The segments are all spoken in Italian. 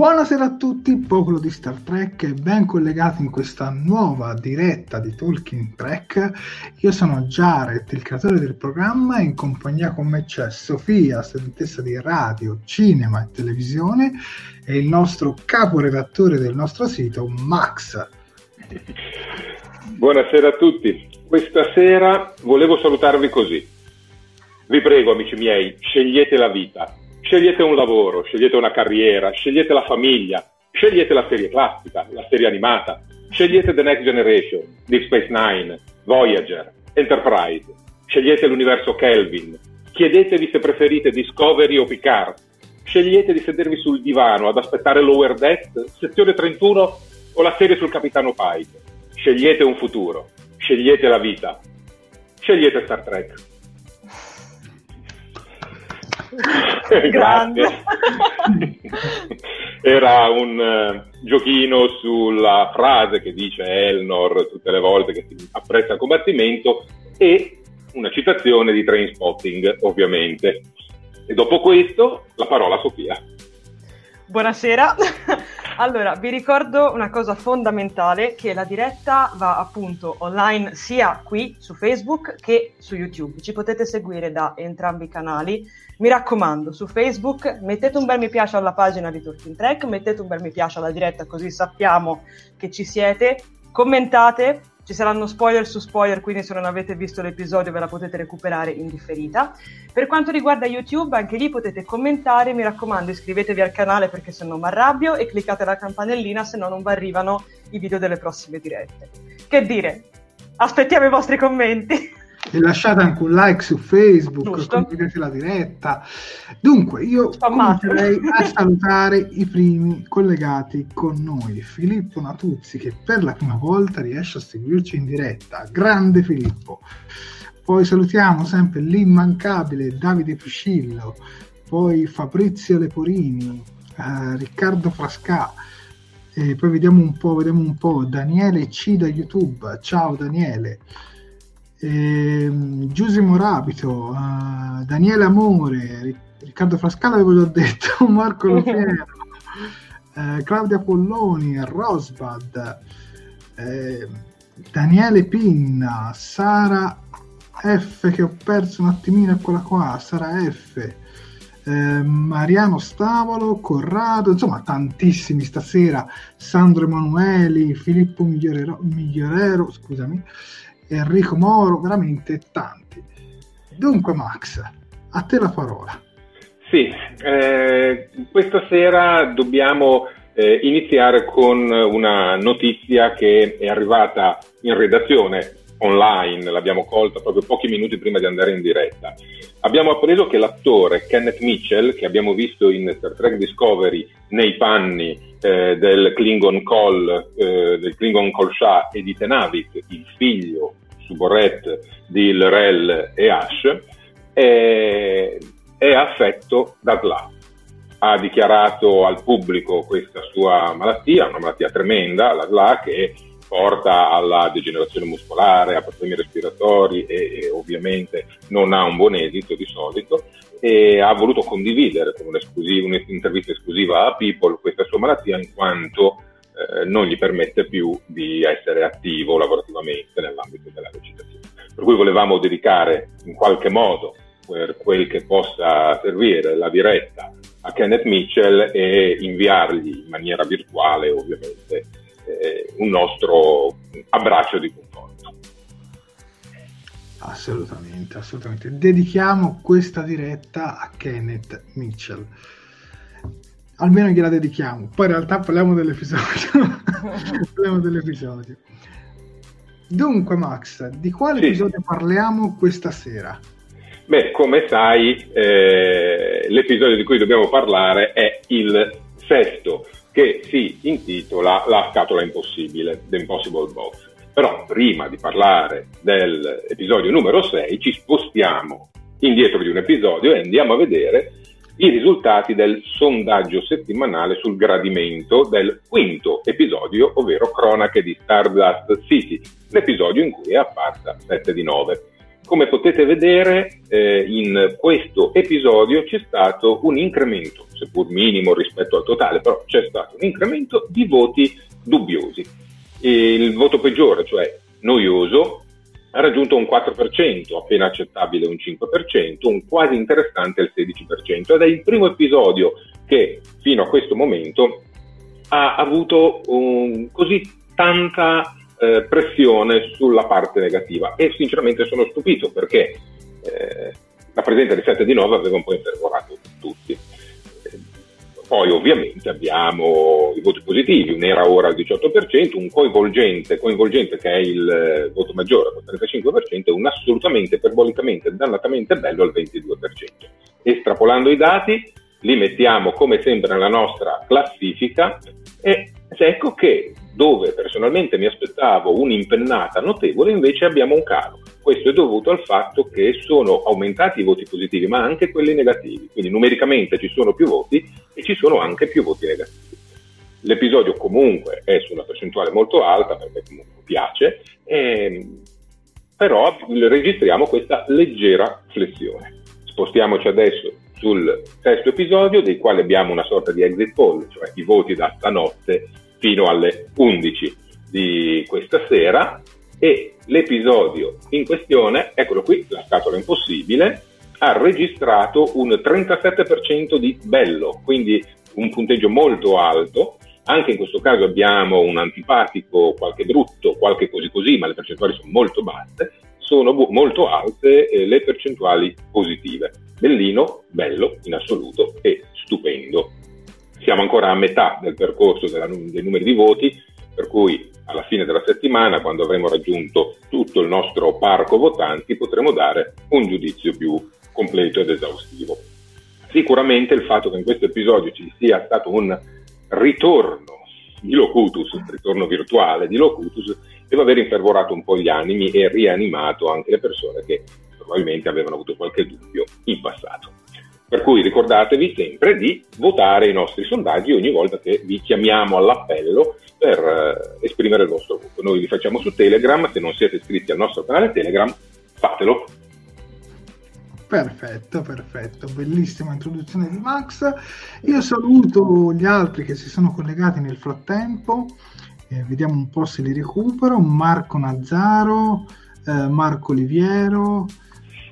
Buonasera a tutti, popolo di Star Trek e ben collegati in questa nuova diretta di Talking Trek. Io sono Jared, il creatore del programma, e in compagnia con me c'è Sofia, studentessa di radio, cinema e televisione, e il nostro caporedattore del nostro sito, Max. Buonasera a tutti. Questa sera volevo salutarvi così. Vi prego, amici miei, scegliete la vita Scegliete un lavoro, scegliete una carriera, scegliete la famiglia, scegliete la serie classica, la serie animata, scegliete The Next Generation, Deep Space Nine, Voyager, Enterprise, scegliete l'universo Kelvin, chiedetevi se preferite Discovery o Picard, scegliete di sedervi sul divano ad aspettare Lower Deck, sezione 31 o la serie sul Capitano Pike. Scegliete un futuro, scegliete la vita, scegliete Star Trek. Grazie. Era un uh, giochino sulla frase che dice Elnor tutte le volte che si apprezza il combattimento e una citazione di Train Spotting, ovviamente. E dopo questo la parola a Sofia. Buonasera. Allora, vi ricordo una cosa fondamentale, che la diretta va appunto online sia qui su Facebook che su YouTube. Ci potete seguire da entrambi i canali. Mi raccomando, su Facebook mettete un bel mi piace alla pagina di Talking Track, mettete un bel mi piace alla diretta così sappiamo che ci siete, commentate, ci saranno spoiler su spoiler, quindi se non avete visto l'episodio ve la potete recuperare in differita. Per quanto riguarda YouTube, anche lì potete commentare, mi raccomando iscrivetevi al canale perché se no mi arrabbio e cliccate la campanellina se no non vi arrivano i video delle prossime dirette. Che dire, aspettiamo i vostri commenti e lasciate anche un like su Facebook, Giusto. condividete la diretta. Dunque, io comincerei a salutare i primi collegati con noi. Filippo Natuzzi, che per la prima volta riesce a seguirci in diretta. Grande Filippo. Poi salutiamo sempre l'immancabile Davide Piscillo, poi Fabrizio Leporini, eh, Riccardo Frascà, E poi vediamo un po', vediamo un po'. Daniele C da YouTube. Ciao Daniele. E, Giusy Morabito, uh, Daniele Amore, Riccardo Frascala avevo già detto, Marco Lopiero, eh, Claudia Polloni, Rosbad, eh, Daniele Pinna, Sara F che ho perso un attimino, eccola qua, Sara F, eh, Mariano Stavolo, Corrado, insomma tantissimi stasera, Sandro Emanueli, Filippo Migliorero, Migliorero scusami, Enrico Moro, veramente tanti. Dunque Max, a te la parola. Sì, eh, questa sera dobbiamo eh, iniziare con una notizia che è arrivata in redazione online, l'abbiamo colta proprio pochi minuti prima di andare in diretta. Abbiamo appreso che l'attore Kenneth Mitchell, che abbiamo visto in Star Trek Discovery nei panni eh, del Klingon Col, eh, del Klingon Col Shah e di Tenavik, il figlio Suborret di Lrel e Ash, è è affetto da SLA. Ha dichiarato al pubblico questa sua malattia, una malattia tremenda, la SLA, che porta alla degenerazione muscolare, a problemi respiratori e, e, ovviamente non ha un buon esito di solito e ha voluto condividere con un'intervista esclusiva a People questa sua malattia in quanto eh, non gli permette più di essere attivo lavorativamente nell'ambito della recitazione. Per cui volevamo dedicare in qualche modo per quel che possa servire la diretta a Kenneth Mitchell e inviargli in maniera virtuale ovviamente eh, un nostro abbraccio di conforto. Assolutamente, assolutamente. Dedichiamo questa diretta a Kenneth Mitchell. Almeno gliela dedichiamo. Poi in realtà parliamo dell'episodio. parliamo dell'episodio. Dunque, Max, di quale sì. episodio parliamo questa sera? Beh, come sai, eh, l'episodio di cui dobbiamo parlare è il sesto, che si intitola La scatola impossibile, The Impossible Box. Però prima di parlare dell'episodio numero 6 ci spostiamo indietro di un episodio e andiamo a vedere i risultati del sondaggio settimanale sul gradimento del quinto episodio, ovvero Cronache di Stardust City, l'episodio in cui è apparsa 7 di 9. Come potete vedere eh, in questo episodio c'è stato un incremento, seppur minimo rispetto al totale, però c'è stato un incremento di voti dubbiosi. Il voto peggiore, cioè noioso, ha raggiunto un 4%, appena accettabile un 5%, un quasi interessante il 16%, ed è il primo episodio che fino a questo momento ha avuto um, così tanta eh, pressione sulla parte negativa e sinceramente sono stupito perché eh, la presenza di 7 di 9 aveva un po' interrogato tutti. Poi ovviamente abbiamo i voti positivi, un'era ora al 18%, un coinvolgente, coinvolgente che è il eh, voto maggiore al 35% e un assolutamente iperbolicamente dannatamente bello al 22%. Estrapolando i dati, li mettiamo come sempre nella nostra classifica e ecco che dove personalmente mi aspettavo un'impennata notevole, invece abbiamo un calo. Questo è dovuto al fatto che sono aumentati i voti positivi, ma anche quelli negativi. Quindi numericamente ci sono più voti e ci sono anche più voti negativi. L'episodio comunque è su una percentuale molto alta perché comunque piace, ehm, però registriamo questa leggera flessione. Spostiamoci adesso sul sesto episodio, dei quali abbiamo una sorta di exit poll, cioè i voti da stanotte fino alle 11 di questa sera e l'episodio in questione, eccolo qui, la scatola impossibile, ha registrato un 37% di bello, quindi un punteggio molto alto. Anche in questo caso abbiamo un antipatico, qualche brutto, qualche così così, ma le percentuali sono molto basse. Sono bu- molto alte eh, le percentuali positive. Bellino, bello in assoluto e stupendo siamo ancora a metà del percorso della, dei numeri di voti, per cui alla fine della settimana, quando avremo raggiunto tutto il nostro parco votanti, potremo dare un giudizio più completo ed esaustivo. Sicuramente il fatto che in questo episodio ci sia stato un ritorno di Locutus, un ritorno virtuale di Locutus, deve aver infervorato un po' gli animi e rianimato anche le persone che probabilmente avevano avuto qualche dubbio in passato. Per cui ricordatevi sempre di votare i nostri sondaggi ogni volta che vi chiamiamo all'appello per eh, esprimere il vostro voto. Noi li facciamo su Telegram, se non siete iscritti al nostro canale Telegram, fatelo. Perfetto, perfetto, bellissima introduzione di Max. Io saluto gli altri che si sono collegati nel frattempo, eh, vediamo un po' se li recupero. Marco Nazzaro, eh, Marco Oliviero,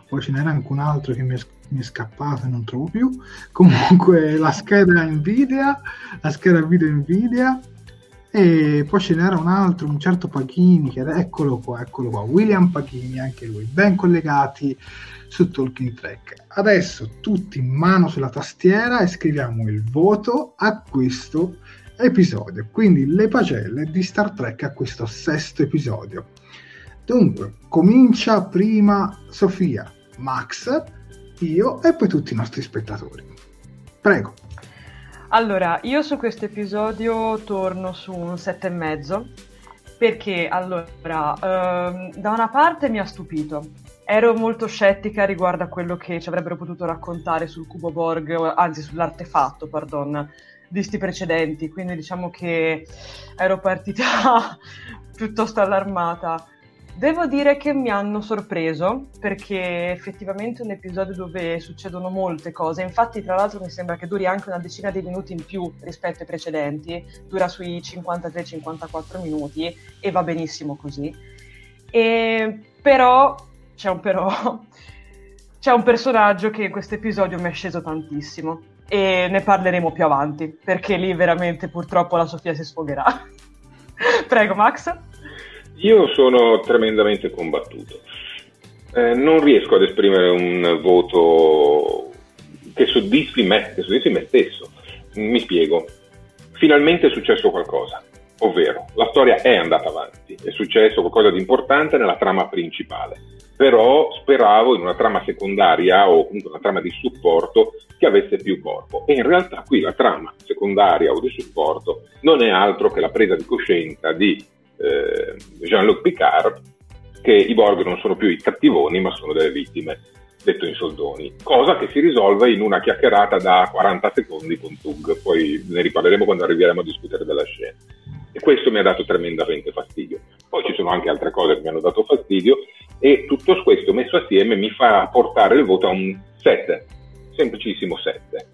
poi ce n'era anche un altro che mi è, mi è scappato e non trovo più. Comunque la scheda Nvidia, la scheda video Nvidia. E poi ce n'era un altro, un certo Pachini, che era, eccolo qua, eccolo qua, William Pachini, anche lui, ben collegati su Talking Track. Adesso tutti in mano sulla tastiera e scriviamo il voto a questo episodio, quindi le pagelle di Star Trek a questo sesto episodio. Dunque, comincia prima Sofia, Max, io e poi tutti i nostri spettatori. Prego. Allora, io su questo episodio torno su un e mezzo perché allora, ehm, da una parte mi ha stupito, ero molto scettica riguardo a quello che ci avrebbero potuto raccontare sul cubo Borg, anzi sull'artefatto, pardon, di sti precedenti, quindi diciamo che ero partita piuttosto allarmata. Devo dire che mi hanno sorpreso perché effettivamente è un episodio dove succedono molte cose, infatti tra l'altro mi sembra che duri anche una decina di minuti in più rispetto ai precedenti, dura sui 53-54 minuti e va benissimo così. E, però, c'è un però, c'è un personaggio che in questo episodio mi è sceso tantissimo e ne parleremo più avanti perché lì veramente purtroppo la Sofia si sfogherà. Prego Max. Io sono tremendamente combattuto. Eh, non riesco ad esprimere un voto che soddisfi me, che soddisfi me stesso. Mi spiego. Finalmente è successo qualcosa, ovvero la storia è andata avanti, è successo qualcosa di importante nella trama principale, però speravo in una trama secondaria o comunque una trama di supporto che avesse più corpo. E in realtà qui la trama secondaria o di supporto non è altro che la presa di coscienza di eh, Jean-Luc Picard che i Borg non sono più i cattivoni ma sono delle vittime, detto in soldoni, cosa che si risolve in una chiacchierata da 40 secondi con Tug, poi ne riparleremo quando arriveremo a discutere della scena. E questo mi ha dato tremendamente fastidio. Poi ci sono anche altre cose che mi hanno dato fastidio e tutto questo messo assieme mi fa portare il voto a un 7, semplicissimo 7.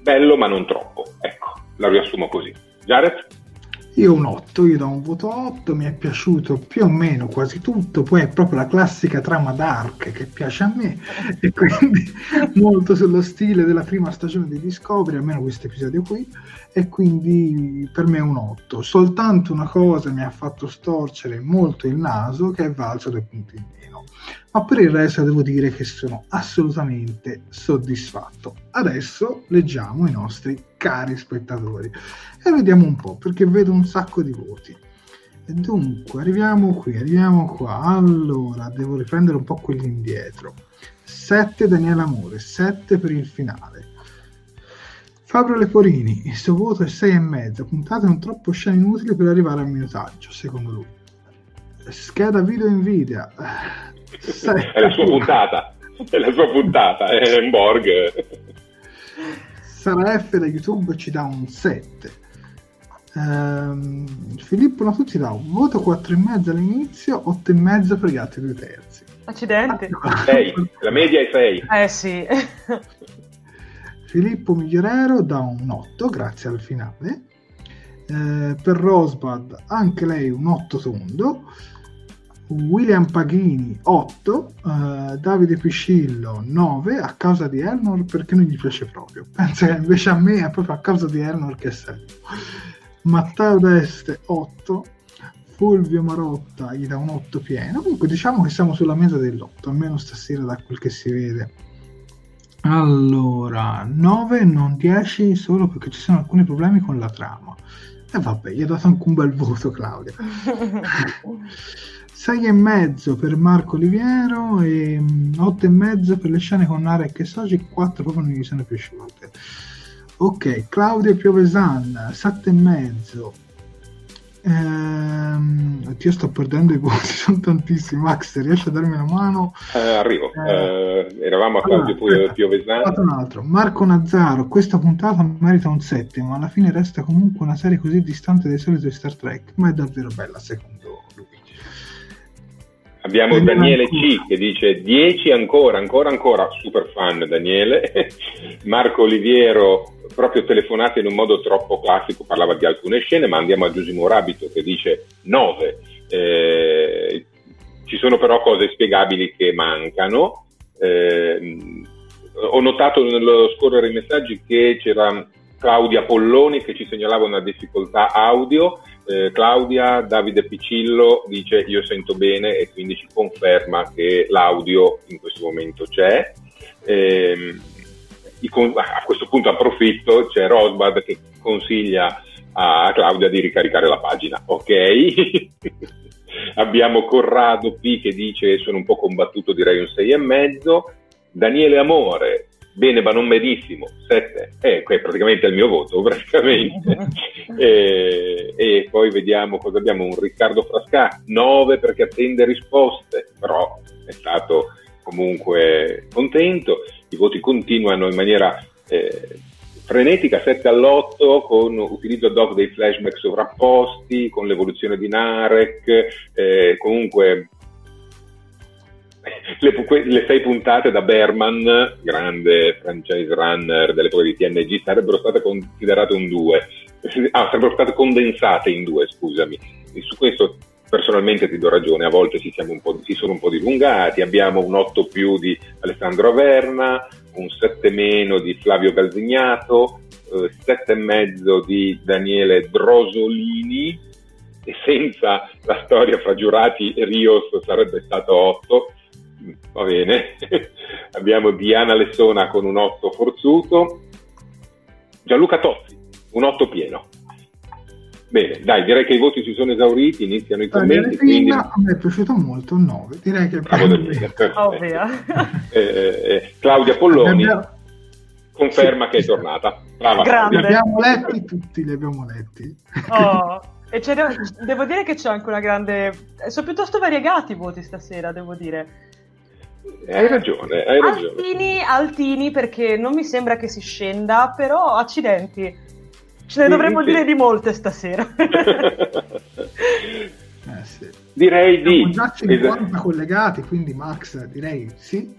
Bello ma non troppo, ecco, la riassumo così. Jared? Io un 8, io do un voto 8, mi è piaciuto più o meno quasi tutto, poi è proprio la classica trama dark che piace a me e quindi molto sullo stile della prima stagione di Discovery, almeno questo episodio qui, e quindi per me è un 8. Soltanto una cosa mi ha fatto storcere molto il naso che è valso dai punti ma per il resto devo dire che sono assolutamente soddisfatto. Adesso leggiamo i nostri cari spettatori e vediamo un po' perché vedo un sacco di voti. E dunque, arriviamo qui, arriviamo qua. Allora, devo riprendere un po' quelli indietro. 7 Daniele Amore, 7 per il finale. Fabio Leporini, il suo voto è 6,5, puntate non troppo scene inutili per arrivare al minutaggio, secondo lui. Scheda video Nvidia. È la sua puntata, è la sua puntata, è un Borg. Sara F da YouTube ci dà un 7. Ehm, Filippo Natucci dà un voto 4,5 all'inizio, 8,5 per gli altri due terzi. Accidenti. 6, la media è 6. Eh sì. Filippo Migliorero dà un 8 grazie al finale. Eh, per Rosbad anche lei un 8 tondo. William Paghini 8, eh, Davide Piscillo 9 a causa di Elnor perché non gli piace proprio. Pensa che invece a me è proprio a causa di Elnor che serve. Matteo Deste 8, Fulvio Marotta gli dà un 8 pieno. Comunque diciamo che siamo sulla mesa dell'8, almeno stasera da quel che si vede. Allora, 9 non 10 solo perché ci sono alcuni problemi con la trama. E vabbè, gli ho dato anche un bel voto Claudia. 6 e mezzo per Marco Oliviero e 8 e mezzo per le scene con Narek e Soji 4 proprio non gli sono piaciute ok Claudio Piovesan 7 e mezzo Ehm, io sto perdendo i voti, sono tantissimi. Max, riesci a darmi una mano? Eh, arrivo. Eh, eh, eravamo a Claudio allora, Piovesano. Un altro. Marco Nazzaro, questa puntata merita un settimo, alla fine resta comunque una serie così distante dai soliti Star Trek, ma è davvero bella secondo lui. Abbiamo Daniele C che dice 10 ancora, ancora, ancora, super fan Daniele. Marco Oliviero proprio telefonate in un modo troppo classico, parlava di alcune scene, ma andiamo a Giusimo Rabito che dice 9. Eh, ci sono però cose spiegabili che mancano. Eh, ho notato nello scorrere i messaggi che c'era Claudia Polloni che ci segnalava una difficoltà audio. Eh, Claudia Davide Piccillo dice io sento bene e quindi ci conferma che l'audio in questo momento c'è. Eh, a questo punto approfitto, c'è Rosbad che consiglia a Claudia di ricaricare la pagina, ok? Abbiamo Corrado P che dice sono un po' combattuto, direi un 6,5. Daniele Amore, bene ma non benissimo, 7. Eh, è praticamente il mio voto, praticamente. e, e, poi vediamo cosa abbiamo, un Riccardo Frasca, 9 perché attende risposte, però è stato comunque contento i voti continuano in maniera eh, frenetica 7 all'8 con utilizzo ad hoc dei flashback sovrapposti, con l'evoluzione di Narek, eh, comunque le, le, sei puntate da Berman, grande franchise runner dell'epoca di TNG, sarebbero state considerate un 2, ah, sarebbero state condensate in due, scusami. E su questo personalmente ti do ragione, a volte si, si, sono un po' dilungati, abbiamo un 8 più di Alessandro Averna, un 7 meno di Flavio Galzignato, eh, 7 mezzo di Daniele Drosolini. E senza la storia fra giurati e Rios sarebbe stato 8, va bene, abbiamo Diana Lessona con un 8 forzuto, Gianluca Tozzi, un 8 pieno. Bene, dai, direi che i voti si sono esauriti, iniziano i commenti. Quindi... A me è piaciuto molto il 9, direi che Bravo Ovvio. eh, eh, Claudia Polloni abbiamo... conferma sì, che è tornata. Brava. Grande. Li abbiamo letti tutti, li abbiamo letti. Oh. E devo dire che c'è anche una grande... Sono piuttosto variegati i voti stasera, devo dire. Hai ragione, hai ragione. Altini, altini perché non mi sembra che si scenda, però accidenti. Ce ne dovremmo sì. dire di molte stasera. eh, sì. Direi Siamo di... già 50 collegati, quindi Max direi sì.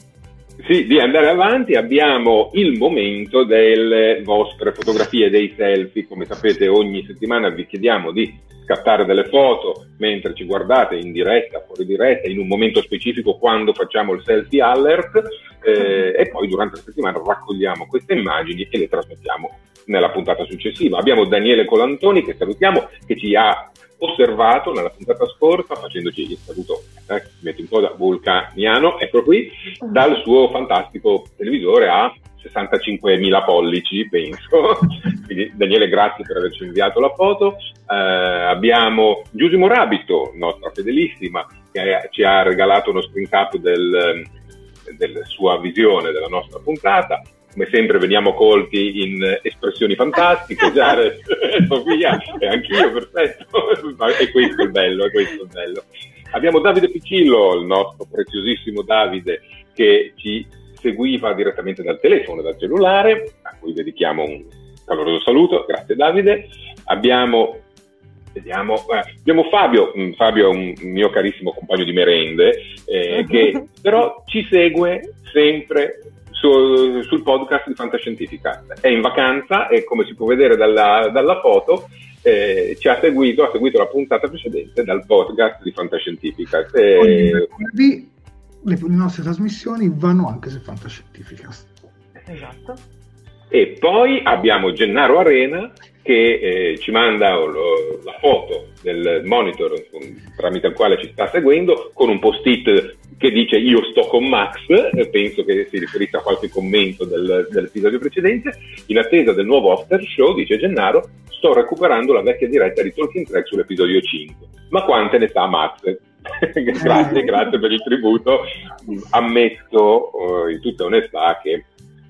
Sì, di andare avanti abbiamo il momento delle vostre fotografie, dei selfie. Come sapete ogni settimana vi chiediamo di scattare delle foto mentre ci guardate in diretta, fuori diretta, in un momento specifico quando facciamo il selfie alert eh, e poi durante la settimana raccogliamo queste immagini e le trasmettiamo nella puntata successiva. Abbiamo Daniele Colantoni che salutiamo, che ci ha osservato nella puntata scorsa facendoci il saluto, eh, metto un po' da vulcaniano, ecco qui, dal suo fantastico televisore a 65.000 pollici, penso. Quindi Daniele, grazie per averci inviato la foto. Eh, abbiamo Giusimo Rabito, nostra fedelissima, che ci ha regalato uno screen cap del, della sua visione della nostra puntata come sempre veniamo colti in espressioni fantastiche, Jared, Sofia e anch'io, perfetto, e questo è il bello, è questo il bello. Abbiamo Davide Piccillo, il nostro preziosissimo Davide, che ci seguiva direttamente dal telefono, dal cellulare, a cui dedichiamo un caloroso saluto, grazie Davide. Abbiamo Vediamo, eh, abbiamo Fabio, mm, Fabio è un mio carissimo compagno di merende, eh, che però ci segue sempre su, sul podcast di Fantascientifica. È in vacanza e come si può vedere dalla, dalla foto eh, ci ha seguito, ha seguito la puntata precedente dal podcast di Fantascientifica. Eh, le, le nostre trasmissioni vanno anche su Fantascientifica. Esatto. E poi abbiamo Gennaro Arena che eh, ci manda lo, la foto del monitor tramite il quale ci sta seguendo con un post-it che dice io sto con Max, eh, penso che si riferisca a qualche commento del, dell'episodio precedente, in attesa del nuovo after show, dice Gennaro, sto recuperando la vecchia diretta di Talking Track sull'episodio 5. Ma quante ne sa Max? Grazie, grazie per il tributo. Ammetto uh, in tutta onestà che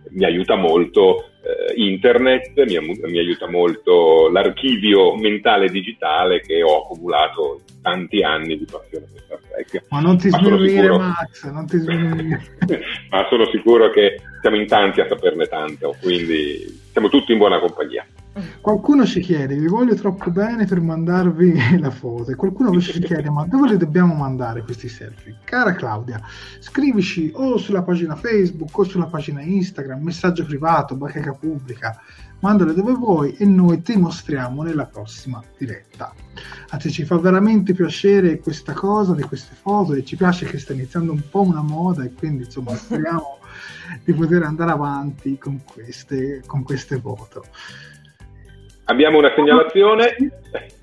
mi aiuta molto eh, internet, mi, mi, aiuta molto l'archivio mentale digitale che ho accumulato tanti anni di passione per Star Trek. Ma non ti sminuire Max, non ti sminuire. Ma sono sicuro che siamo in tanti a saperne tanto, quindi siamo tutti in buona compagnia. Qualcuno ci chiede, vi voglio troppo bene per mandarvi la foto e qualcuno ci chiede, ma dove li dobbiamo mandare questi selfie? Cara Claudia, scrivici o sulla pagina Facebook o sulla pagina Instagram, messaggio privato, bacheca pubblica, mandale dove vuoi e noi ti mostriamo nella prossima diretta. Anzi, ci fa veramente piacere questa cosa di queste foto e ci piace che sta iniziando un po' una moda e quindi insomma speriamo di poter andare avanti con queste, con queste foto. Abbiamo una segnalazione,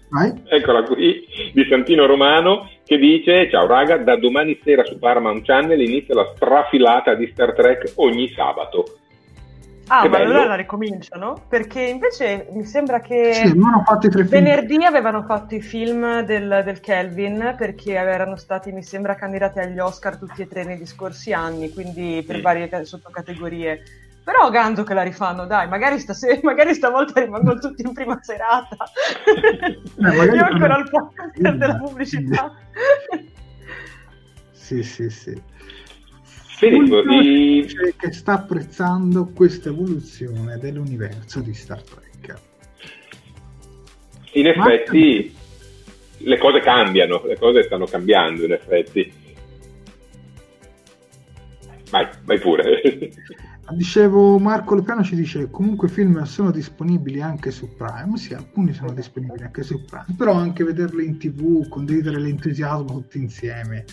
Vai. eccola qui, di Santino Romano che dice ciao raga, da domani sera su Paramount Channel inizia la strafilata di Star Trek ogni sabato. Ah, ma allora la ricominciano? Perché invece mi sembra che sì, venerdì film. avevano fatto i film del, del, Kelvin perché erano stati, mi sembra, candidati agli Oscar tutti e tre negli scorsi anni, quindi per mm. varie sottocategorie. Però Gando che la rifanno, dai, magari, stasera, magari stavolta rimangono tutti in prima serata. Eh, Io ancora al poker della pubblicità. Sì, sì, sì. Filippo, di... che sta apprezzando questa evoluzione dell'universo di Star Trek. In effetti Ma... le cose cambiano, le cose stanno cambiando in effetti. Vai, vai pure. Dicevo, Marco Lupiano ci dice comunque i film sono disponibili anche su Prime, sì, alcuni sono disponibili anche su Prime, però anche vederli in tv, condividere l'entusiasmo tutti insieme,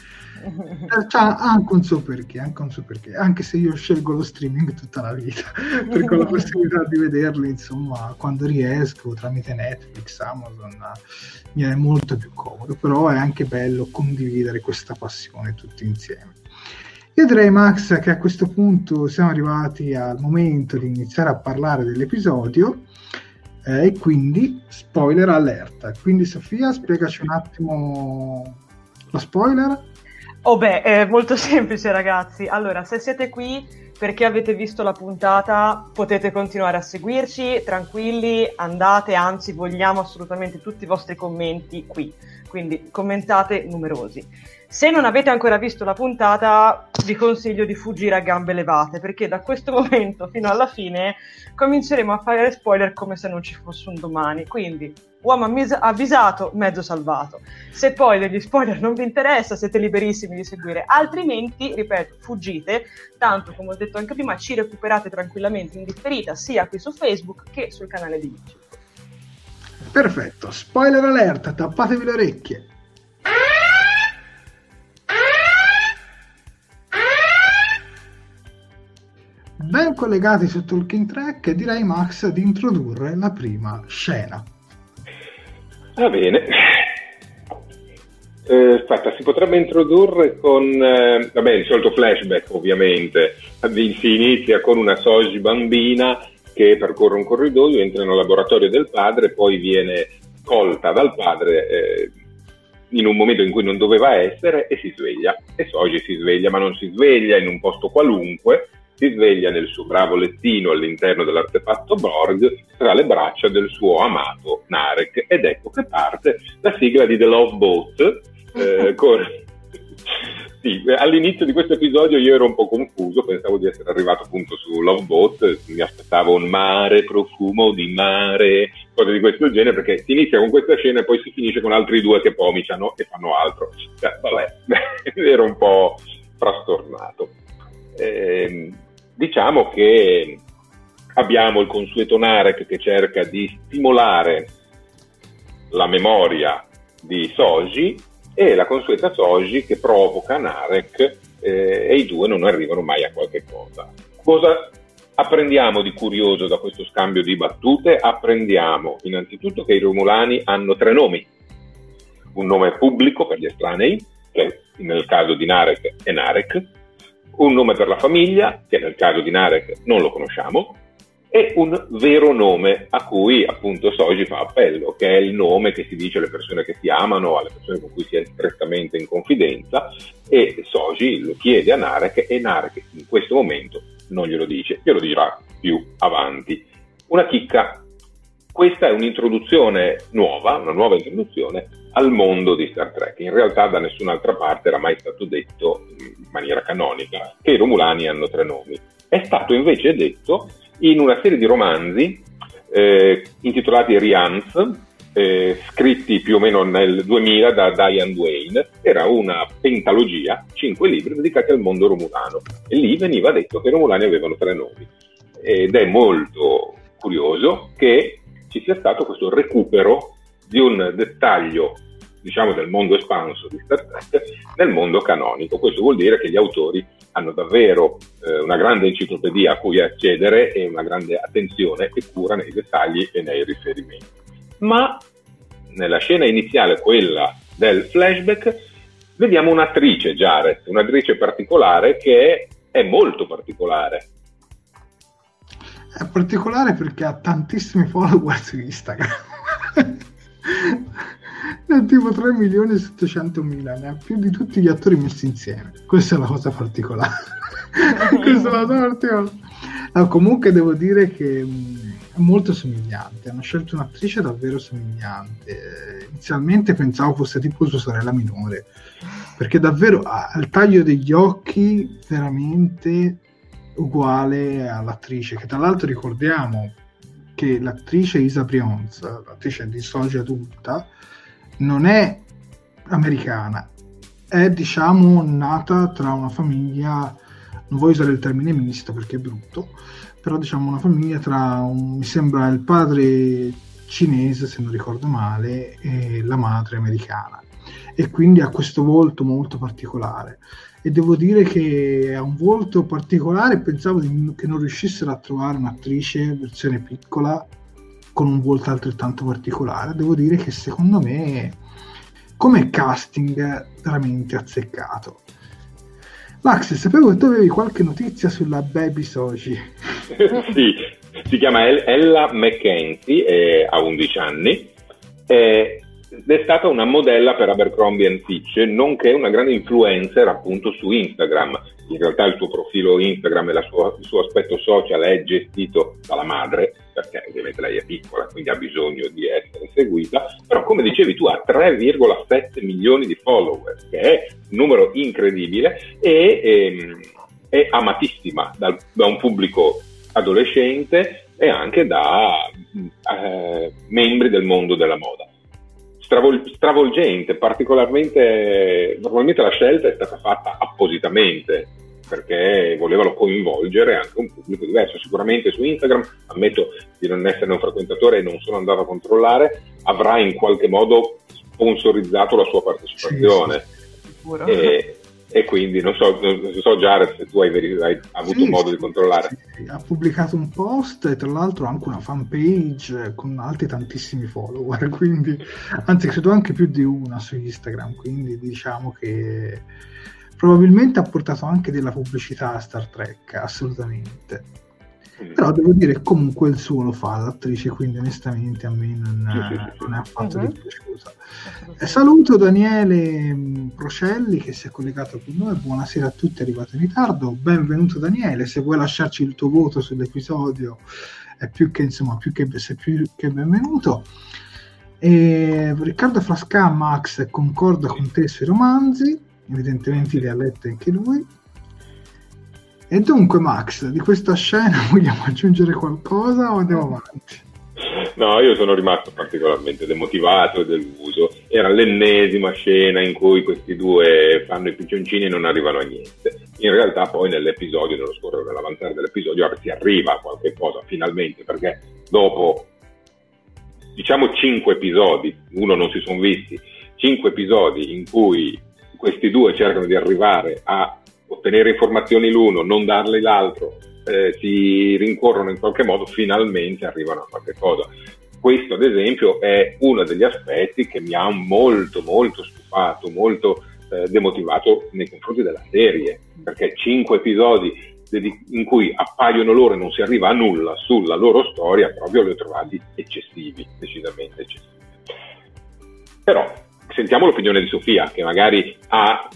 eh, cioè, anche un suo perché, anche un suo perché, anche se io scelgo lo streaming tutta la vita, perché ho la possibilità di vederli, insomma, quando riesco, tramite Netflix, Amazon, mi è molto più comodo, però è anche bello condividere questa passione tutti insieme. Io direi, Max, che a questo punto siamo arrivati al momento di iniziare a parlare dell'episodio eh, e quindi spoiler alert. Quindi, Sofia, spiegaci un attimo lo spoiler. Oh beh, è molto semplice ragazzi. Allora, se siete qui perché avete visto la puntata, potete continuare a seguirci, tranquilli, andate, anzi vogliamo assolutamente tutti i vostri commenti qui, quindi commentate numerosi. Se non avete ancora visto la puntata, vi consiglio di fuggire a gambe levate, perché da questo momento fino alla fine cominceremo a fare spoiler come se non ci fosse un domani. Quindi, uomo avvisato, mezzo salvato. Se poi degli spoiler non vi interessa, siete liberissimi di seguire, altrimenti, ripeto, fuggite, tanto come ho detto anche prima, ci recuperate tranquillamente in differita sia qui su Facebook che sul canale di YouTube. Perfetto, spoiler alert, tappatevi le orecchie. ben collegati su Talking Track, direi Max di introdurre la prima scena. Va bene. Eh, aspetta, si potrebbe introdurre con, eh, vabbè, il solito flashback ovviamente, si inizia con una Soji bambina che percorre un corridoio, entra nel laboratorio del padre, poi viene colta dal padre eh, in un momento in cui non doveva essere e si sveglia. E Soji si sveglia, ma non si sveglia in un posto qualunque, si sveglia nel suo bravo lettino all'interno dell'artefatto Borg tra le braccia del suo amato Narek ed ecco che parte la sigla di The Love Boat eh, con... Sì, all'inizio di questo episodio io ero un po' confuso, pensavo di essere arrivato appunto su Love Boat, mi aspettavo un mare, profumo di mare, cose di questo genere, perché si inizia con questa scena e poi si finisce con altri due che pomiciano e fanno altro. Cioè, vabbè, ero un po' frastornato. Eh, diciamo che abbiamo il consueto Narek che cerca di stimolare la memoria di Soji e la consueta Soji che provoca Narek eh, e i due non arrivano mai a qualche cosa. Cosa apprendiamo di curioso da questo scambio di battute? Apprendiamo innanzitutto che i Romulani hanno tre nomi. Un nome pubblico per gli estranei, che nel caso di Narek è Narek, un nome per la famiglia, che nel caso di Narek non lo conosciamo, e un vero nome a cui appunto Soji fa appello, che è il nome che si dice alle persone che si amano, alle persone con cui si è strettamente in confidenza, e Soji lo chiede a Narek e Narek in questo momento non glielo dice, glielo dirà più avanti. Una chicca, questa è un'introduzione nuova, una nuova introduzione al mondo di Star Trek. In realtà da nessun'altra parte era mai stato detto in maniera canonica che i Romulani hanno tre nomi. È stato invece detto in una serie di romanzi eh, intitolati Rians, eh, scritti più o meno nel 2000 da Diane Duane. Era una pentalogia, cinque libri dedicati al mondo romulano. E lì veniva detto che i romulani avevano tre nomi. Ed è molto curioso che ci sia stato questo recupero di un dettaglio diciamo del mondo espanso di Star Trek nel mondo canonico. Questo vuol dire che gli autori hanno davvero eh, una grande enciclopedia a cui accedere e una grande attenzione e cura nei dettagli e nei riferimenti. Ma nella scena iniziale, quella del flashback, vediamo un'attrice, Jared, un'attrice particolare che è molto particolare. È particolare perché ha tantissimi follower su Instagram. ne ha tipo 3 milioni e 700 mila, ne ha più di tutti gli attori messi insieme. Questa è la cosa particolare. Questa è la cosa particolare. No, comunque devo dire che mh, è molto somigliante. Hanno scelto un'attrice davvero somigliante. Inizialmente pensavo fosse tipo sua sorella minore, perché davvero ha il taglio degli occhi veramente uguale all'attrice, che tra l'altro ricordiamo che l'attrice Isa Brions, l'attrice di Soja adulta, non è americana, è diciamo nata tra una famiglia, non voglio usare il termine misto perché è brutto, però diciamo una famiglia tra, un, mi sembra, il padre cinese, se non ricordo male, e la madre americana. E quindi ha questo volto molto particolare. E devo dire che ha un volto particolare, pensavo di, che non riuscissero a trovare un'attrice versione piccola con un volto altrettanto particolare. Devo dire che secondo me come casting veramente azzeccato. Max, sapevo che tu avevi qualche notizia sulla Baby Soji. sì, si chiama Ella McKenzie, ha 11 anni, ed è stata una modella per Abercrombie Fitch, nonché una grande influencer appunto su Instagram. In realtà il suo profilo Instagram e sua, il suo aspetto social è gestito dalla madre, perché ovviamente lei è piccola, quindi ha bisogno di essere seguita, però come dicevi tu ha 3,7 milioni di follower, che è un numero incredibile e, ehm, è amatissima dal, da un pubblico adolescente e anche da eh, membri del mondo della moda. Stravol- stravolgente, particolarmente, probabilmente la scelta è stata fatta appositamente perché volevano coinvolgere anche un pubblico diverso. Sicuramente su Instagram, ammetto di non essere un frequentatore e non sono andato a controllare, avrà in qualche modo sponsorizzato la sua partecipazione. Sì, sì, e, e, quindi non so, non so Jared se tu hai, hai avuto sì, modo di controllare. ha pubblicato un post e tra l'altro anche una fanpage con altri tantissimi follower, quindi anzi credo anche più di una su Instagram, quindi diciamo che probabilmente ha portato anche della pubblicità a Star Trek, assolutamente. Però devo dire che comunque il suo lo fa l'attrice, quindi onestamente a me non, non è affatto uh-huh. dispiaciuta. Eh, saluto Daniele mm, Procelli che si è collegato con noi, buonasera a tutti, è arrivato in ritardo, benvenuto Daniele, se vuoi lasciarci il tuo voto sull'episodio è più che, insomma, più che, sei più che benvenuto. E Riccardo Frasca, Max, concorda con te sui romanzi, evidentemente le ha lette anche lui. E dunque, Max, di questa scena vogliamo aggiungere qualcosa o andiamo avanti? No, io sono rimasto particolarmente demotivato e deluso. Era l'ennesima scena in cui questi due fanno i piccioncini e non arrivano a niente. In realtà poi nell'episodio, nello scorrere dell'avanzare dell'episodio, si arriva a qualche cosa finalmente, perché dopo diciamo cinque episodi, uno non si sono visti, cinque episodi in cui questi due cercano di arrivare a ottenere informazioni l'uno, non darle l'altro, eh, si rincorrono in qualche modo, finalmente arrivano a qualche cosa. Questo, ad esempio, è uno degli aspetti che mi ha molto, molto stufato, molto eh, demotivato nei confronti della serie, perché cinque episodi in cui appaiono loro e non si arriva a nulla sulla loro storia, proprio li ho trovati eccessivi, decisamente eccessivi. Però sentiamo l'opinione di Sofia, che magari ha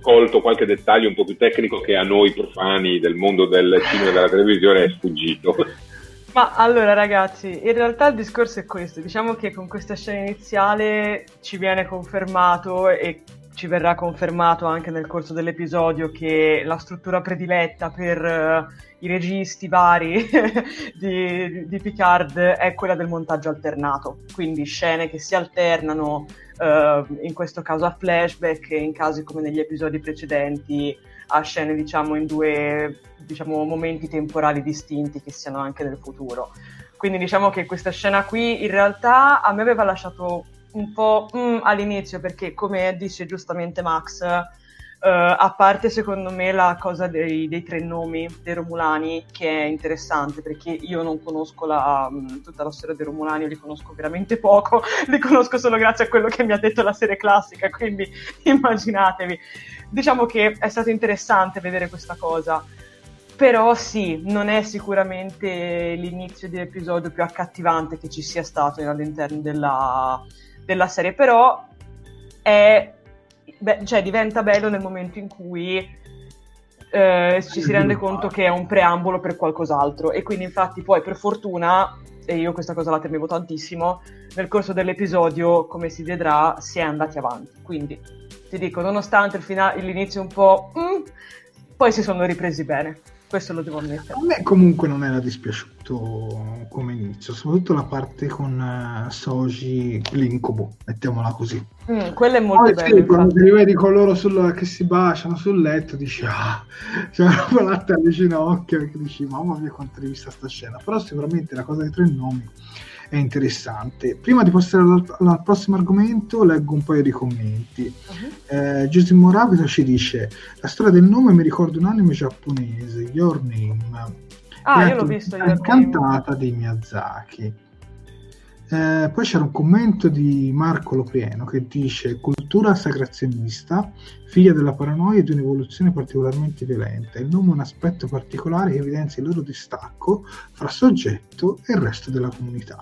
colto qualche dettaglio un po' più tecnico che a noi profani del mondo del cinema e della televisione è sfuggito. Ma allora ragazzi, in realtà il discorso è questo, diciamo che con questa scena iniziale ci viene confermato e ci verrà confermato anche nel corso dell'episodio che la struttura prediletta per uh, i registi vari di, di, Picard è quella del montaggio alternato, quindi scene che si alternano, uh, in questo caso a flashback in casi come negli episodi precedenti a scene diciamo in due diciamo, momenti temporali distinti che siano anche nel futuro. Quindi diciamo che questa scena qui in realtà a me aveva lasciato un po' mm, all'inizio perché come dice giustamente Max, uh, a parte secondo me la cosa dei, dei, tre nomi dei Romulani che è interessante perché io non conosco la, um, tutta la storia dei Romulani, li conosco veramente poco, li conosco solo grazie a quello che mi ha detto la serie classica, quindi immaginatevi. Diciamo che è stato interessante vedere questa cosa però sì, non è sicuramente l'inizio di episodio più accattivante che ci sia stato all'interno della, della serie, però è, beh, cioè, diventa bello nel momento in cui eh, ci si rende conto che è un preambolo per qualcos'altro e quindi infatti poi per fortuna, e io questa cosa la temevo tantissimo, nel corso dell'episodio, come si vedrà, si è andati avanti. Quindi ti dico, nonostante fina- l'inizio un po'... Mm, poi si sono ripresi bene questo lo devo ammettere. A me comunque non era dispiaciuto come inizio, soprattutto la parte con uh, Soji, l'incubo, mettiamola così. Mm, quello è molto Poi, bello. Sì, quando ti rivedi con loro sul, che si baciano sul letto, dici, ah, c'è una latte alle ginocchia, perché dici, mamma mia quanto hai visto sta scena. Però sicuramente la cosa dei tre nomi è interessante. Prima di passare al, al prossimo argomento, leggo un paio di commenti. Uh-huh. Eh, Giuseppe Moravito ci dice: La storia del nome mi ricorda un anime giapponese, Your Name. Ah, io l'ho visto. È cantata di Miyazaki. Eh, poi c'era un commento di Marco Loprieno che dice cultura sagrazionista, figlia della paranoia e di un'evoluzione particolarmente violenta. Il nome è un aspetto particolare che evidenzia il loro distacco fra soggetto e il resto della comunità.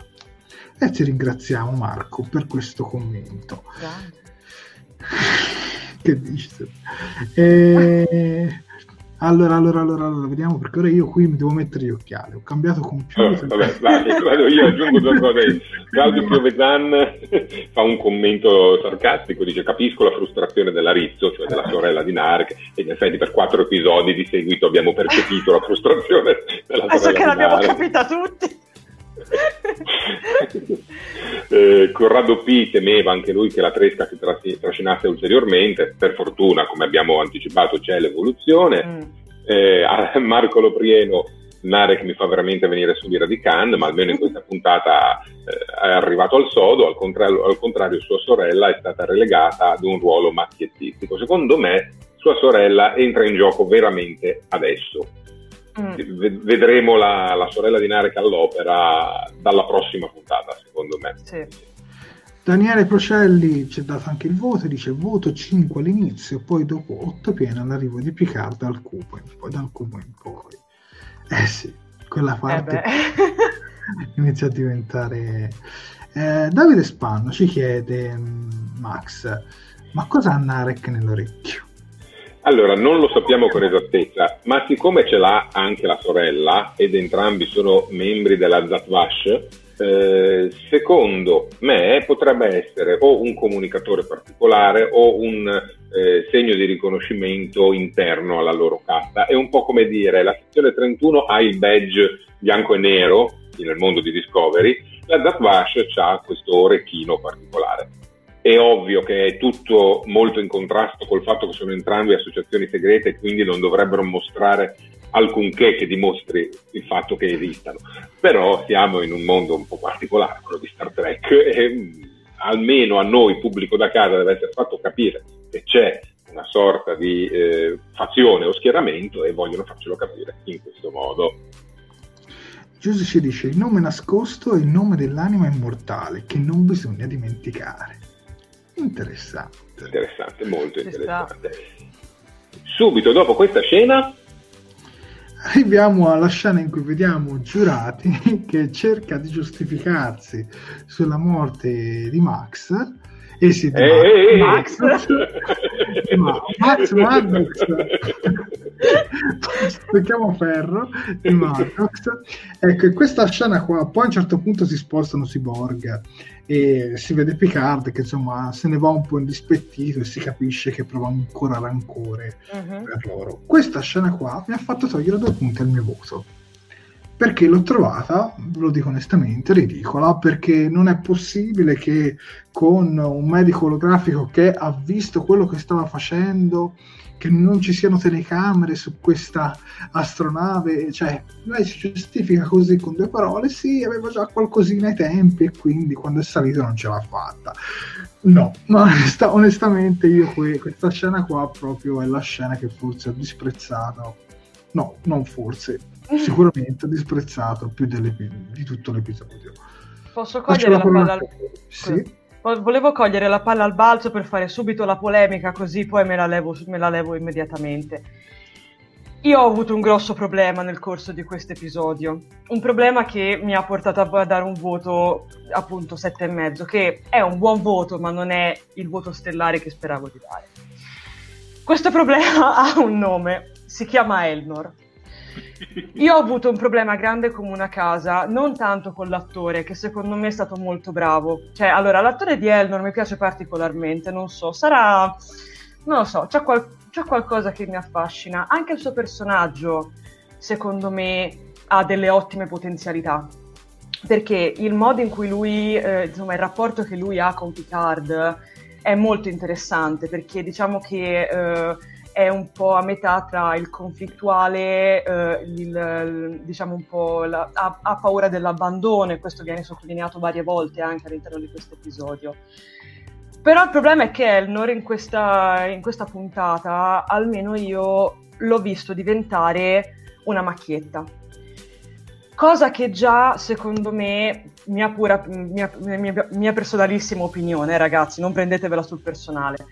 E ti ringraziamo Marco per questo commento. che dici? E... Allora, allora, allora, allora, vediamo perché ora io qui mi devo mettere gli occhiali. Ho cambiato computer. Oh, vabbè, vai, io aggiungo due cose. Claudio Piovesan fa un commento sarcastico, dice capisco la frustrazione della Rizzo, cioè della sorella di Narc, e in effetti per quattro episodi di seguito abbiamo percepito la frustrazione della sorella Adesso che l'abbiamo capita tutti. Eh, Corrado P temeva anche lui che la tresca si tras- trascinasse ulteriormente, per fortuna come abbiamo anticipato c'è l'evoluzione. Mm. Eh, Marco Loprieno Narek mi fa veramente venire sull'ira di Khan, ma almeno in questa puntata eh, è arrivato al sodo, al contrario, al contrario, sua sorella è stata relegata ad un ruolo macchiettistico. Secondo me sua sorella entra in gioco veramente adesso. Mm. Vedremo la, la, sorella di Narek all'opera dalla prossima puntata, secondo me. Sì. Daniele Procelli ci ha dato anche il voto, dice voto 5 all'inizio, poi dopo 8 pieno all'arrivo di Picard dal cubo, poi dal cubo in poi. Eh sì, quella eh parte eh inizia a diventare... Eh, Davide Spanno ci chiede, mm, Max, ma cosa ha Narek nell'orecchio? Allora, non lo sappiamo con esattezza, ma siccome ce l'ha anche la sorella ed entrambi sono membri della Zatvash, eh, secondo me potrebbe essere o un comunicatore particolare o un eh, segno di riconoscimento interno alla loro casta. È un po' come dire la sezione 31 ha il badge bianco e nero nel mondo di Discovery, la Zatvash ha questo orecchino particolare. È ovvio che è tutto molto in contrasto col fatto che sono entrambi associazioni segrete e quindi non dovrebbero mostrare alcunché che dimostri il fatto che esistano. Però siamo in un mondo un po' particolare, quello di Star Trek, e mm, almeno a noi, pubblico da casa, deve essere fatto capire che c'è una sorta di eh, fazione o schieramento e vogliono farcelo capire in questo modo. Giuseppe dice il nome nascosto è il nome dell'anima immortale che non bisogna dimenticare. Interessante. Interessante, molto interessante. Subito dopo questa scena arriviamo alla scena in cui vediamo Giurati che cerca di giustificarsi sulla morte di Max Eh sì, Eh, eh, eh. Max. Ma- Max Maddox aspettiamo Ferro di Maddox ecco in questa scena qua poi a un certo punto si spostano sui Borg e si vede Picard che insomma se ne va un po' indispettito e si capisce che prova ancora rancore Mhm. per loro questa scena qua mi ha fatto togliere due punti al mio voto perché l'ho trovata, ve lo dico onestamente, ridicola, perché non è possibile che con un medico olografico che ha visto quello che stava facendo, che non ci siano telecamere su questa astronave, cioè lei si giustifica così con due parole, sì, aveva già qualcosina ai tempi e quindi quando è salito non ce l'ha fatta. No, ma onesta- onestamente io que- questa scena qua proprio è la scena che forse ho disprezzato. No, non forse, sicuramente ho disprezzato più di tutto l'episodio. Posso cogliere la parola- palla al... Sì. Vo- Volevo cogliere la palla al balzo per fare subito la polemica, così poi me la levo, me la levo immediatamente. Io ho avuto un grosso problema nel corso di questo episodio, un problema che mi ha portato a dare un voto appunto sette e mezzo, che è un buon voto, ma non è il voto stellare che speravo di dare. Questo problema ha un nome, si chiama Elnor. Io ho avuto un problema grande come una casa, non tanto con l'attore, che secondo me è stato molto bravo. Cioè, allora, l'attore di Elnor mi piace particolarmente, non so, sarà... non lo so, c'è, qual- c'è qualcosa che mi affascina. Anche il suo personaggio, secondo me, ha delle ottime potenzialità. Perché il modo in cui lui, eh, insomma, il rapporto che lui ha con Picard è molto interessante, perché diciamo che... eh, è un po' a metà tra il conflittuale, eh, il, diciamo un po' la- ha, ha paura dell'abbandono e questo viene sottolineato varie volte anche all'interno di questo episodio. Però il problema è che Elnor in questa, in questa puntata, almeno io l'ho visto diventare una macchietta. Cosa che già, secondo me, mia, pura, mia, mia- mia personalissima opinione, ragazzi, non prendetevela sul personale.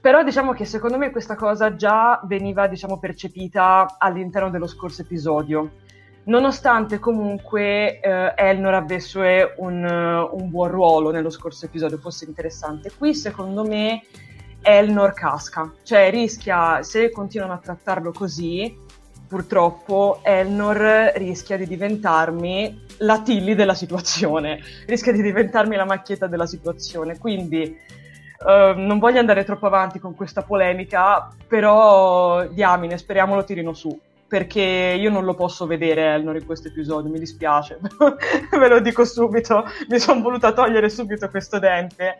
Però diciamo che secondo me questa cosa già veniva diciamo, percepita all'interno dello scorso episodio, nonostante comunque eh, Elnor avesse un, eh, un buon ruolo nello scorso episodio, fosse interessante. Qui secondo me Elnor casca, cioè rischia, se continuano a trattarlo così, purtroppo Elnor rischia di diventarmi la Tilly della situazione, rischia di diventarmi la macchietta della situazione, quindi... Uh, non voglio andare troppo avanti con questa polemica, però diamine, speriamo lo tirino su. Perché io non lo posso vedere Elnor in questo episodio, mi dispiace, ve lo dico subito, mi sono voluta togliere subito questo dente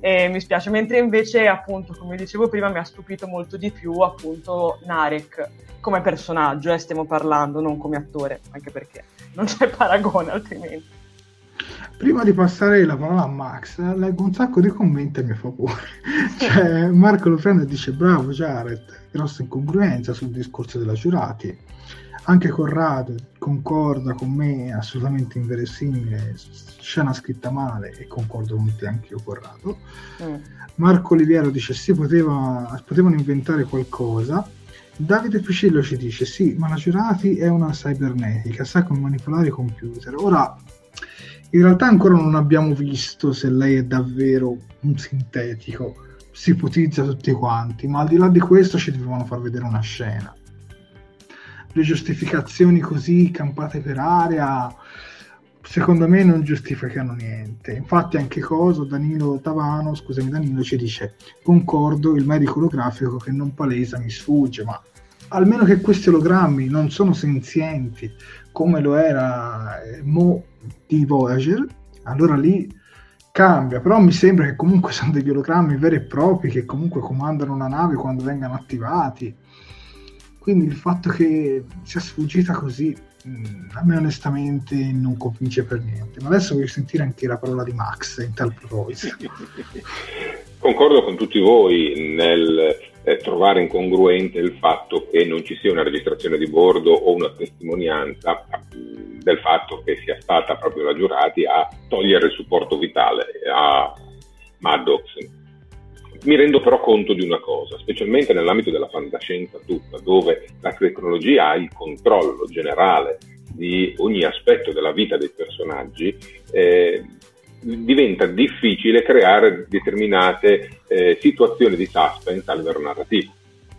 e mi spiace. Mentre invece, appunto, come dicevo prima, mi ha stupito molto di più, appunto, Narek come personaggio, eh, stiamo parlando, non come attore, anche perché non c'è paragone altrimenti. Prima di passare la parola a Max, leggo un sacco di commenti a mio favore. cioè, Marco lo prende e dice: Bravo Jared, grossa incongruenza sul discorso della giurati. Anche Corrado concorda con me, assolutamente inverosimile, scena scritta male, e concordo con te anche io, Corrado. Mm. Marco Oliviero dice: Sì, poteva, potevano inventare qualcosa. Davide Fucillo ci dice: Sì, ma la giurati è una cybernetica, sa come manipolare i computer. Ora, in realtà ancora non abbiamo visto se lei è davvero un sintetico, si ipotizza tutti quanti, ma al di là di questo ci dovevano far vedere una scena. Le giustificazioni così campate per aria, secondo me non giustificano niente. Infatti anche Coso, Danilo Tavano, scusami Danilo, ci dice, concordo, il medico olografico che non palesa mi sfugge, ma almeno che questi ologrammi non sono senzienti come lo era eh, Mo di Voyager, allora lì cambia, però mi sembra che comunque sono degli ologrammi veri e propri che comunque comandano una nave quando vengano attivati. Quindi il fatto che sia sfuggita così mh, a me onestamente non convince per niente. Ma adesso voglio sentire anche la parola di Max in tal proposito. Concordo con tutti voi nel eh, trovare incongruente il fatto che non ci sia una registrazione di bordo o una testimonianza del fatto che sia stata proprio la giurati a togliere il supporto vitale a Maddox. Mi rendo però conto di una cosa, specialmente nell'ambito della fantascienza tutta, dove la tecnologia ha il controllo generale di ogni aspetto della vita dei personaggi, eh, diventa difficile creare determinate eh, situazioni di suspense a livello narrativo,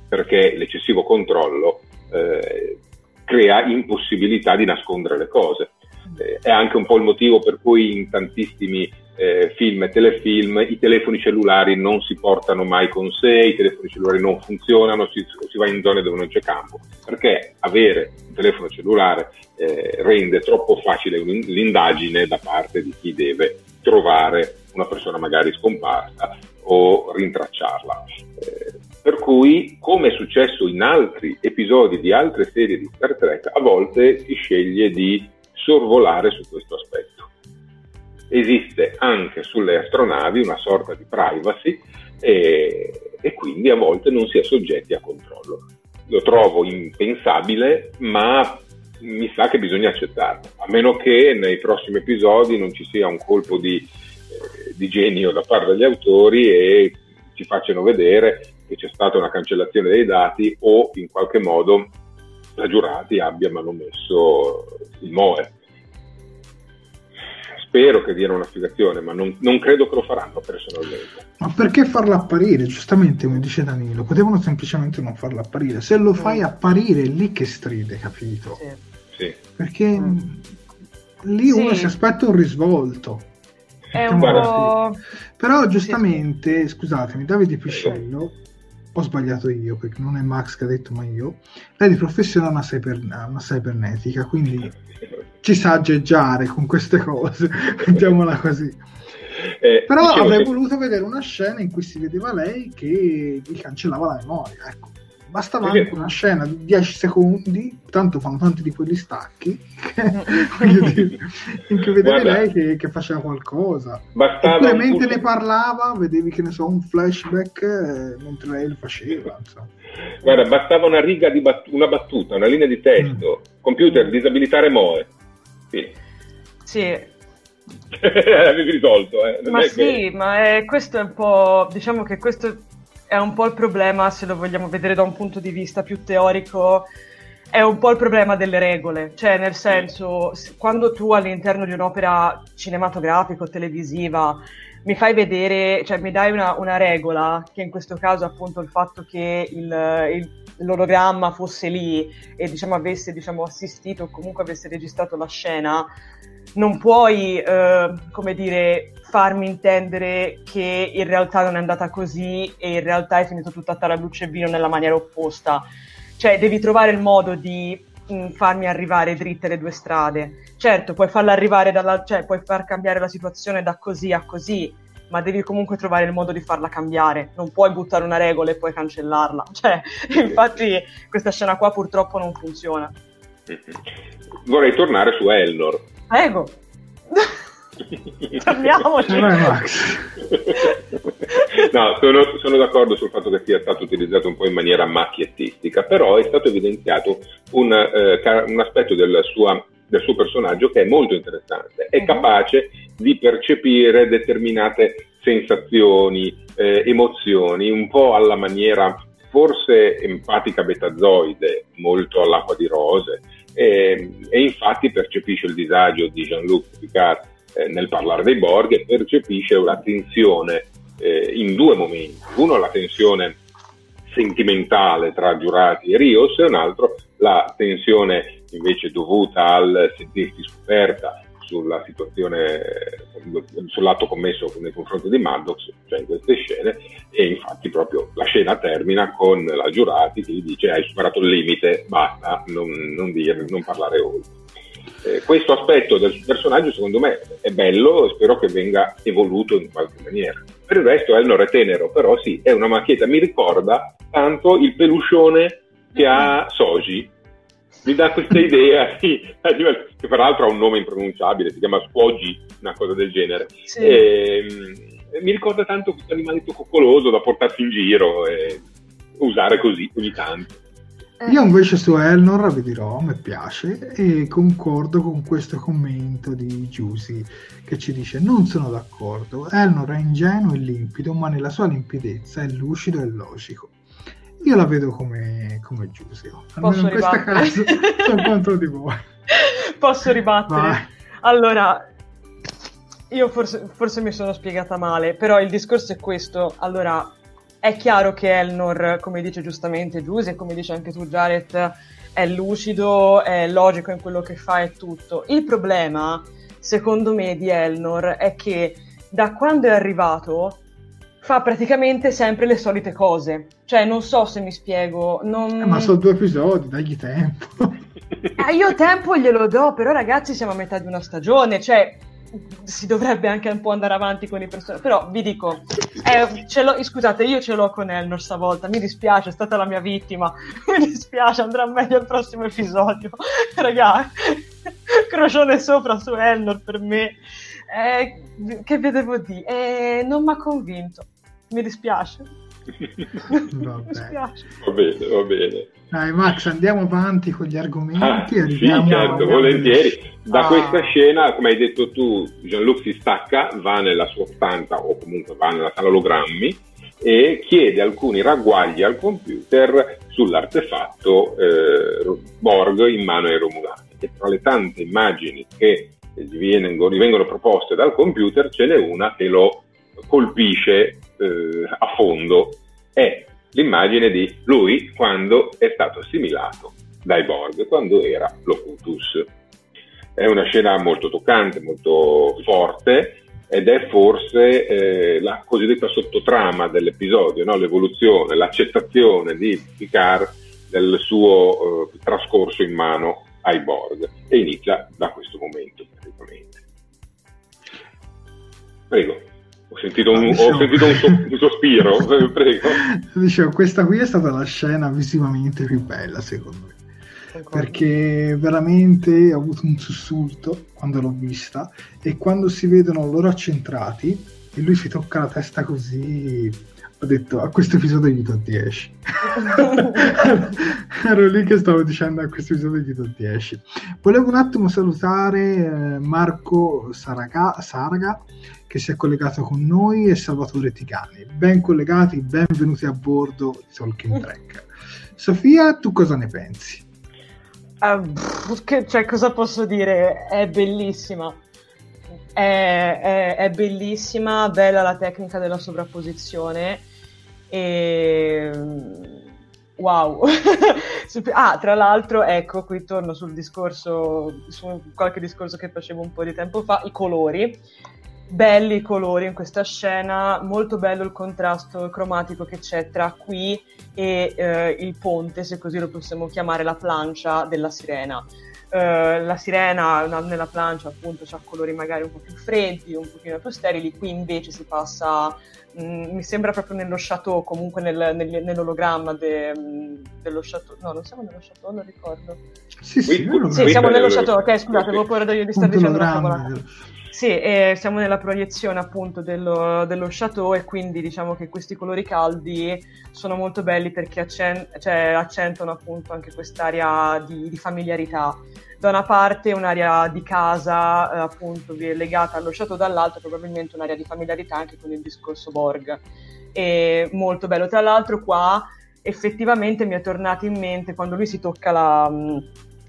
perché l'eccessivo controllo eh, crea impossibilità di nascondere le cose. Eh, è anche un po' il motivo per cui in tantissimi eh, film e telefilm i telefoni cellulari non si portano mai con sé, i telefoni cellulari non funzionano, si, si va in zone dove non c'è campo, perché avere un telefono cellulare eh, rende troppo facile l'indagine da parte di chi deve trovare una persona magari scomparsa o rintracciarla. Eh, per cui, come è successo in altri episodi di altre serie di Star Trek, a volte si sceglie di sorvolare su questo aspetto esiste anche sulle astronavi una sorta di privacy e, e quindi a volte non si è soggetti a controllo. Lo trovo impensabile, ma mi sa che bisogna accettarlo, a meno che nei prossimi episodi non ci sia un colpo di, eh, di genio da parte degli autori e ci facciano vedere che c'è stata una cancellazione dei dati o in qualche modo la giurati abbia manomesso il MOE spero che diano una spiegazione, ma non, non, credo che lo faranno personalmente. Ma perché farla apparire? Giustamente, come dice Danilo, potevano semplicemente non farla apparire. Se lo fai apparire è lì che stride, capito? Sì. sì. Perché mm. lì sì. uno si aspetta un risvolto. È un po'... Però giustamente, sì. scusatemi, Davide Piscello, ho sbagliato io, perché non è Max che ha detto ma io, lei di professione è una, cyber, una cybernetica, quindi ci sa aggeggiare con queste cose, mettiamola così. Eh, Però avrei che... voluto vedere una scena in cui si vedeva lei che gli cancellava la memoria. Ecco. Bastava Perché... anche una scena di 10 secondi, tanto fanno tanti di quegli stacchi, dire, in cui vedevi Guarda, lei che, che, faceva qualcosa. Oppure mentre ne parlava, vedevi che ne so, un flashback eh, mentre lei lo faceva. Insomma. Guarda, bastava una riga di bat- una battuta, una linea di testo, mm. computer, disabilitare Moe. Sì. Sì. Avevi risolto, eh. ma sì, che... ma è, questo è un po', diciamo che questo è un po' il problema, se lo vogliamo vedere da un punto di vista più teorico, è un po' il problema delle regole, cioè nel senso, quando tu all'interno di un'opera cinematografica o televisiva mi fai vedere, cioè mi dai una, una, regola, che in questo caso appunto il fatto che il, il, l'ologramma fosse lì e diciamo avesse diciamo, assistito o comunque avesse registrato la scena, non puoi, eh, come dire, farmi intendere che in realtà non è andata così e in realtà è finito tutto a tarallucce e vino nella maniera opposta. Cioè devi trovare il modo di mh, mm, farmi arrivare dritte le due strade. Certo, puoi farla arrivare dalla, cioè puoi far cambiare la situazione da così a così, ma devi comunque trovare il modo di farla cambiare. Non puoi buttare una regola e poi cancellarla. Cioè, infatti questa scena qua purtroppo non funziona. Vorrei tornare su Elnor. Prego. Torniamoci. no, sono, sono, d'accordo sul fatto che sia stato utilizzato un po' in maniera macchiettistica, però è stato evidenziato un, eh, un aspetto del, sua, del, suo personaggio che è molto interessante. È uh-huh. capace di percepire determinate sensazioni, eh, emozioni, un po' alla maniera forse empatica betazoide, molto all'acqua di rose, e, e infatti percepisce il disagio di Jean-Luc Picard eh, nel parlare dei Borg percepisce una tensione eh, in due momenti. Uno la tensione sentimentale tra giurati e Rios e un altro la tensione invece dovuta al sentirsi scoperta sulla situazione, sull'atto commesso nei confronti di Maddox, cioè in queste scene, e infatti proprio la scena termina con la giurati che gli dice hai superato il limite, basta, non, non, dire, non parlare oltre. Eh, questo aspetto del personaggio secondo me è bello e spero che venga evoluto in qualche maniera. Per il resto Elnor è tenero, però sì, è una macchietta, mi ricorda tanto il peluscione che ha Soji. Mi dà questa idea, sì, che peraltro ha un nome impronunciabile, si chiama Squoggi, una cosa del genere. Sì. E, ehm, mi ricorda tanto questo animaletto coccoloso da portarsi in giro e usare così ogni tanto. Eh. Io invece su Elnor vi dirò, mi piace e concordo con questo commento di Giusy che ci dice non sono d'accordo, Elnor è ingenuo e limpido ma nella sua limpidezza è lucido e logico. Io la vedo come, come Giusy, almeno in questo caso sono contro di voi. Posso ribattere? Vai. Allora, io forse, forse mi sono spiegata male, però il discorso è questo. Allora, è chiaro che Elnor, come dice giustamente Giuse, e come dice anche tu Jared, è lucido, è logico in quello che fa e tutto. Il problema, secondo me, di Elnor è che da quando è arrivato fa praticamente sempre le solite cose. Cioè, non so se mi spiego. Non... Eh, ma sono due episodi, dagli tempo. Eh, io tempo glielo do, però ragazzi siamo a metà di una stagione, cioè si dovrebbe anche un po' andare avanti con i personaggi. Però vi dico, eh, scusate, io ce l'ho con Elnor stavolta. Mi dispiace, è stata la mia vittima. Mi dispiace, andrà meglio il prossimo episodio. Ragazzi, crocione sopra su Elnor per me. Eh, che vi devo dire? Eh, non mi ha convinto. Mi dispiace. Va bene, va bene. Dai Max, andiamo avanti con gli argomenti. Ah, sì, certo, volentieri. Da ah. questa scena, come hai detto tu, Jean-Luc si stacca, va nella sua stanza o comunque va nella sala ologrammi e chiede alcuni ragguagli al computer sull'artefatto eh, Borg in mano ai Romulani. E tra le tante immagini che gli, vengono, gli vengono proposte dal computer ce n'è una che lo colpisce eh, a fondo. È l'immagine di lui quando è stato assimilato dai Borg, quando era Locutus. È una scena molto toccante, molto forte ed è forse eh, la cosiddetta sottotrama dell'episodio, no? l'evoluzione, l'accettazione di Picard del suo eh, trascorso in mano ai Borg e inizia da questo momento praticamente. Prego. Ho sentito un, diciamo... ho sentito un, so, un sospiro, prego. Dicevo, questa qui è stata la scena visivamente più bella, secondo me. Perché veramente ho avuto un sussulto quando l'ho vista e quando si vedono loro accentrati e lui si tocca la testa così ho detto a questo episodio gli do 10 ero lì che stavo dicendo a questo episodio gli do 10 volevo un attimo salutare eh, Marco Saraga, Saraga che si è collegato con noi e Salvatore Ticani ben collegati, benvenuti a bordo di Talking Track Sofia, tu cosa ne pensi? Uh, che, cioè, cosa posso dire? È bellissima è, è, è, bellissima, bella la tecnica della sovrapposizione e wow. ah, tra l'altro, ecco, qui torno sul discorso, su qualche discorso che facevo un po' di tempo fa, i colori. Belli i colori in questa scena, molto bello il contrasto cromatico che c'è tra qui e eh, il ponte, se così lo possiamo chiamare, la plancia della sirena. Uh, la sirena nella plancia appunto ha colori magari un po' più freddi, un pochino più sterili, qui invece si passa Mm, mi sembra proprio nello chateau, comunque nel, nel, nell'ologramma de, mm, dello chateau. No, non siamo nello chateau, non ricordo. Sì, sì, qui, sì siamo nello chateau. Ok, scusate, avevo paura di stare dicendo una cavolata. Sì, eh, siamo nella proiezione appunto dello, dello, chateau e quindi diciamo che questi colori caldi sono molto belli perché accent- cioè, accentuano appunto anche quest'area di, di familiarità da una parte un'area di casa eh, appunto legata allo chateau, dall'altra probabilmente un'area di familiarità anche con il discorso Borg. E molto bello. Tra l'altro qua effettivamente mi è tornato in mente quando lui si tocca la,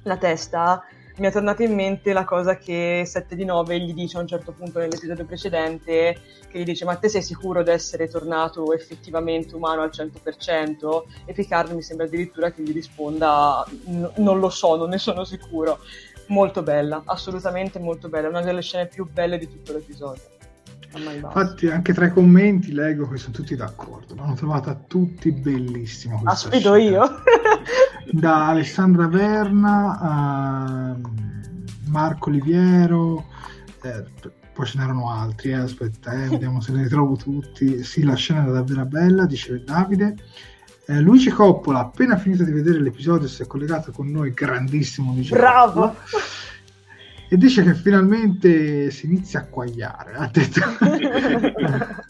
la testa mi è tornata in mente la cosa che 7 di 9 gli dice a un certo punto nell'episodio precedente, che gli dice ma te sei sicuro di essere tornato effettivamente umano al 100%? E Picard mi sembra addirittura che gli risponda non lo so, non ne sono sicuro. Molto bella, assolutamente molto bella, una delle scene più belle di tutto l'episodio. Infatti, anche tra i commenti leggo che sono tutti d'accordo. L'hanno trovata tutti bellissima. La sfido io. da Alessandra Verna a Marco Oliviero, eh, poi ce n'erano altri. Eh, aspetta, eh, vediamo se li ritrovo tutti. Sì, la scena era davvero bella, dice Davide. Eh, Luigi Coppola, appena finito di vedere l'episodio, si è collegato con noi. Grandissimo Luigi Bravo! Coppola e dice che finalmente si inizia a quagliare. Ha detto.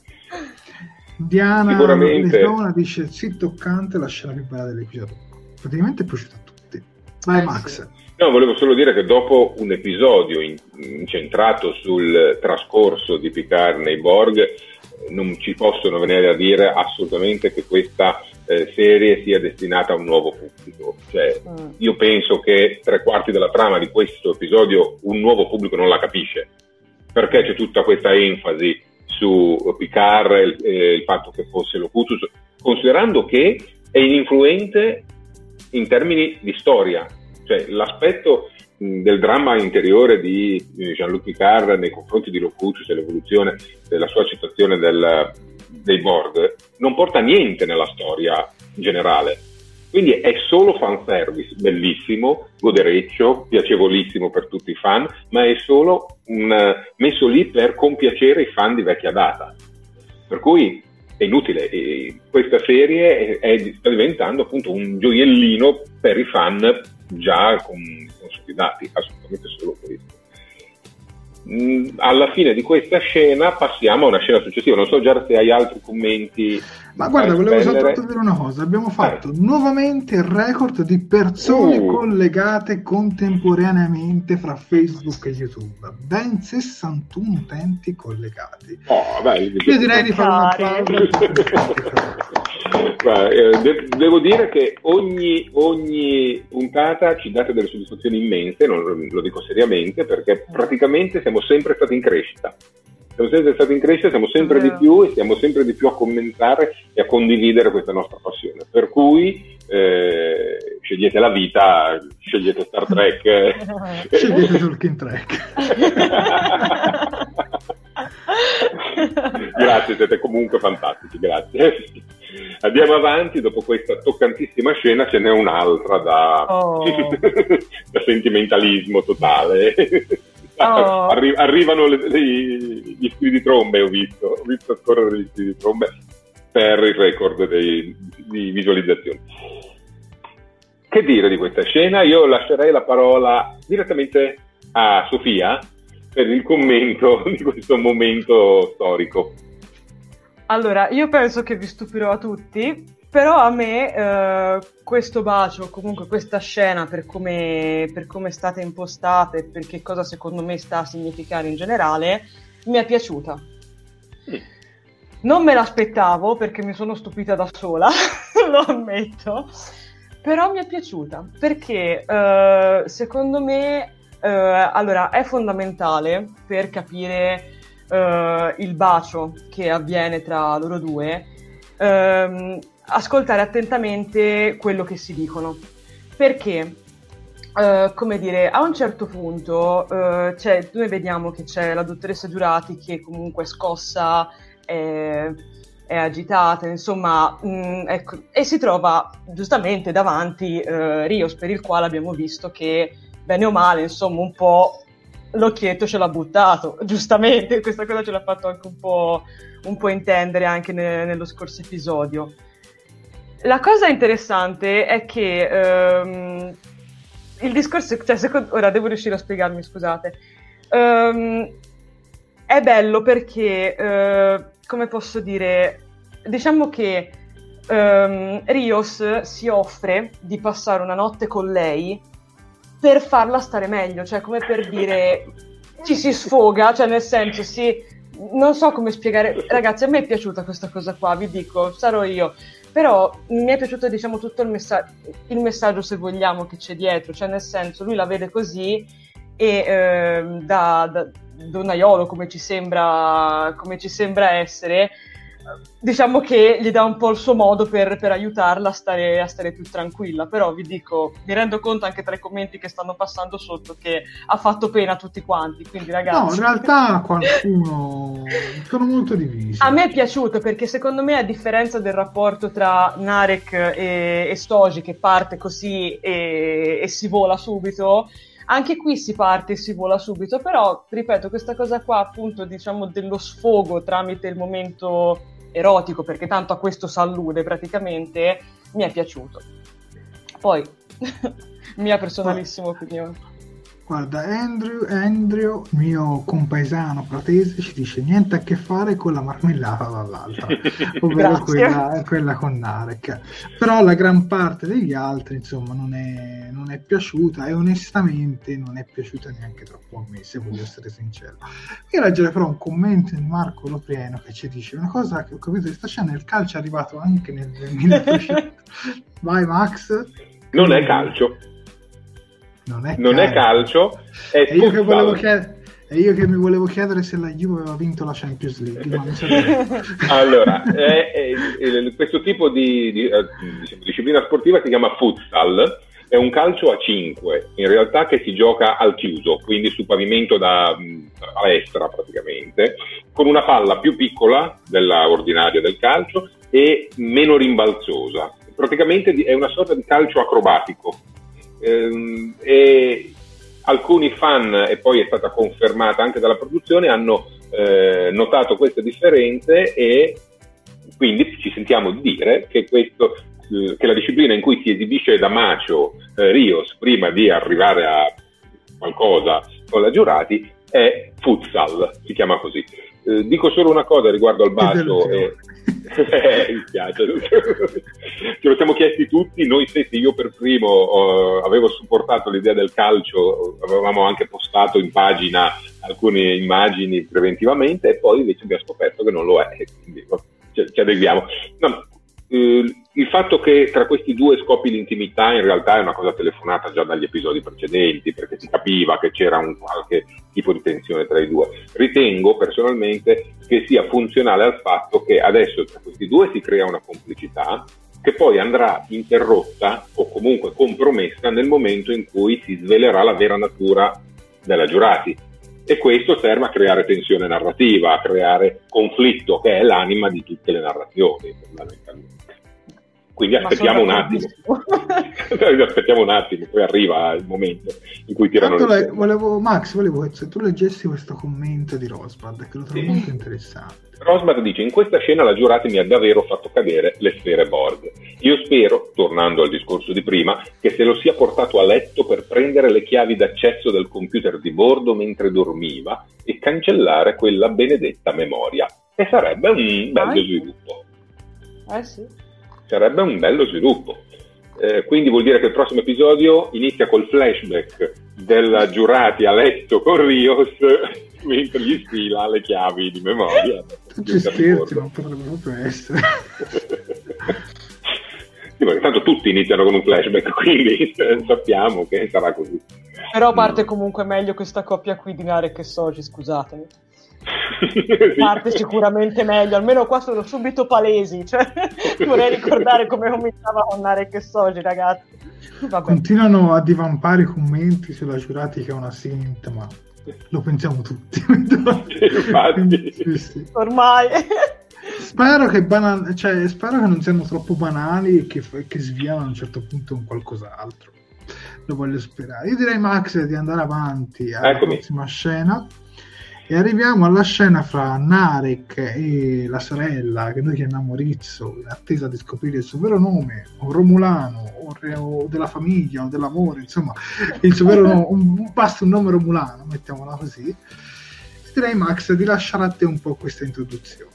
Diana Leona dice sì toccante la scena più bella dell'episodio praticamente è piaciuta a tutti vai eh, Max no volevo solo dire che dopo un episodio incentrato sul trascorso di Picard nei Borg non ci possono venire a dire assolutamente che questa eh, serie sia destinata a un nuovo pubblico. Cioè, mm. Io penso che tre quarti della trama di questo episodio un nuovo pubblico non la capisce. perché c'è tutta questa enfasi su Picard e il, eh, il fatto che fosse Locutus, considerando che è ininfluente in termini di storia, cioè l'aspetto del dramma interiore di Jean-Luc Picard nei confronti di Locutus e l'evoluzione della sua situazione del, dei Borg non porta niente nella storia generale. Quindi è solo fanservice, bellissimo, godereccio, piacevolissimo per tutti i fan, ma è solo un, messo lì per compiacere i fan di vecchia data. Per cui è inutile, questa serie è, è, sta diventando appunto un gioiellino per i fan già consolidati, assolutamente solo questo. Mm, alla fine di questa scena passiamo a una scena successiva. Non so già se hai altri commenti. Ma guarda, volevo soltanto dire una cosa: abbiamo fatto eh. nuovamente il record di persone uh. collegate contemporaneamente fra Facebook e YouTube. Ben 61 utenti collegati. Oh, vabbè, io direi di fare una pausa. Eh, de- devo dire che ogni, ogni, puntata ci date delle soddisfazioni immense, non, lo dico seriamente, perché praticamente siamo sempre stati in crescita. Siamo sempre stati in crescita, siamo sempre di più e siamo sempre di più a commentare e a condividere questa nostra passione. Per cui eh, scegliete la vita, scegliete Star Trek. scegliete Talking Trek. grazie, siete comunque fantastici, grazie. Andiamo avanti, dopo questa toccantissima scena ce n'è un'altra da, oh. da sentimentalismo totale. Oh. Arri- arrivano le, le, gli stili di trombe, ho visto, ho visto scorrere gli stili di trombe per il record dei, di visualizzazioni. Che dire di questa scena? Io lascerei la parola direttamente a Sofia per il commento di questo momento storico. Allora, io penso che vi stupirò a tutti, però a me eh, questo bacio, comunque questa scena, per come, per come è stata impostata e per che cosa secondo me sta a significare in generale, mi è piaciuta. Non me l'aspettavo perché mi sono stupita da sola, lo ammetto, però mi è piaciuta perché eh, secondo me eh, allora, è fondamentale per capire uh, il bacio che avviene tra loro due, um, ascoltare attentamente quello che si dicono. Perché, uh, come dire, a un certo punto uh, noi vediamo che c'è la dottoressa Giurati che comunque è scossa, è, è agitata, insomma, mh, mm, ecco, e si trova giustamente davanti Rios, per il quale abbiamo visto che bene o male, insomma, un po' l'occhietto ce l'ha buttato, giustamente, questa cosa ce l'ha fatto anche un po', un po intendere anche ne, nello scorso episodio. La cosa interessante è che um, il discorso, cioè, secondo, ora devo riuscire a spiegarmi, scusate. Um, è bello perché, uh, come posso dire, diciamo che um, Rios si offre di passare una notte con lei per farla stare meglio, cioè come per dire ci si sfoga, cioè nel senso si non so come spiegare, ragazzi, a me è piaciuta questa cosa qua, vi dico, sarò io, però mi è piaciuto diciamo tutto il, messa- il messaggio se vogliamo che c'è dietro, cioè nel senso lui la vede così e eh, da, da donnaiolo come ci sembra, come ci sembra essere, diciamo che gli dà un po' il suo modo per, per aiutarla a stare, a stare, più tranquilla. Però vi dico, mi rendo conto anche tra i commenti che stanno passando sotto che ha fatto pena a tutti quanti. Quindi, ragazzi. No, in realtà qualcuno sono molto divisi. A me è piaciuto perché secondo me, a differenza del rapporto tra Narek e, e Stoji, che parte così e, e si vola subito anche qui si parte e si vola subito, però ripeto, questa cosa qua appunto diciamo dello sfogo tramite il momento erotico, perché tanto a questo si allude praticamente, mi è piaciuto. Poi, mia personalissima opinione. Guarda, Andrew, Andrew, mio compaesano pratese, ci dice niente a che fare con la marmellata dall'altra, ovvero quella, quella, con Narek. Però la gran parte degli altri, insomma, non è, non è, piaciuta e onestamente non è piaciuta neanche troppo a me, se voglio essere sincero. Io leggere però un commento di Marco Loprieno che ci dice una cosa che ho capito di questa scena, il calcio è arrivato anche nel 2300. Vai Max. Non è calcio non è, non calcio. è calcio, è io che volevo chiedere E io che mi volevo chiedere se la Juve aveva vinto la Champions League. Ma allora, è, è, è, questo tipo di, di, eh, diciamo, disciplina sportiva si chiama futsal, è un calcio a 5, in realtà che si gioca al chiuso, quindi su pavimento da palestra praticamente, con una palla più piccola della ordinaria del calcio e meno rimbalzosa. Praticamente è una sorta di calcio acrobatico. Ehm, e alcuni fan, e poi è stata confermata anche dalla produzione, hanno eh, notato queste differenze e quindi ci sentiamo di dire che, questo, eh, che la disciplina in cui si esibisce da macio eh, Rios prima di arrivare a qualcosa con la giurati è futsal, si chiama così. Eh, dico solo una cosa riguardo al bacio. E... eh, mi spiace. Ce lo siamo chiesti tutti, noi stessi, io per primo oh, avevo supportato l'idea del calcio, avevamo anche postato in pagina alcune immagini preventivamente e poi invece abbiamo scoperto che non lo è, quindi ci, ci adeguiamo. No, eh, il fatto che tra questi due scopi l'intimità in realtà è una cosa telefonata già dagli episodi precedenti, perché si capiva che c'era un qualche tipo di tensione tra i due. Ritengo personalmente che sia funzionale al fatto che adesso tra questi due si crea una complicità che poi andrà interrotta o comunque compromessa nel momento in cui si svelerà la vera natura della giurati. E questo serve a creare tensione narrativa, a creare conflitto, che è l'anima di tutte le narrazioni, fondamentalmente. Quindi aspettiamo un attimo. aspettiamo un attimo, poi arriva il momento in cui tirano Tanto le volevo, Max, volevo che tu leggessi questo commento di Rosbad, che lo trovo sì. molto interessante. Rosbad dice, in questa scena la giurata mi ha davvero fatto cadere le sfere Borg. Io spero, tornando al discorso di prima, che se lo sia portato a letto per prendere le chiavi d'accesso del computer di bordo mentre dormiva e cancellare quella benedetta memoria. E sarebbe un bello sviluppo. Eh sì sarebbe un bello sviluppo. Eh, quindi vuol dire che il prossimo episodio inizia col flashback della giurati a letto con Rios mentre gli sfila le chiavi di memoria. Tu ci scherzi, non potrebbe proprio essere. sì, perché tanto tutti iniziano con un flashback, quindi sappiamo che sarà così. Però parte comunque meglio questa coppia qui di Narek e Soji, scusatemi parte sicuramente meglio, almeno qua sono subito palesi, cioè, vorrei ricordare come cominciava con Narek e Soji, ragazzi. Vabbè. Continuano a divampare i commenti sulla giurati che è una synth, ma lo pensiamo tutti. sì, sì. Ormai. Spero che, banal- cioè, spero che, non siano troppo banali e che, che sviano a un certo punto in qualcos'altro. Lo voglio sperare. Io direi, Max, di andare avanti alla Eccomi. prossima scena e arriviamo alla scena fra Narek e la sorella, che noi chiamiamo Rizzo, in attesa di scoprire il suo vero nome, o Romulano, o, re, o della famiglia, o dell'amore, insomma, il suo vero nome, un, basta un nome Romulano, mettiamola così. direi, Max, di lasciare a te un po' questa introduzione.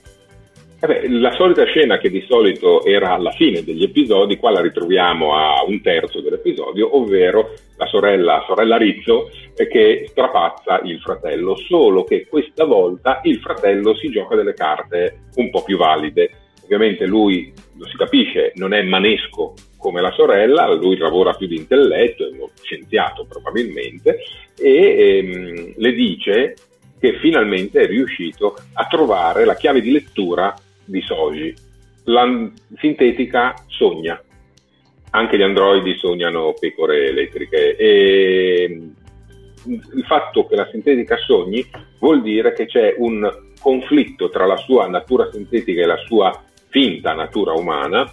Eh beh, la solita scena che di solito era alla fine degli episodi, qua la ritroviamo a un terzo dell'episodio, ovvero la sorella, sorella Rizzo, che strapazza il fratello, solo che questa volta il fratello si gioca delle carte un po' più valide. Ovviamente lui, lo si capisce, non è manesco come la sorella, lui lavora più di intelletto, è uno scienziato probabilmente, e ehm, le dice che finalmente è riuscito a trovare la chiave di lettura di Soji. La sintetica sogna, anche gli androidi sognano pecore elettriche e il fatto che la sintetica sogni vuol dire che c'è un conflitto tra la sua natura sintetica e la sua finta natura umana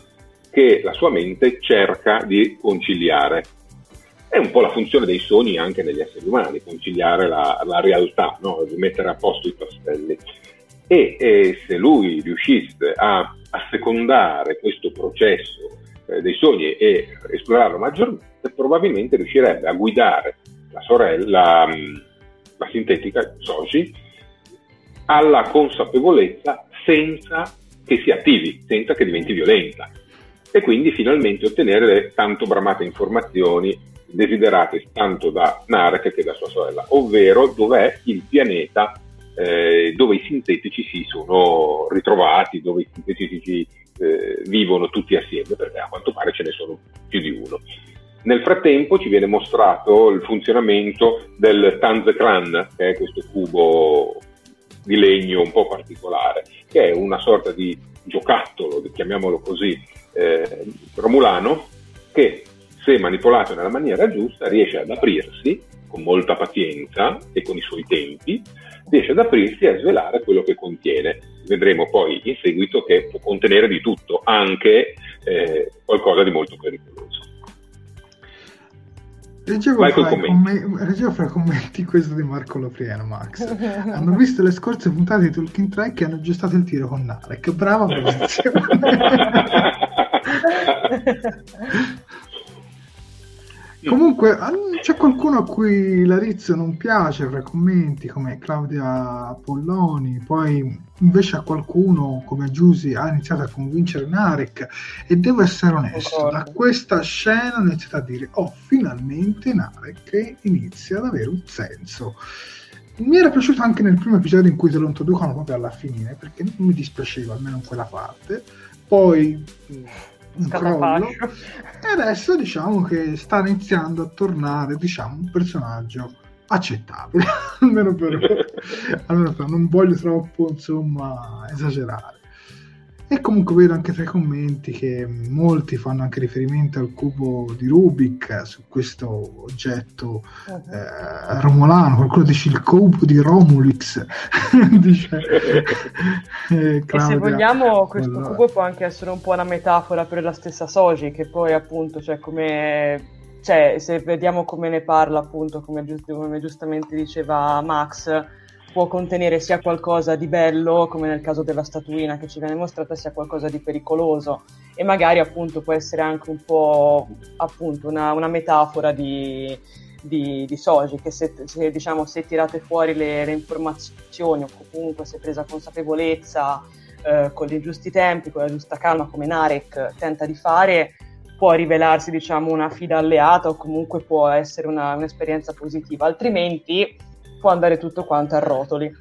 che la sua mente cerca di conciliare. È un po' la funzione dei sogni anche negli esseri umani, conciliare la, la realtà, no? mettere a posto i tasselli e, e se lui riuscisse a assecondare questo processo dei sogni e esplorarlo maggiormente, probabilmente riuscirebbe a guidare la sorella, la, mm, la sintetica Soji, alla consapevolezza senza che si attivi, senza che diventi violenta. E quindi finalmente ottenere le tanto bramate informazioni desiderate tanto da Narek che da sua sorella, ovvero dov'è il pianeta eh, dove i sintetici si sono ritrovati, dove i sintetici eh, vivono tutti assieme, perché a quanto pare ce ne sono più di uno. Nel frattempo ci viene mostrato il funzionamento del Tanzekran, che è questo cubo di legno un po' particolare, che è una sorta di giocattolo, chiamiamolo così, eh, romulano, che se manipolato nella maniera giusta riesce ad aprirsi con molta pazienza e con i suoi tempi, riesce ad aprirsi e a svelare quello che contiene. Vedremo poi in seguito che può contenere di tutto, anche eh, qualcosa di molto pericoloso. Leggevo fra, com- leggevo fra, i commenti questo di Marco Lopriano, Max. Hanno visto le scorse puntate di Talking Track e hanno aggiustato il tiro con Narek. Brava posizione. Comunque c'è qualcuno a cui Larizio non piace fra i commenti come Claudia Polloni, poi invece a qualcuno come Giusy ha iniziato a convincere Narek e devo essere onesto, da questa scena ho iniziato a dire oh finalmente Narek inizia ad avere un senso. Mi era piaciuto anche nel primo episodio in cui te lo introducono proprio alla fine perché non mi dispiaceva almeno in quella parte. Poi un crollo e adesso diciamo che sta iniziando a tornare diciamo un personaggio accettabile almeno per, almeno per non voglio troppo insomma esagerare e comunque vedo anche tra i commenti che molti fanno anche riferimento al cubo di Rubik su questo oggetto uh-huh. eh, romolano. Qualcuno dice il cubo di Romulix. dice, eh, e se vogliamo, questo allora. cubo può anche essere un po' una metafora per la stessa Soji, che poi appunto, cioè come cioè, se vediamo come ne parla, appunto, come, giust- come giustamente diceva Max, può contenere sia qualcosa di bello, come nel caso della statuina che ci viene mostrata, sia qualcosa di pericoloso. E magari appunto può essere anche un po' appunto una, una metafora di, di, di, Soji che se, se, diciamo, se tirate fuori le, le, informazioni o comunque se presa consapevolezza eh, con gli giusti tempi, con la giusta calma come Narek tenta di fare può rivelarsi diciamo una fida alleata o comunque può essere una, un'esperienza positiva. Altrimenti può andare tutto quanto a rotoli.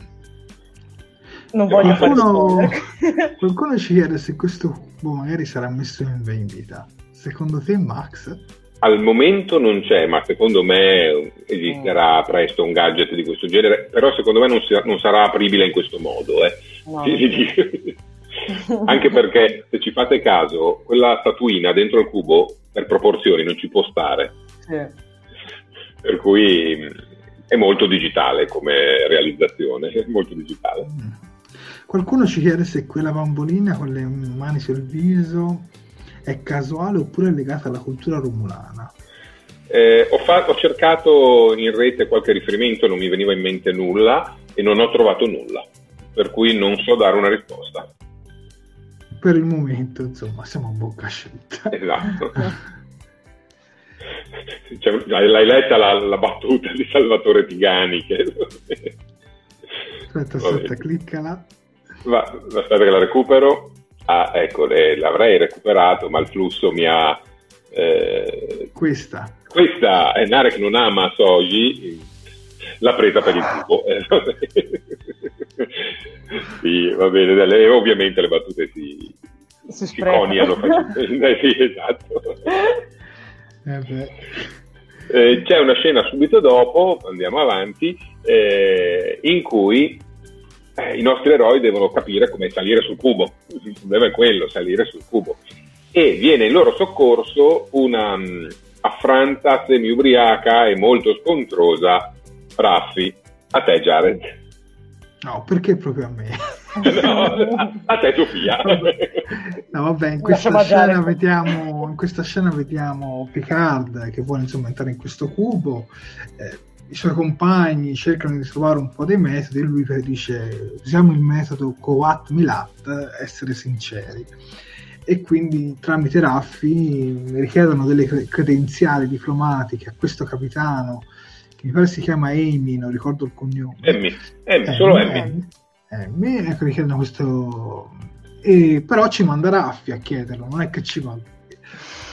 Non voglio qualcuno, fare qualcuno ci chiede se questo cubo magari sarà messo in vendita. Secondo te, Max? Al momento non c'è, ma secondo me esisterà mm. presto un gadget di questo genere, però secondo me non, si, non sarà apribile in questo modo. Eh. No, Anche perché se ci fate caso, quella statuina dentro il cubo per proporzioni non ci può stare. Sì. Per cui è molto digitale come realizzazione, è molto digitale. Qualcuno ci chiede se quella bambolina con le mani sul viso è casuale oppure è legata alla cultura romulana. Eh, ho, fa- ho, cercato in rete qualche riferimento, non mi veniva in mente nulla e non ho trovato nulla, per cui non so dare una risposta. Per il momento, insomma, siamo a bocca asciutta. Esatto. cioè, l'hai letta la, la, battuta di Salvatore Tigani che... aspetta aspetta cliccala. Va, aspetta che la recupero. Ah ecco le, l'avrei recuperato ma il flusso mi ha eh... questa. Questa è Narek non ama Soji l'ha presa per il cubo. Sì va bene e ovviamente le battute si, si, si coniano facilmente sì esatto eh eh, c'è una scena subito dopo, andiamo avanti, eh, in cui eh, i nostri eroi devono capire come salire sul cubo. Il problema è quello, salire sul cubo. E viene in loro soccorso una um, affranta semi-ubriaca e molto scontrosa Raffi. A te, Jared. No, perché proprio a me? No, a, te Sofia. no, vabbè, in questa, scena vediamo, in questa scena vediamo Picard che vuole insomma entrare in questo cubo. Eh, I suoi compagni cercano di trovare un po' dei metodi e lui dice usiamo il metodo Coat Milat, essere sinceri. E quindi tramite Raffi richiedono delle credenziali diplomatiche a questo capitano mi pare si chiama Amy, non ricordo il cognome. Emmy, Emmy, Emmy solo Emmy. Emmy, ecco, richiedono questo... E, però ci manda Raffi a chiederlo, non è che ci manda...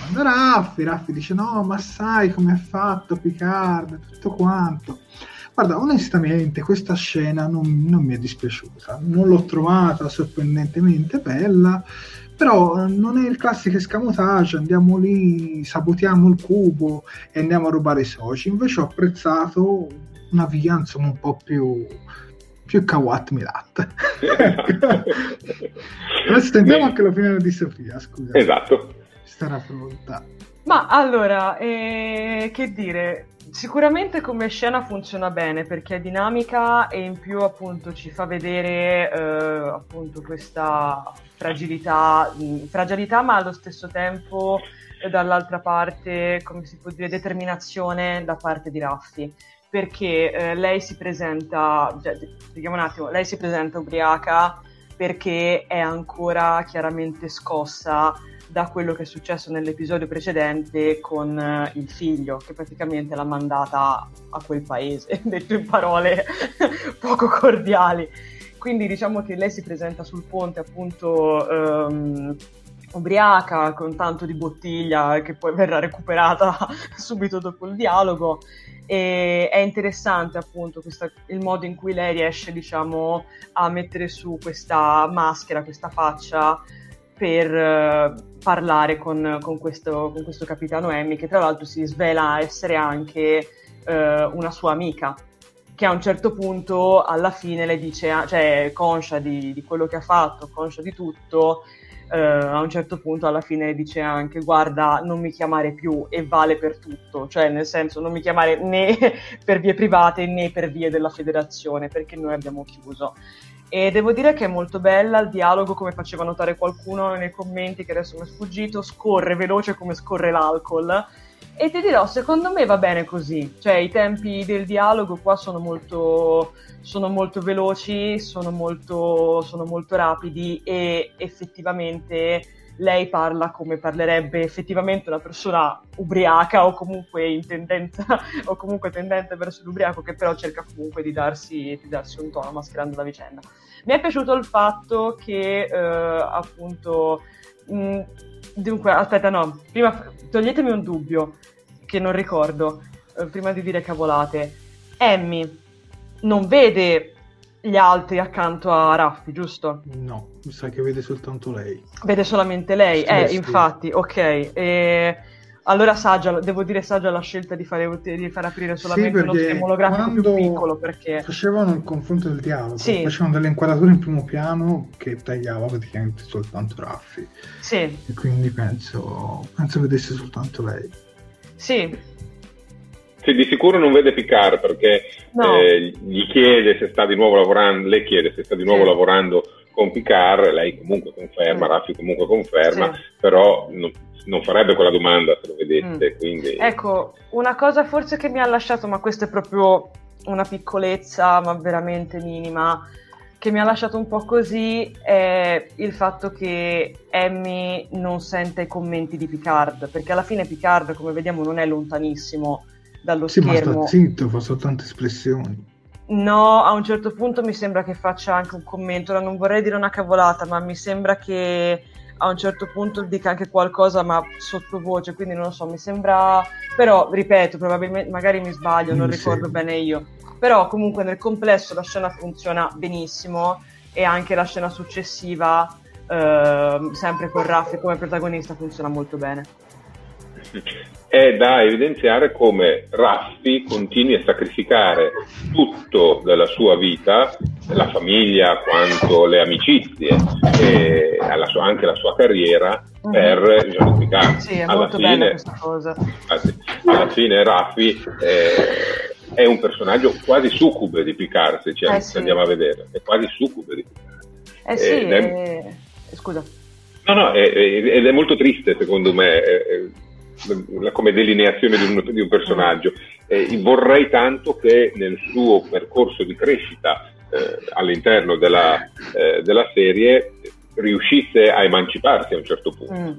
Manda Raffi, Raffi dice no, ma sai come è fatto Picard, tutto quanto. Guarda, onestamente questa scena non, non mi è dispiaciuta, non l'ho trovata sorprendentemente bella, però non è il classico escamotage, andiamo lì, sabotiamo il cubo e andiamo a rubare i soci. Invece ho apprezzato una via insomma un po' più più Kawat Milat. Adesso sentiamo anche l'opinione di Sofia, scusa. Esatto. Starà pronta. Ma allora, eh, che dire, sicuramente come scena funziona bene perché è dinamica e in più appunto ci fa vedere eh, appunto questa fragilità, fragilità ma allo stesso tempo eh, dall'altra parte, come si può dire, determinazione da parte di Raffi perché eh, lei si presenta, cioè, un attimo, lei si presenta ubriaca perché è ancora chiaramente scossa da quello che è successo nell'episodio precedente con uh, il figlio, che praticamente l'ha mandata a quel paese, detto in parole poco cordiali. Quindi diciamo che lei si presenta sul ponte appunto um, ubriaca, con tanto di bottiglia che poi verrà recuperata subito dopo il dialogo e è interessante appunto questa, il modo in cui lei riesce diciamo a mettere su questa maschera, questa faccia per uh, parlare con, con, questo, con, questo, capitano Emmy che tra l'altro si svela essere anche uh, una sua amica che a un certo punto alla fine le dice, cioè conscia di, di quello che ha fatto, conscia di tutto eh, a un certo punto alla fine dice anche guarda non mi chiamare più e vale per tutto, cioè nel senso non mi chiamare né per vie private né per vie della federazione perché noi abbiamo chiuso. E devo dire che è molto bella il dialogo, come faceva notare qualcuno nei commenti che adesso mi è sfuggito, scorre veloce come scorre l'alcol e ti dirò, secondo me va bene così, cioè i tempi del dialogo qua sono molto, sono molto veloci, sono molto, sono molto rapidi e effettivamente lei parla come parlerebbe effettivamente una persona ubriaca o comunque in tendenza o comunque tendente verso l'ubriaco che però cerca comunque di darsi, di darsi un tono mascherando la vicenda. Mi è piaciuto il fatto che eh, appunto mh, dunque aspetta no, prima toglietemi un dubbio che non ricordo, eh, prima di dire cavolate. Emmy non vede gli altri accanto a Raffi, giusto? No, mi sa che vede soltanto lei. Vede solamente lei, sì, eh, sì. infatti, ok. E... Allora Saggia, devo dire Saggia la scelta di fare, di far aprire solamente sì, uno schermo olografico più piccolo perché... Facevano il confronto del dialogo, sì. facevano delle inquadrature in primo piano che tagliava praticamente soltanto Raffi. Sì. E quindi penso, penso vedesse soltanto lei. Sì. sì. di sicuro non vede Picard perché no. eh, gli chiede se sta di nuovo lavorando, lei chiede se sta di nuovo sì. lavorando con Picard, lei comunque conferma, mm. Raffi comunque conferma, sì. però non, non, farebbe quella domanda se lo vedesse. Mm. Quindi... Ecco, una cosa forse che mi ha lasciato, ma questa è proprio una piccolezza, ma veramente minima, che mi ha lasciato un po' così è il fatto che Emmy non sente i commenti di Picard, perché alla fine Picard, come vediamo, non è lontanissimo dallo sì, schermo. Ma sta zitto, fa soltanto espressioni. No, a un certo punto mi sembra che faccia anche un commento, ora non vorrei dire una cavolata, ma mi sembra che a un certo punto dica anche qualcosa ma sottovoce, quindi non lo so, mi sembra... però, ripeto, probabilmente magari mi sbaglio, non mi ricordo sembra. bene io però comunque nel complesso la scena funziona benissimo e anche la scena successiva, eh, sempre con Raffi come protagonista, funziona molto bene. È da evidenziare come Raffi continui a sacrificare tutto della sua vita, la famiglia quanto le amicizie e sua, anche la sua carriera mm-hmm. per Jean Picard. Sì, è alla fine, cosa. Infatti, alla fine Raffi eh, è un personaggio quasi succube di Picard, se ci eh sì. andiamo a vedere, è quasi succube di Picard. Eh sì, è... Eh, scusa. No, no, ed è, molto triste secondo me come delineazione di un, di un personaggio. Eh, vorrei tanto che nel suo percorso di crescita eh, all'interno della, eh, della, serie riuscisse a emanciparsi a un certo punto. Mm,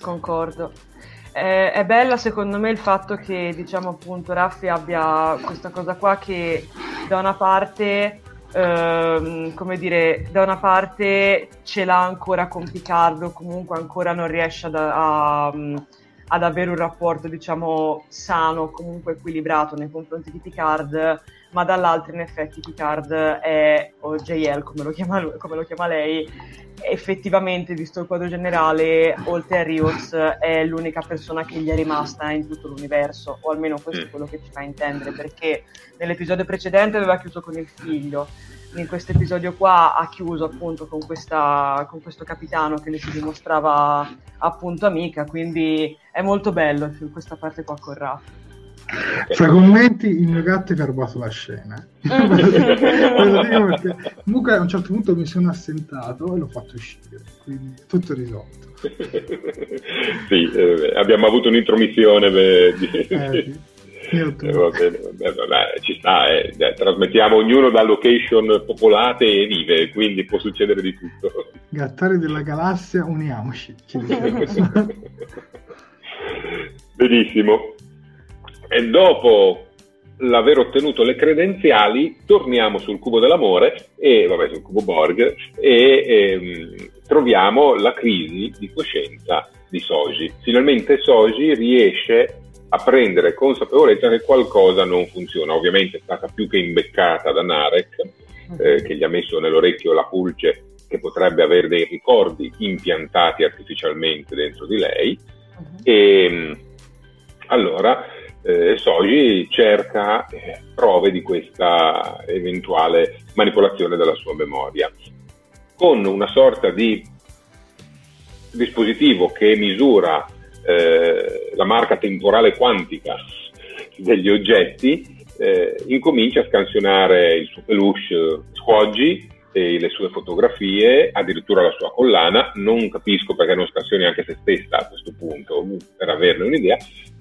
concordo è, è, bella secondo me il fatto che diciamo appunto Raffi abbia questa cosa qua che da una parte ehm, come dire da una parte ce l'ha ancora con Piccardo comunque ancora non riesce ad, a, ad avere un rapporto, diciamo, sano, comunque equilibrato nei confronti di Picard, ma dall'altro in effetti Picard è, o JL come lo chiama, come lo chiama lei, effettivamente, visto il quadro generale, oltre a Rios, è l'unica persona che gli è rimasta in tutto l'universo, o almeno questo è quello che ci fa intendere, perché nell'episodio precedente aveva chiuso con il figlio, in questo episodio qua ha chiuso appunto con, questa, con questo capitano che le si dimostrava appunto amica, quindi è molto bello questa parte qua con Raf. Fra commenti il mio gatto ha rubato la scena perché comunque a un certo punto mi sono assentato e l'ho fatto uscire quindi tutto risolto sì, eh, abbiamo avuto un'intromissione beh, di... eh, sì. Eh, vabbè, ci sta, eh. trasmettiamo ognuno da location popolate e vive, quindi può succedere di tutto. Gattari della galassia, uniamoci. Benissimo. E dopo l'aver ottenuto le credenziali, torniamo sul cubo dell'amore e vabbè, sul cubo Borg e ehm, troviamo la crisi di coscienza di Soji. Finalmente Soji riesce a prendere consapevolezza che qualcosa non funziona. Ovviamente è stata più che imbeccata da Narek, eh, che gli ha messo nell'orecchio la pulce che potrebbe avere dei ricordi impiantati artificialmente dentro di lei. Uh-huh. E allora eh, Soji cerca eh, prove di questa eventuale manipolazione della sua memoria. Con una sorta di dispositivo che misura eh, la marca temporale quantica degli oggetti, eh, incomincia a scansionare il suo peluche Squoggy e le sue fotografie, addirittura la sua collana. Non capisco perché non scansioni anche se stessa a questo punto, per averne un'idea,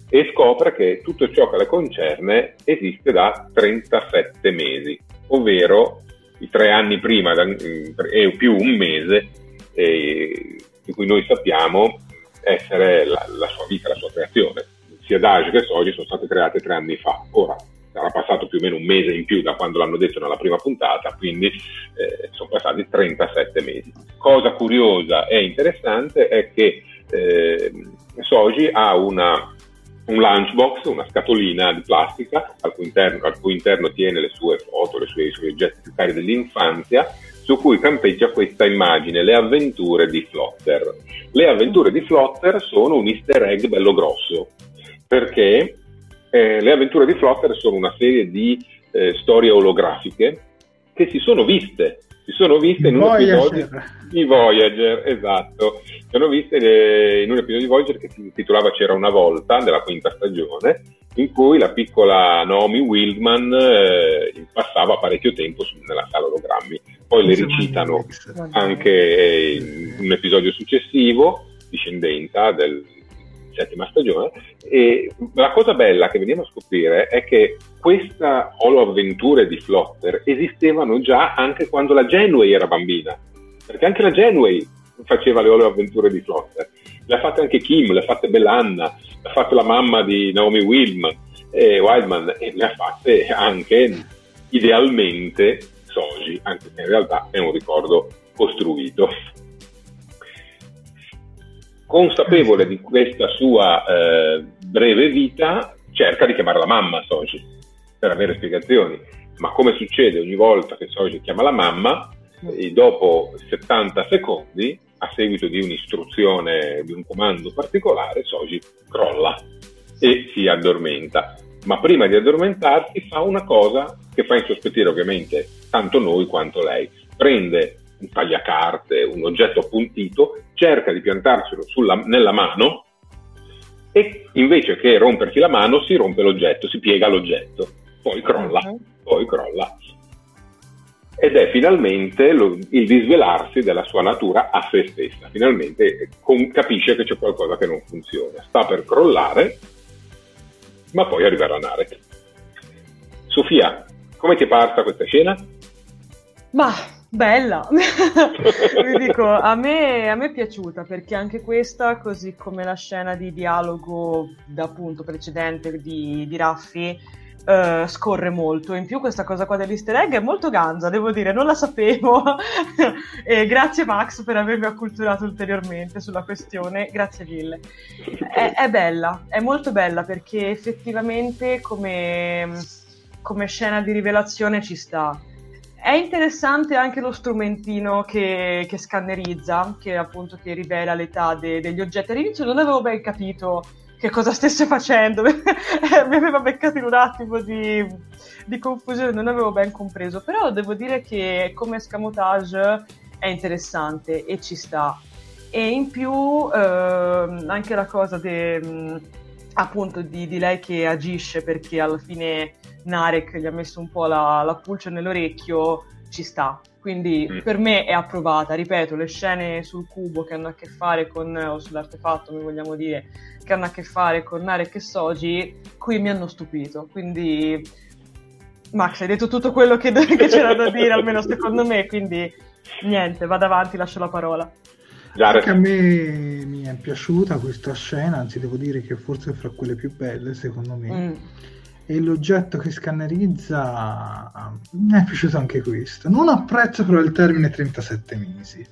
e scopre che tutto ciò che le concerne esiste da 37 mesi, ovvero i tre anni prima e più un mese eh, di cui noi sappiamo essere la, la, sua vita, la sua creazione. Sia Dage che Soji sono state create tre anni fa. Ora sarà passato più o meno un mese in più da quando l'hanno detto nella prima puntata, quindi eh, sono passati 37 mesi. Cosa curiosa e interessante è che eh, Soji ha una, un lunchbox, una scatolina di plastica al cui, interno, al cui interno tiene le sue foto, le sue, i suoi oggetti più cari dell'infanzia su cui campeggia questa immagine, le avventure di Flotter. Le avventure di Flotter sono un easter egg bello grosso, perché eh, le avventure di Flotter sono una serie di eh, storie olografiche che si sono viste, si sono viste in un episodio di Voyager, esatto, si sono viste eh, in un episodio di Voyager che si intitolava C'era una volta, della quinta stagione, in cui la piccola Naomi Wildman eh, passava parecchio tempo su, nella sala ologrammi. Poi le recitano anche in un episodio successivo, Discendenza, del settima stagione. E la cosa bella che veniamo a scoprire è che queste holo-avventure di Flotter esistevano già anche quando la Genway era bambina, perché anche la Genway faceva le holo-avventure di Flotter. Le ha fatte anche Kim, le ha fatte Bellanna, le ha fatte la mamma di Naomi Wildman, eh, Wildman e le ha fatte anche idealmente Soji, anche se in realtà è un ricordo costruito. Consapevole di questa sua eh, breve vita, cerca di chiamare la mamma Soji per avere spiegazioni, ma come succede ogni volta che Soji chiama la mamma, dopo 70 secondi, a seguito di un'istruzione, di un comando particolare, Soji crolla e si addormenta. Ma prima di addormentarsi fa una cosa che fa insospettire ovviamente tanto noi quanto lei. Prende un tagliacarte, un oggetto appuntito, cerca di piantarselo sulla, nella mano e invece che rompersi la mano si rompe l'oggetto, si piega l'oggetto, poi crolla, poi crolla. Ed è finalmente lo, il disvelarsi della sua natura a se stessa. Finalmente con, capisce che c'è qualcosa che non funziona. Sta per crollare, ma poi arriverà Narek. Sofia, come ti è parsa questa scena? Ma bella, vi dico, a me, a me, è piaciuta perché anche questa, così come la scena di dialogo da appunto precedente di, di Raffi, uh, scorre molto. In più questa cosa qua dell'easter egg è molto ganza, devo dire, non la sapevo. e grazie Max per avermi acculturato ulteriormente sulla questione, grazie mille. È, è bella, è molto bella perché effettivamente come, come scena di rivelazione ci sta. È interessante anche lo strumentino che, che scannerizza, che appunto che rivela l'età de, degli oggetti. All'inizio non avevo ben capito che cosa stesse facendo, mi aveva beccato in un attimo di, di, confusione, non avevo ben compreso, però devo dire che come escamotage è interessante e ci sta. E in più eh, anche la cosa de, appunto di, di, lei che agisce perché alla fine Narek gli ha messo un po' la, la pulce nell'orecchio, ci sta. Quindi mm. per me è approvata, ripeto, le scene sul cubo che hanno a che fare con, o sull'artefatto, come vogliamo dire, che hanno a che fare con Narek e Soji, qui mi hanno stupito. Quindi, Max, hai detto tutto quello che, che c'era da dire, almeno secondo me, quindi niente, vado avanti, lascio la parola. Anche a me mi è piaciuta questa scena, anzi devo dire che forse è fra quelle più belle, secondo me. Mm. E l'oggetto che scannerizza mi è piaciuto anche questo. Non apprezzo però il termine 37 mesi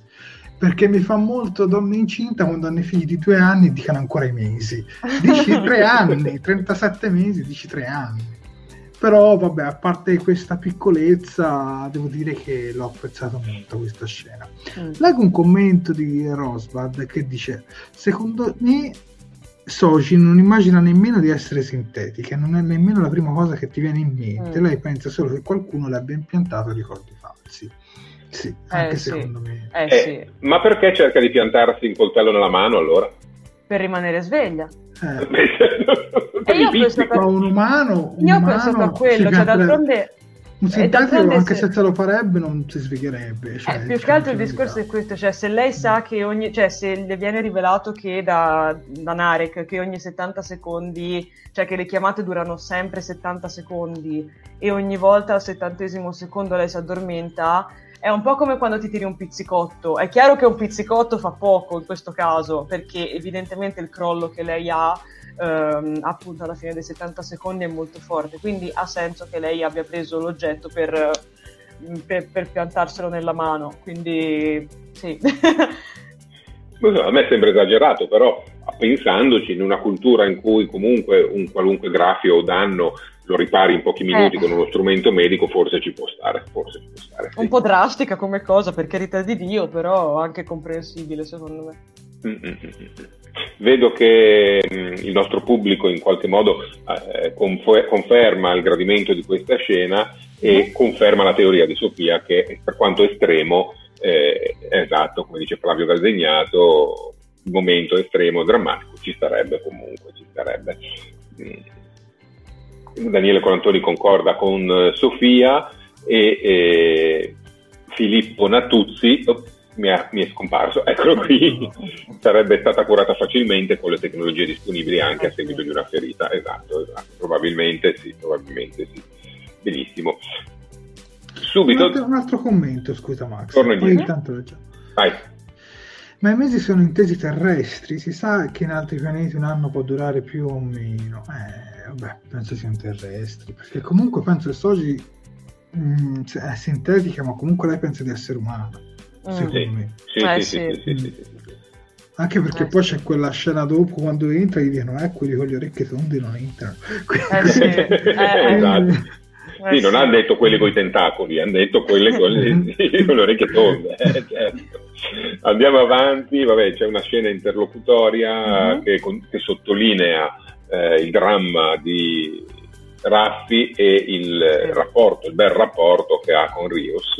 perché mi fa molto donna incinta quando hanno i figli di due anni e dicono ancora i mesi. Dici tre anni, 37 mesi, dici tre anni. Però vabbè, a parte questa piccolezza, devo dire che l'ho apprezzato molto questa scena. Mm. Leggo un commento di Rosbad che dice: Secondo me Soji non immagina nemmeno di essere sintetica, non è nemmeno la prima cosa che ti viene in mente. Mm. Lei pensa solo che qualcuno le abbia impiantato ricordi falsi. Sì, anche eh, secondo sì. me. Eh, eh, sì. Ma perché cerca di piantarsi il coltello nella mano allora? Per rimanere sveglia. Eh. e io ho pensato a un umano, un io ho pensato a quello, cioè d'altronde un sintetico anche se... se lo farebbe non si sfigherebbe cioè, eh, più che altro il discorso è questo cioè se lei sa che ogni cioè se le viene rivelato che da, da Narek che ogni 70 secondi cioè che le chiamate durano sempre 70 secondi e ogni volta al settantesimo secondo lei si addormenta è un po' come quando ti tiri un pizzicotto. È chiaro che un pizzicotto fa poco in questo caso, perché evidentemente il crollo che lei ha ehm, appunto alla fine dei 70 secondi è molto forte, quindi ha senso che lei abbia preso l'oggetto per, per, per piantarselo nella mano. Quindi sì. a me sembra esagerato, però pensandoci in una cultura in cui comunque un qualunque graffio o danno lo ripari in pochi minuti eh. con uno strumento medico, forse ci può stare. Forse ci può stare sì. Un po' drastica come cosa, per carità di Dio, però anche comprensibile secondo me. Mm-hmm. Vedo che mm, il nostro pubblico in qualche modo eh, confer- conferma il gradimento di questa scena e mm. conferma la teoria di Sofia che per quanto estremo, eh, esatto, come dice Flavio Galdegnato, il momento estremo drammatico ci starebbe comunque, ci starebbe. Mm Daniele Colantoni concorda con eh, Sofia e, e Filippo Natuzzi mi, è, mi, è, scomparso, eccolo qui, sarebbe stata curata facilmente con le tecnologie disponibili anche a seguito di una ferita, esatto, esatto. probabilmente sì, probabilmente sì, benissimo. Subito... Un altro, un altro commento, scusa Max, Torno già. Vai. Ma i mesi sono intesi terrestri, si sa che in altri pianeti un anno può durare più o meno. Eh, vabbè, penso siano terrestri, perché comunque penso che Soji mh, è sintetica, ma comunque lei pensa di essere umana, mm. Secondo sì. me. Sì, sì, sì, sì, Anche perché eh, poi c'è quella scena dopo quando entra gli dicono eh quelli con le orecchie tonde non entrano. Eh, sì. eh, esatto. Eh, sì, non ha detto quelli con i tentacoli, hanno detto quelle con le, con le orecchie tonde. Eh, certo. Andiamo avanti, vabbè, c'è una scena interlocutoria mm-hmm. che, che, sottolinea eh, il dramma di Raffi e il rapporto, il bel rapporto che ha con Rios.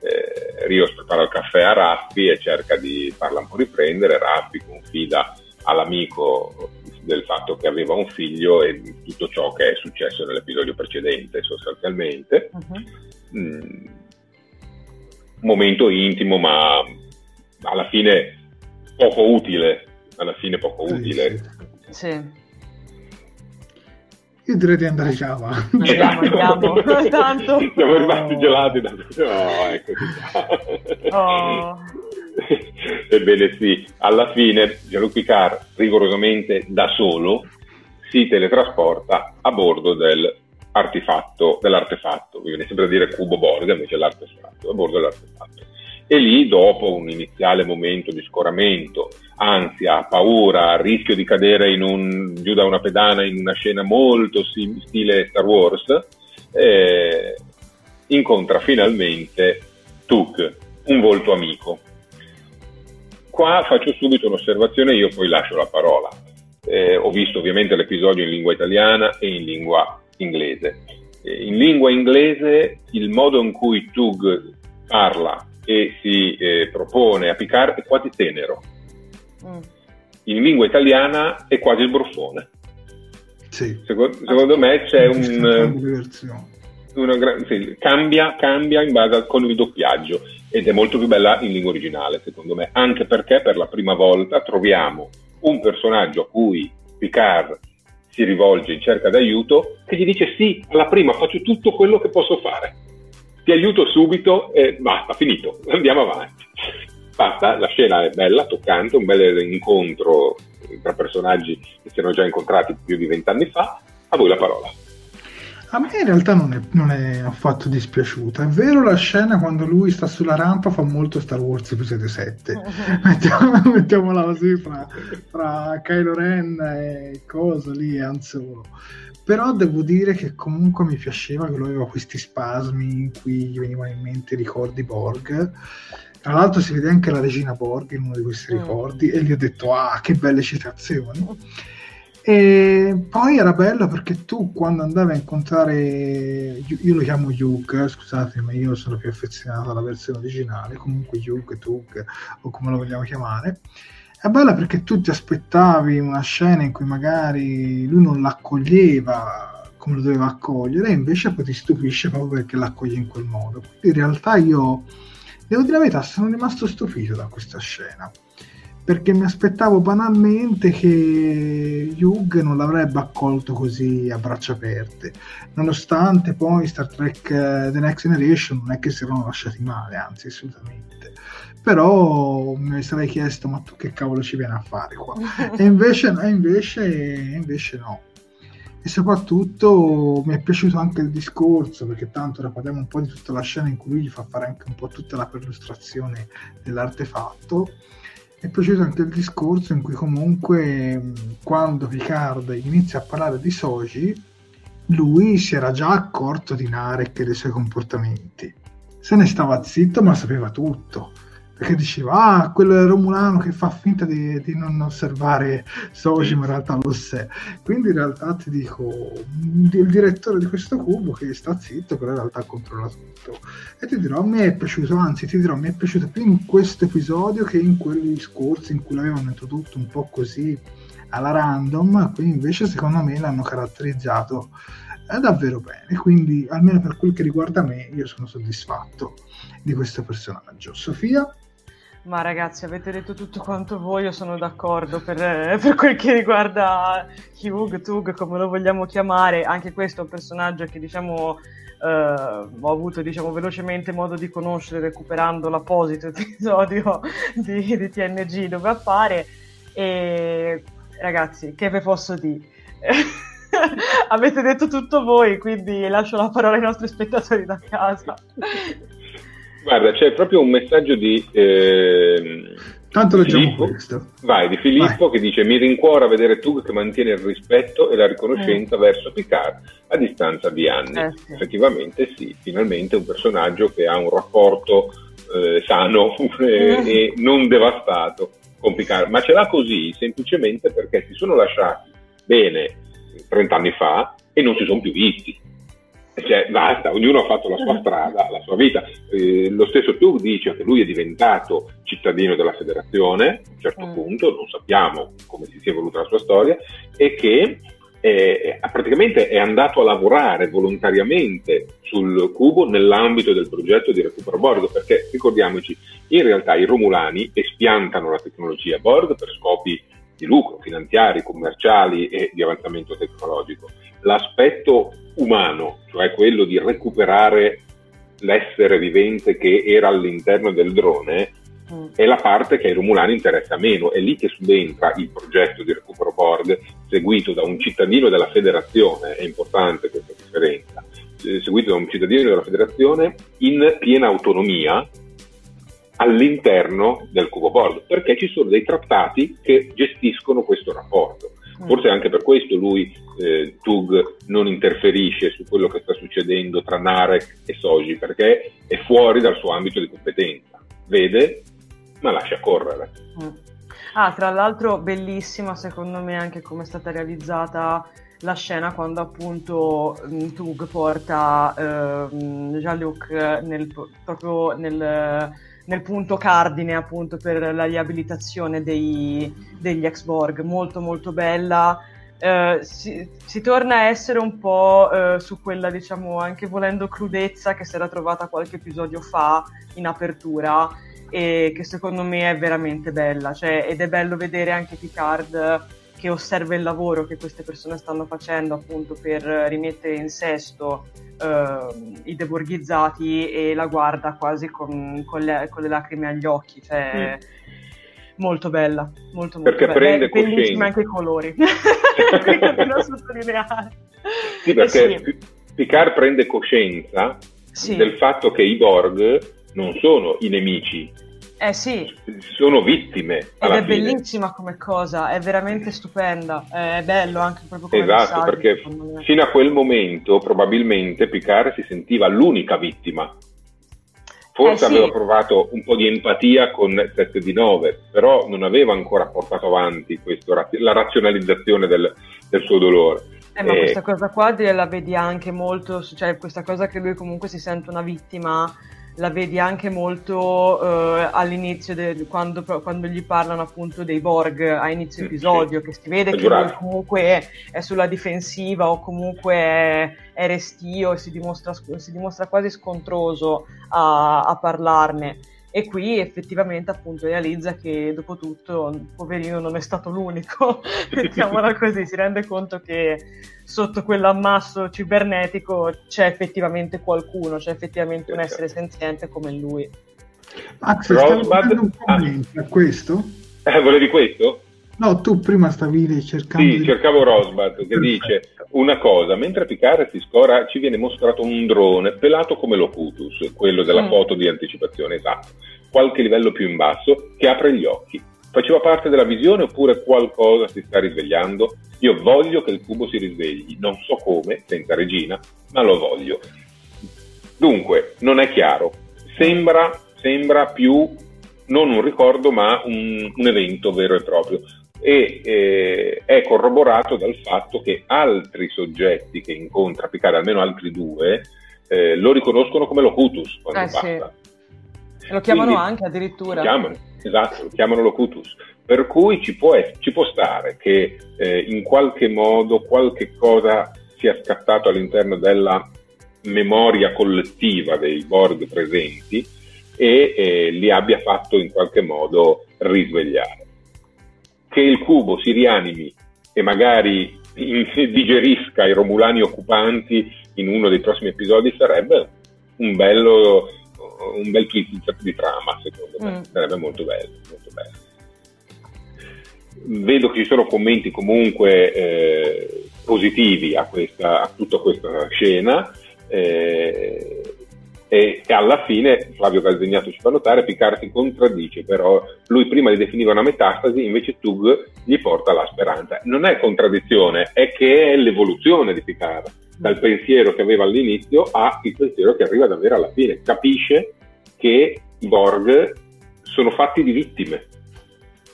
Eh, Rios prepara il caffè a Raffi e cerca di farla un po' riprendere, Raffi confida all'amico del fatto che aveva un figlio e tutto ciò che è successo nell'episodio precedente sostanzialmente. Uh-huh. Mm, momento intimo ma alla fine poco utile, alla fine poco utile. Sì. Io direi di andare già avanti. Andiamo, andiamo. Tanto. Siamo rimasti oh. gelati da... Oh, eccoci oh. Ebbene sì, alla fine Jean-Luc Picard rigorosamente da solo si teletrasporta a bordo del artefatto, dell'artefatto, mi viene sempre a dire cubo Borg, invece l'artefatto, a bordo dell'artefatto. E lì, dopo un iniziale momento di scoramento, ansia, paura, rischio di cadere un, giù da una pedana in una scena molto sim- stile Star Wars, eh, incontra finalmente Tuk, un volto amico. Qua faccio subito un'osservazione, io poi lascio la parola. Eh, ho visto ovviamente l'episodio in lingua italiana e in lingua inglese. Eh, in lingua inglese il modo in cui Tug parla e si eh, propone a Picard è quasi tenero. Mm. In lingua italiana è quasi sbruffone. Sì. Secondo, secondo me c'è un... Una, sì, cambia, cambia in base al, con il doppiaggio ed è molto più bella in lingua originale secondo me anche perché per la prima volta troviamo un personaggio a cui Picard si rivolge in cerca d'aiuto che gli dice sì, alla prima faccio tutto quello che posso fare ti aiuto subito e basta, finito, andiamo avanti. Basta, la scena è bella, toccante, un bel incontro tra personaggi che si erano già incontrati più di vent'anni fa. A voi la parola. A me in realtà non è, non è, affatto dispiaciuta. È vero la scena quando lui sta sulla rampa fa molto Star Wars episodio 7. Mettiamo, mettiamola così fra, fra Kylo Ren e cosa lì e Han Solo però devo dire che comunque mi piaceva che lui aveva questi spasmi in cui gli venivano in mente i ricordi Borg. Tra l'altro si vede anche la regina Borg in uno di questi mm. ricordi e gli ho detto ah che belle citazioni. E poi era bello perché tu quando andavi a incontrare io lo chiamo Hugh scusate ma io sono più affezionato alla versione originale comunque Hugh, Tug o come lo vogliamo chiamare è bella perché tu ti aspettavi una scena in cui magari lui non l'accoglieva come lo doveva accogliere, e invece poi ti stupisce proprio perché l'accoglie in quel modo. Quindi in realtà io, devo dire la verità, sono rimasto stupito da questa scena perché mi aspettavo banalmente che Hugh non l'avrebbe accolto così a braccia aperte, nonostante poi Star Trek uh, The Next Generation non è che si erano lasciati male, anzi assolutamente però mi sarei chiesto ma tu che cavolo ci viene a fare qua? E invece, invece, invece no. E soprattutto mi è piaciuto anche il discorso perché tanto ora parliamo un po' di tutta la scena in cui lui gli fa fare anche un po' tutta la perlustrazione dell'artefatto mi è piaciuto anche il discorso in cui comunque quando Picard inizia a parlare di Soji lui si era già accorto di Narek e dei suoi comportamenti. Se ne stava zitto ma sapeva tutto perché diceva ah quel Romulano che fa finta di, di non osservare Soji ma in realtà lo sa. Quindi in realtà ti dico il direttore di questo cubo che sta zitto però in realtà controlla tutto. E ti dirò a me è piaciuto anzi ti dirò mi è piaciuto più in questo episodio che in quelli scorsi in cui l'avevano introdotto un po' così alla random qui invece secondo me l'hanno caratterizzato è davvero bene. Quindi almeno per quel che riguarda me io sono soddisfatto di questo personaggio. Sofia ma ragazzi, avete detto tutto quanto voi, io sono d'accordo per, per quel che riguarda Hugh, Tug, come lo vogliamo chiamare. Anche questo è un personaggio che diciamo Uh, ho avuto diciamo, velocemente modo di conoscere recuperando l'apposito episodio di, di, TNG dove appare. E ragazzi che ve posso dire? Avete detto tutto voi quindi lascio la parola ai nostri spettatori da casa Guarda, c'è proprio un messaggio di... Eh, Tanto leggiamo Filippo, questo. Vai, di Filippo vai. che dice mi rincuora vedere Tug che mantiene il rispetto e la riconoscenza mm. verso Picard a distanza di anni. Eh, sì. Effettivamente sì, finalmente un personaggio che ha un rapporto eh, sano e, mm. e non devastato con Picard, ma ce l'ha così semplicemente perché si sono lasciati bene 30 anni fa e non si sono più visti cioè, basta, ognuno ha fatto la sua eh. strada, la sua vita. Eh, lo stesso Tug dice che lui è diventato cittadino della federazione, a un certo mm. punto, non sappiamo come si sia evoluta la sua storia, e che eh, praticamente è andato a lavorare volontariamente sul cubo nell'ambito del progetto di recupero Borg, perché ricordiamoci, in realtà i Romulani espiantano la tecnologia Borg per scopi di lucro finanziari, commerciali e di avanzamento tecnologico. L'aspetto umano, cioè quello di recuperare l'essere vivente che era all'interno del drone, mm. è la parte che ai Romulani interessa meno. È lì che subentra il progetto di recupero Borg seguito da un cittadino della federazione, è importante questa differenza, eh, seguito da un cittadino della federazione in piena autonomia all'interno del Cubo Board, perché ci sono dei trattati che gestiscono questo rapporto. Mm. Forse anche per questo lui, eh, Tug, non interferisce su quello che sta succedendo tra Narek e Soji, perché è fuori dal suo ambito di competenza. Vede, ma lascia correre. Mm. Ah, tra l'altro bellissima secondo me anche come è stata realizzata la scena quando appunto mm, Tug porta eh, Jean-Luc nel, proprio nel, nel, punto cardine appunto per la riabilitazione dei, degli ex-Borg, molto molto bella. Eh, si, si, torna a essere un po' eh, su quella, diciamo, anche volendo crudezza che si era trovata qualche episodio fa in apertura e che secondo me è veramente bella, cioè, ed è bello vedere anche Picard che osserva il lavoro che queste persone stanno facendo appunto per rimettere in sesto uh, i deborghizzati e la guarda quasi con, con, le, con le, lacrime agli occhi. Cioè, mm. Molto bella, molto, molto Perché bella. prende Beh, coscienza. anche i colori, quindi sottolineare. Sì, perché eh sì. Picard prende coscienza sì. del fatto che i Borg non sono i nemici, eh sì. Sono vittime. Ed è fine. bellissima come cosa, è veramente stupenda, è bello anche proprio come Esatto, perché fino a quel momento probabilmente Picard si sentiva l'unica vittima. Forse eh sì. aveva provato un po' di empatia con 7 di 9, però non aveva ancora portato avanti questo, la razionalizzazione del, del suo dolore. Eh, ma eh, questa cosa qua la vedi anche molto, cioè questa cosa che lui comunque si sente una vittima la vedi anche molto uh, all'inizio, de- quando, quando, gli parlano appunto dei Borg a inizio episodio, che si vede che lui comunque è, è, sulla difensiva o comunque è, è restio e si dimostra, si dimostra quasi scontroso a, a parlarne e qui effettivamente appunto realizza che dopo tutto poverino non è stato l'unico, mettiamola così, si rende conto che sotto quell'ammasso cibernetico c'è effettivamente qualcuno, c'è effettivamente un essere senziente come lui. Max, Rosbud... un commento ah. a questo? Eh, volevi questo? No, tu prima stavi cercando. Sì, di... cercavo Rosbud che Perfetto. dice una cosa: mentre Picard si scora, ci viene mostrato un drone pelato come l'Ocutus, quello della mm. foto di anticipazione, esatto, qualche livello più in basso, che apre gli occhi. Faceva parte della visione oppure qualcosa si sta risvegliando? Io voglio che il cubo si risvegli, non so come, senza regina, ma lo voglio. Dunque, non è chiaro. Sembra, sembra più non un ricordo, ma un, un evento vero e proprio e eh, è corroborato dal fatto che altri soggetti che incontra Picard, almeno altri due, eh, lo riconoscono come Locutus quando eh, parla. Sì. Lo chiamano Quindi, anche addirittura. Lo chiamano, esatto, lo chiamano Locutus. Per cui ci può, ci può stare che eh, in qualche modo qualche cosa sia scattato all'interno della memoria collettiva dei board presenti e eh, li abbia fatto in qualche modo risvegliare che il cubo si rianimi e magari digerisca i romulani occupanti in uno dei prossimi episodi sarebbe un bello un bel twist di trama secondo me mm. sarebbe molto bello, molto bello vedo che ci sono commenti comunque eh, positivi a, questa, a, tutta questa scena eh, e, alla fine Flavio Calzegnato ci fa notare Picard si contraddice però lui prima li definiva una metastasi invece Tug gli porta la speranza. Non è contraddizione è che è l'evoluzione di Picard dal pensiero che aveva all'inizio a il pensiero che arriva davvero alla fine. Capisce che i Borg sono fatti di vittime.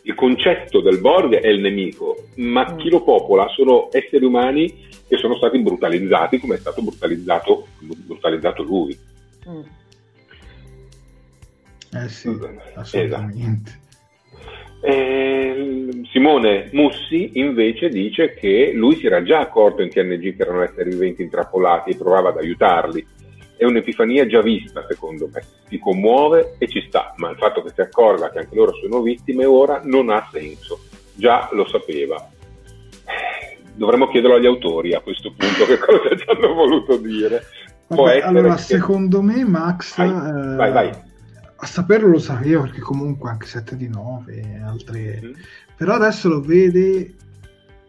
Il concetto del Borg è il nemico ma chi lo popola sono esseri umani che sono stati brutalizzati come è stato brutalizzato, brutalizzato lui Mm. Eh sì, assolutamente. Eh, Simone Mussi invece dice che lui si era già accorto in TNG che erano esseri viventi intrappolati e provava ad aiutarli. È un'epifania già vista, secondo me. Si commuove e ci sta, ma il fatto che si accorga che anche loro sono vittime ora non ha senso. Già lo sapeva. Dovremmo chiederlo agli autori a questo punto che cosa ci hanno voluto dire. Vabbè, allora, che... secondo me, Max, vai, eh, vai, vai. a saperlo lo sapevo perché comunque anche 7 di 9 altre, mm. però adesso lo vede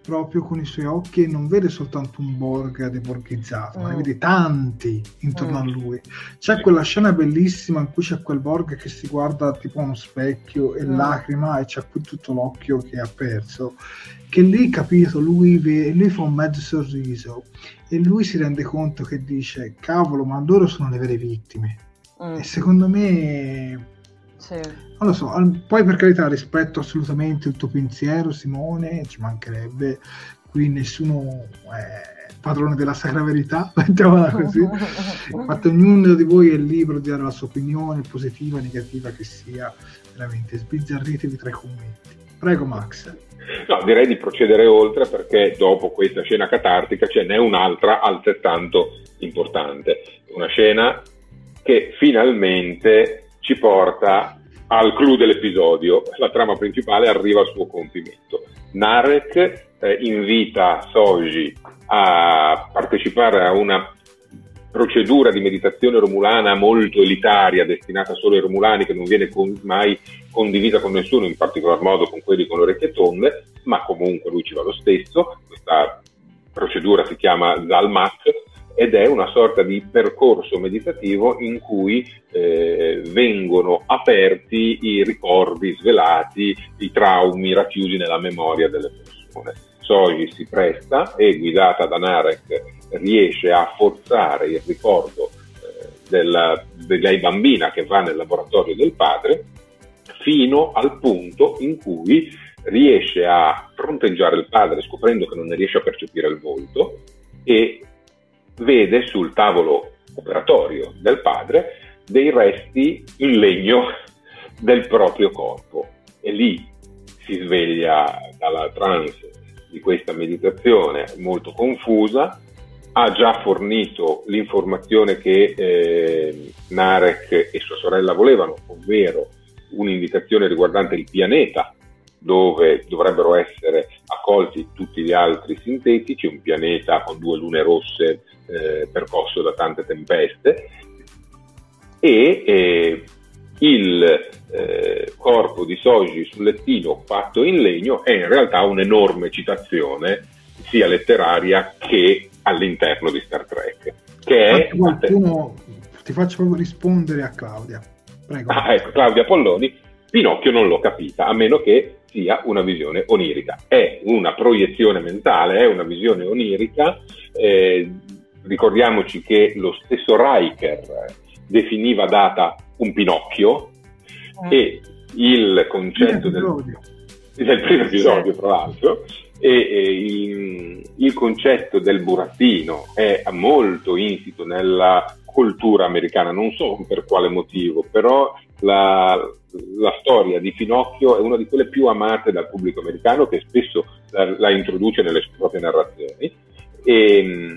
proprio con i suoi occhi e non vede soltanto un Borg deborghizzato, mm. ma ne Mm. vede tanti intorno Mm. a lui. C'è quella scena bellissima in cui c'è quel Borg che si guarda tipo a uno specchio e Mm. lacrima e c'è qui tutto l'occhio che ha perso. Che lì, capito, lui, ve- lui fa un mezzo sorriso e lui si rende conto che dice cavolo, ma loro sono le vere vittime. Mm, E secondo me sì. non lo so, al- poi per carità rispetto assolutamente il tuo pensiero Simone, ci mancherebbe, qui nessuno è padrone della sacra verità, mettiamola così, infatti ognuno di voi è libero di dare la sua opinione, positiva, negativa che sia, veramente sbizzarritevi tra i commenti. Prego Max. No, direi di procedere oltre perché dopo questa scena catartica ce n'è un'altra altrettanto importante. Una scena che finalmente ci porta al clou dell'episodio. La trama principale arriva al suo compimento. Narek eh, invita Soji a partecipare a una procedura di meditazione romulana molto elitaria destinata solo ai romulani che non viene mai condivisa con nessuno, in particolar modo con quelli con le orecchie tonde, ma comunque lui ci va lo stesso. Questa procedura si chiama Zalmak ed è una sorta di percorso meditativo in cui eh, vengono aperti i ricordi svelati, i traumi racchiusi nella memoria delle persone. Soji si presta e guidata da Narek riesce a forzare il ricordo eh, della, lei bambina che va nel laboratorio del padre fino al punto in cui riesce a fronteggiare il padre scoprendo che non ne riesce a percepire il volto e vede sul tavolo operatorio del padre dei resti in legno del proprio corpo. E lì si sveglia dalla trance di questa meditazione molto confusa ha già fornito l'informazione che eh, Narek e sua sorella volevano, ovvero un'indicazione riguardante il pianeta dove dovrebbero essere accolti tutti gli altri sintetici, un pianeta con due lune rosse eh, percosso da tante tempeste e eh, il eh, corpo di Soji sul lettino fatto in legno è in realtà un'enorme citazione sia letteraria che all'interno di Star Trek che è qualcuno, ti faccio proprio rispondere a Claudia. Prego. Ah, ecco, Claudia Polloni, Pinocchio non l'ho capita, a meno che sia una visione onirica. È una proiezione mentale, è una visione onirica. eh, ricordiamoci che lo stesso Riker definiva data un Pinocchio e il concetto del, Episodio. del primo episodio, Sì. tra l'altro, e, e il, il concetto del burattino è molto insito nella cultura americana, non so per quale motivo, però la, la storia di Pinocchio è una di quelle più amate dal pubblico americano che spesso la, la introduce nelle sue proprie narrazioni. E,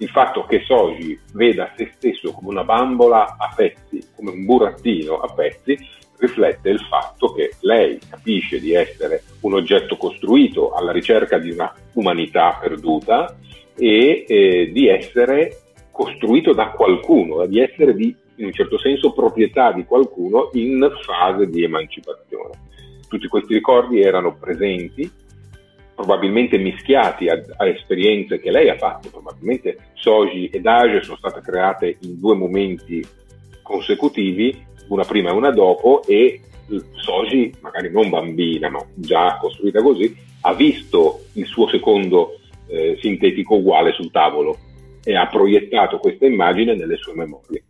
il fatto che Soji veda se stesso come una bambola a pezzi, come un burattino a pezzi, riflette il fatto che lei capisce di essere un oggetto costruito alla ricerca di una umanità perduta e eh, di essere costruito da qualcuno, di essere di, in un certo senso proprietà di qualcuno in fase di emancipazione. Tutti questi ricordi erano presenti, probabilmente mischiati a, a esperienze che lei ha fatto, probabilmente Soji ed Age sono state create in due momenti consecutivi, una prima e una dopo, e Soji, magari non bambina, ma già costruita così, ha visto il suo secondo eh, sintetico uguale sul tavolo e ha proiettato questa immagine nelle sue memorie.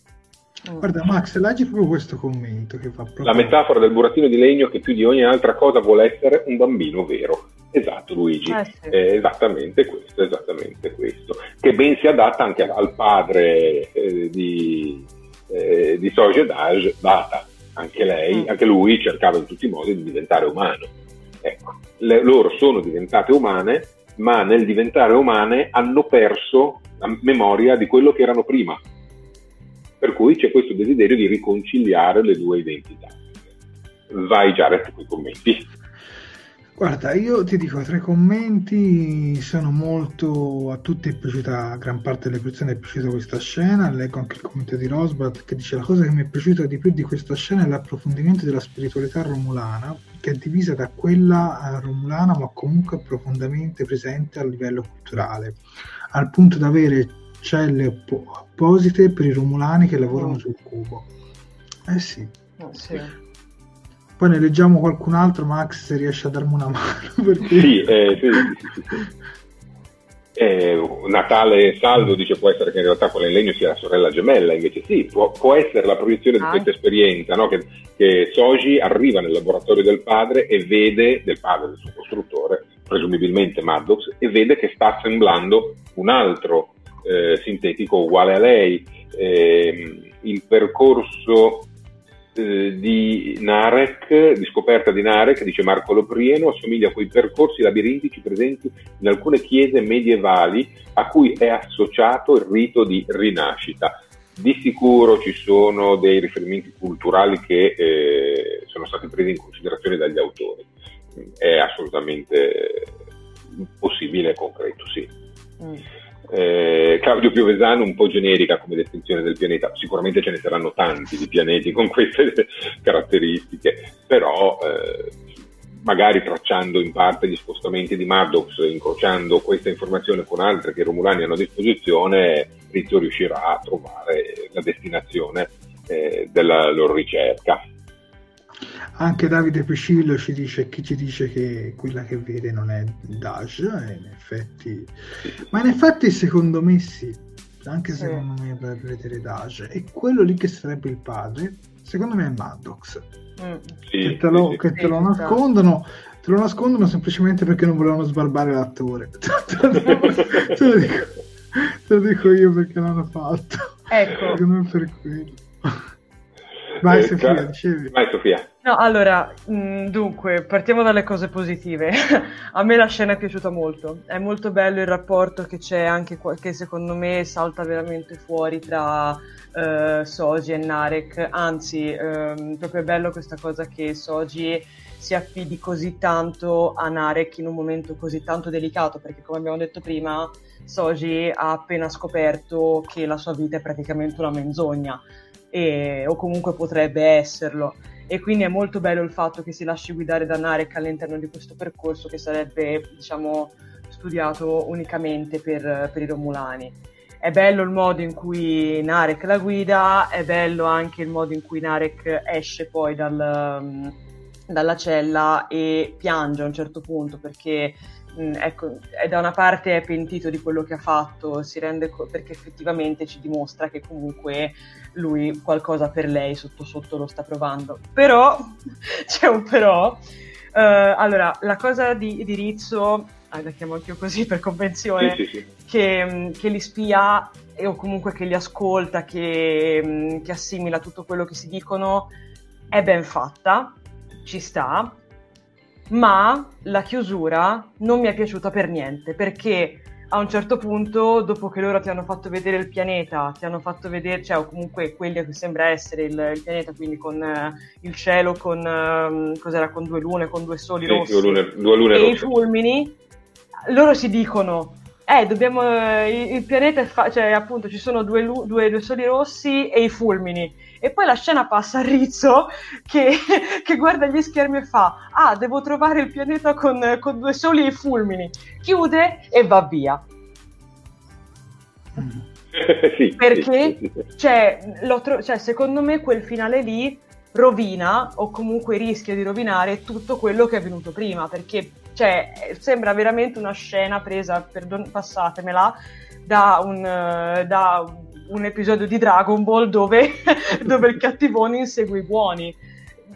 Guarda Max, leggi proprio questo commento che fa proprio... La metafora del burattino di legno che più di ogni altra cosa vuole essere un bambino vero. Esatto, Luigi, Eh sì. è esattamente questo, esattamente questo, che ben si adatta anche al padre eh, di, eh, di Soji Dage, Data. Anche lei, Mm. anche lui cercava in tutti i modi di diventare umano. Ecco, le- loro sono diventate umane, ma nel diventare umane hanno perso la memoria di quello che erano prima. Per cui c'è questo desiderio di riconciliare le due identità. Vai Jared con i commenti. Guarda, io ti dico, tra i commenti sono molto... a tutti è piaciuta, a gran parte delle persone è piaciuta questa scena, leggo anche il commento di Rosbart che dice la cosa che mi è piaciuta di più di questa scena è l'approfondimento della spiritualità romulana, che è divisa da quella eh, romulana ma comunque profondamente presente a livello culturale, al punto da avere celle oppo- apposite per i romulani che lavorano mm. sul cubo. Eh sì. Oh, sì. Poi ne leggiamo qualcun altro, Max, se riesce a darmi una mano. Perché... Sì, eh, sì, sì, sì, eh, Natale Salvo dice può essere che in realtà quella in legno sia la sorella gemella, invece sì, può, può essere la proiezione ah. di questa esperienza, no? che, che Soji arriva nel laboratorio del padre e vede, del padre, del suo costruttore, presumibilmente Maddox, e vede che sta assemblando un altro eh, sintetico uguale a lei. Eh, il percorso eh, di Narek, di scoperta di Narek, dice Marco Loprieno, assomiglia a quei percorsi labirintici presenti in alcune chiese medievali a cui è associato il rito di rinascita. Di sicuro ci sono dei riferimenti culturali che eh, sono stati presi in considerazione dagli autori. È assolutamente possibile e concreto, sì. Mm eh, Claudio Piovesano un po' generica come definizione del pianeta, sicuramente ce ne saranno tanti di pianeti con queste caratteristiche, però eh, magari tracciando in parte gli spostamenti di Maddox, incrociando questa informazione con altre che i Romulani hanno a disposizione, Rizzo riuscirà a trovare la destinazione eh, della loro ricerca. Anche Davide Pescillo ci dice, chi ci dice che quella che vede non è Daj, in effetti, ma in effetti secondo me sì, anche secondo me per vedere Daj, e quello lì che sarebbe il padre, secondo me è Maddox, mm. sì, che te lo, sì, che te lo nascondono, te lo nascondono semplicemente perché non volevano sbarbare l'attore. te, lo dico, te, lo dico, io perché l'hanno fatto. Ecco. Secondo me per quello. Vai eh, Sofia, dicevi. Vai Sofia. No, allora, mh, mm, dunque, partiamo dalle cose positive. a me la scena è piaciuta molto. È molto bello il rapporto che c'è anche qua, che secondo me salta veramente fuori tra uh, Soji e Narek. Anzi, um, proprio è bello questa cosa che Soji si affidi così tanto a Narek in un momento così tanto delicato, perché come abbiamo detto prima, Soji ha appena scoperto che la sua vita è praticamente una menzogna e, o comunque potrebbe esserlo. E quindi è molto bello il fatto che si lasci guidare da Narek all'interno di questo percorso che sarebbe, diciamo, studiato unicamente per, per i Romulani. È bello il modo in cui Narek la guida, è bello anche il modo in cui Narek esce poi dal, dalla cella e piange a un certo punto perché ecco, da una parte è pentito di quello che ha fatto, si rende co- perché effettivamente ci dimostra che comunque lui qualcosa per lei sotto sotto lo sta provando. Però, c'è un però, uh, allora, la cosa di, di Rizzo, ah, la chiamo anche io così per convenzione, sì, sì, sì. Che, mm, che, li spia o comunque che li ascolta, che, mm, che assimila tutto quello che si dicono, è ben fatta, ci sta, ma la chiusura non mi è piaciuta per niente perché a un certo punto, dopo che loro ti hanno fatto vedere il pianeta, ti hanno fatto vedere, cioè, o comunque quelli che sembra essere il, il pianeta, quindi con uh, il cielo, con, uh, cos'era, con due lune, con due soli sì, rossi, due lune, due lune e rosse. i fulmini, loro si dicono, eh, dobbiamo, uh, il, pianeta, è fa- cioè, appunto, ci sono due, lu- due, due soli rossi e i fulmini e poi la scena passa a Rizzo che, che guarda gli schermi e fa ah devo trovare il pianeta con, con due soli e fulmini. Chiude e va via. Sì, perché sì, sì, cioè, tro- cioè, secondo me quel finale lì rovina o comunque rischia di rovinare tutto quello che è avvenuto prima perché cioè, sembra veramente una scena presa, perdon- passatemela, da un, da un episodio di Dragon Ball dove, dove il cattivone insegue i buoni.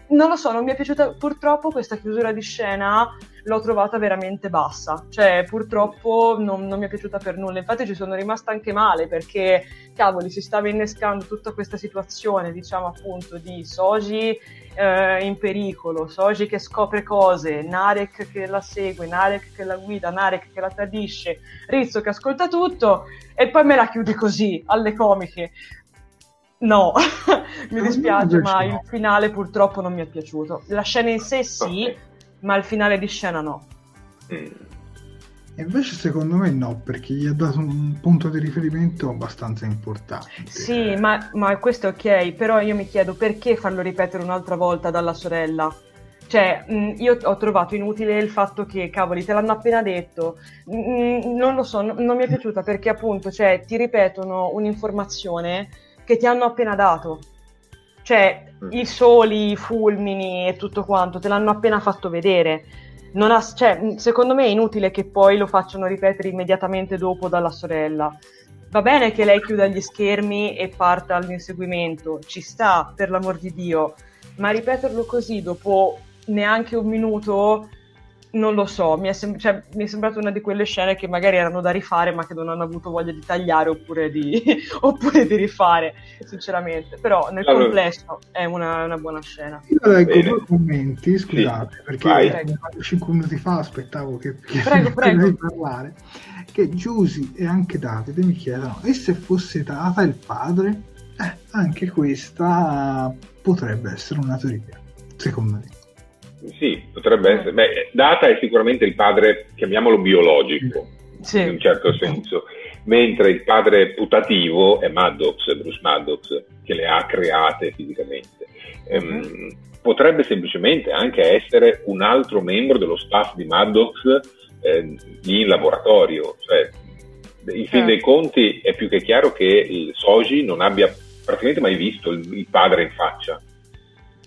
Non lo so, non mi è piaciuta purtroppo questa chiusura di scena, l'ho trovata veramente bassa, cioè purtroppo non, non mi è piaciuta per nulla, infatti ci sono rimasta anche male perché, cavoli, si stava innescando tutta questa situazione, diciamo appunto, di Soji eh, in pericolo, Soji che scopre cose, Narek che la segue, Narek che la guida, Narek che la tradisce, Rizzo che ascolta tutto e poi me la chiudi così, alle comiche. No, mi dispiace, ma il finale purtroppo non mi è piaciuto. La scena in sé sì, ma il finale di scena no. Mm. Invece secondo me no, perché gli ha dato un punto di riferimento abbastanza importante. Sì, ma, ma questo è ok, però io mi chiedo perché farlo ripetere un'altra volta dalla sorella? Cioè, mh, io ho trovato inutile il fatto che, cavoli, te l'hanno appena detto. Mh, non lo so, n- non mi è piaciuta perché appunto, cioè, ti ripetono un'informazione che ti hanno appena dato. Cioè, mm. i soli, i fulmini e tutto quanto, te l'hanno appena fatto vedere ha, cioè, secondo me è inutile che poi lo facciano ripetere immediatamente dopo dalla sorella. Va bene che lei chiuda gli schermi e parta all'inseguimento, ci sta, per l'amor di Dio, ma ripeterlo così dopo neanche un minuto non lo so, mi è, sem- cioè, mi è, sembrata una di quelle scene che magari erano da rifare ma che non hanno avuto voglia di tagliare oppure di, oppure di rifare, sinceramente. Però nel allora, complesso è una, una, buona scena. Io leggo bene. due commenti, scusate, sì, perché 5 minuti fa aspettavo che, che prego, prego. parlare, che Giusy e anche Davide mi chiedono, e se fosse data il padre? Eh, anche questa potrebbe essere una teoria, secondo me. Sì, potrebbe essere. Beh, Data è sicuramente il padre, chiamiamolo biologico, sì. in un certo senso, mentre il padre putativo è Maddox, Bruce Maddox, che le ha create fisicamente. Ehm, uh-huh. potrebbe semplicemente anche essere un altro membro dello staff di Maddox eh, in laboratorio. Cioè, in fin dei conti è più che chiaro che il Soji non abbia praticamente mai visto il, il padre in faccia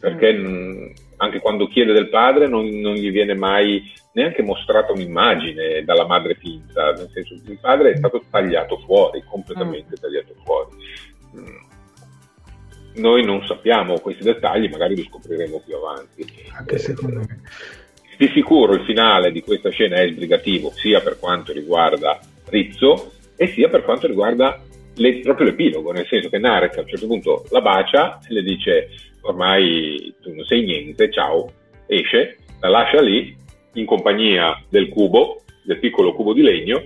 perché mm. Anche quando chiede del padre non, non, gli viene mai neanche mostrata un'immagine dalla madre finta, nel senso che il padre è stato tagliato fuori, completamente mm. tagliato fuori. Mm. Noi non sappiamo questi dettagli, magari li scopriremo più avanti. Anche secondo me. Di sicuro il finale di questa scena è sbrigativo, sia per quanto riguarda Rizzo e sia per quanto riguarda le, proprio l'epilogo, nel senso che Narek a un certo punto la bacia e le dice ormai tu non sei niente, ciao, esce, la lascia lì in compagnia del cubo, del piccolo cubo di legno,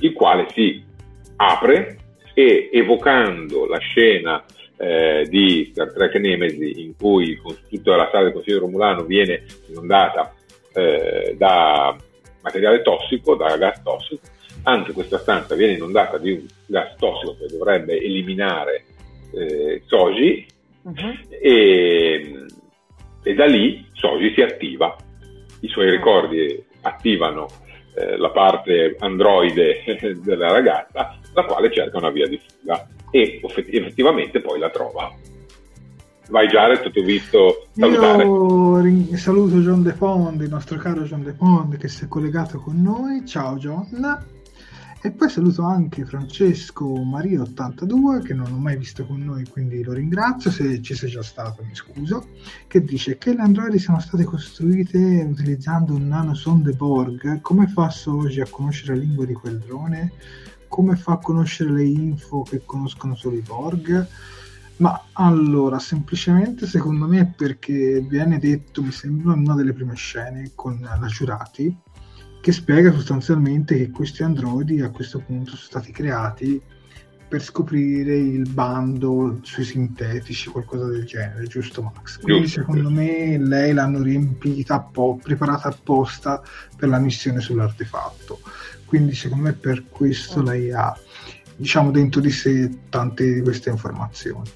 il quale si apre e evocando la scena eh, di Star Trek Nemesi in cui tutta la sala del Consiglio Romulano viene inondata eh, da materiale tossico, da gas tossico, anche questa stanza viene inondata di un gas tossico che dovrebbe eliminare eh, Soji uh-huh. e, e, da lì Soji si attiva, i suoi ricordi attivano eh, la parte androide della ragazza, la quale cerca una via di fuga e effettivamente poi la trova. Vai Jared, ti ho visto salutare. Io ring- saluto John De Pond, il nostro caro John De Pond che si è collegato con noi. Ciao John. E poi saluto anche Francesco Maria82 che non ho mai visto con noi, quindi lo ringrazio. Se ci sei già stato, mi scuso. Che dice che le androidi sono state costruite utilizzando un nanosonde Borg. Come fa Soji a conoscere la lingua di quel drone? Come fa a conoscere le info che conoscono solo i Borg? Ma allora, semplicemente secondo me è perché viene detto, mi sembra, in una delle prime scene con la Giurati che spiega sostanzialmente che questi androidi a questo punto sono stati creati per scoprire il bando sui sintetici, qualcosa del genere, giusto Max? Quindi giusto, secondo giusto. me lei l'hanno riempita, po- preparata apposta per la missione sull'artefatto. Quindi secondo me per questo lei ha, diciamo, dentro di sé tante di queste informazioni.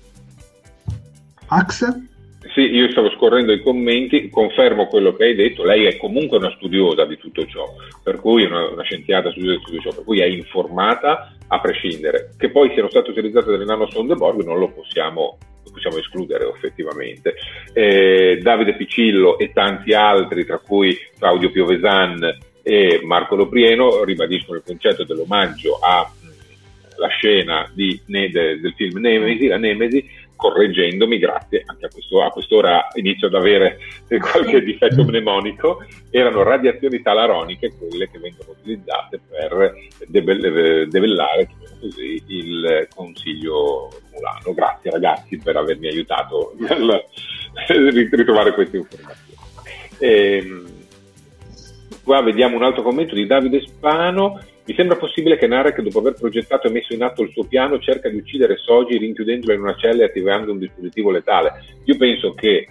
Max? Sì, io stavo scorrendo i commenti, confermo quello che hai detto, lei è comunque una studiosa di tutto ciò, per cui una, una scienziata studiosa di tutto ciò, per cui è informata a prescindere. Che poi siano state utilizzate delle nanosonde Borg non lo possiamo, possiamo escludere effettivamente. Eh, Davide Piccillo e tanti altri, tra cui Claudio Piovesan e Marco Loprieno, ribadiscono il concetto dell'omaggio alla scena di, ne, de, del film Nemesi, la Nemesi, correggendomi, grazie, anche a, questo, a quest'ora inizio ad avere qualche difetto mnemonico, erano radiazioni talaroniche quelle che vengono utilizzate per debellare così, il Consiglio Mulano. Grazie ragazzi per avermi aiutato a ritrovare queste informazioni. E, ehm, qua vediamo un altro commento di Davide Spano mi sembra possibile che Narek, dopo aver progettato e messo in atto il suo piano, cerca di uccidere Soji rinchiudendolo in una cella e attivando un dispositivo letale. Io penso che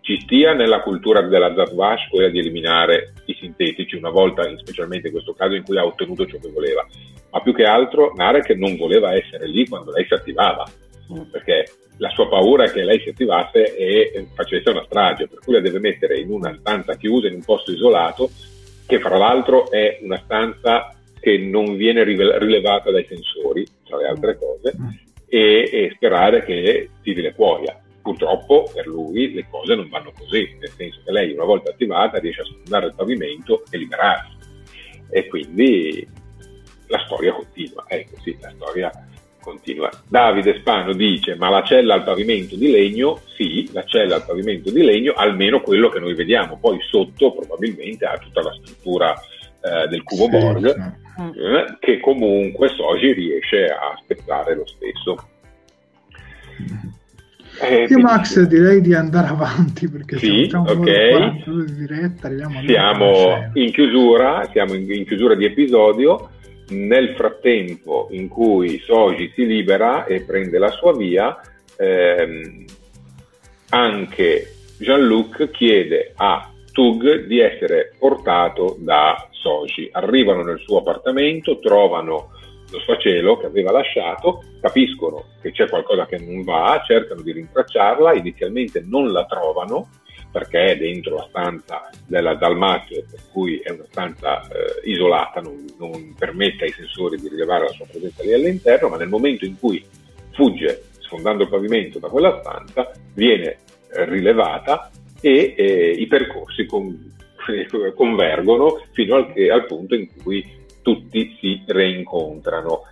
ci stia nella cultura della Zarvash quella di eliminare i sintetici una volta, specialmente in questo caso in cui ha ottenuto ciò che voleva, ma più che altro Narek non voleva essere lì quando lei si attivava, mm. perché la sua paura è che lei si attivasse e facesse una strage, per cui la deve mettere in una stanza chiusa, in un posto isolato, che fra l'altro è una stanza che non viene rilevata dai sensori, tra le altre cose, mm. e, e sperare che tiri le cuoia Purtroppo per lui le cose non vanno così, nel senso che lei una volta attivata riesce a sfondare il pavimento e liberarsi. E quindi la storia continua, ecco sì, la storia continua. Davide Spano dice: Ma la cella al pavimento di legno? Sì, la cella al pavimento di legno, almeno quello che noi vediamo. Poi sotto probabilmente ha tutta la struttura eh, del cubo sì, Borg, sì. Eh, che comunque Soji riesce a spezzare lo stesso. Eh, Io Max direi di andare avanti perché sì, siamo okay. di diretta, siamo in chiusura, siamo in, in, chiusura di episodio. Nel frattempo in cui Soji si libera e prende la sua via, ehm, anche Jean-Luc chiede a Tug di essere portato da Soji. Arrivano nel suo appartamento, trovano lo sfacelo che aveva lasciato, capiscono che c'è qualcosa che non va, cercano di rintracciarla, inizialmente non la trovano perché è dentro la stanza della Dalmazio, per cui è una stanza eh, isolata, non, non, permette ai sensori di rilevare la sua presenza lì all'interno, ma nel momento in cui fugge sfondando il pavimento da quella stanza, viene eh, rilevata e eh, i percorsi con, convergono fino al, al punto in cui tutti si reincontrano.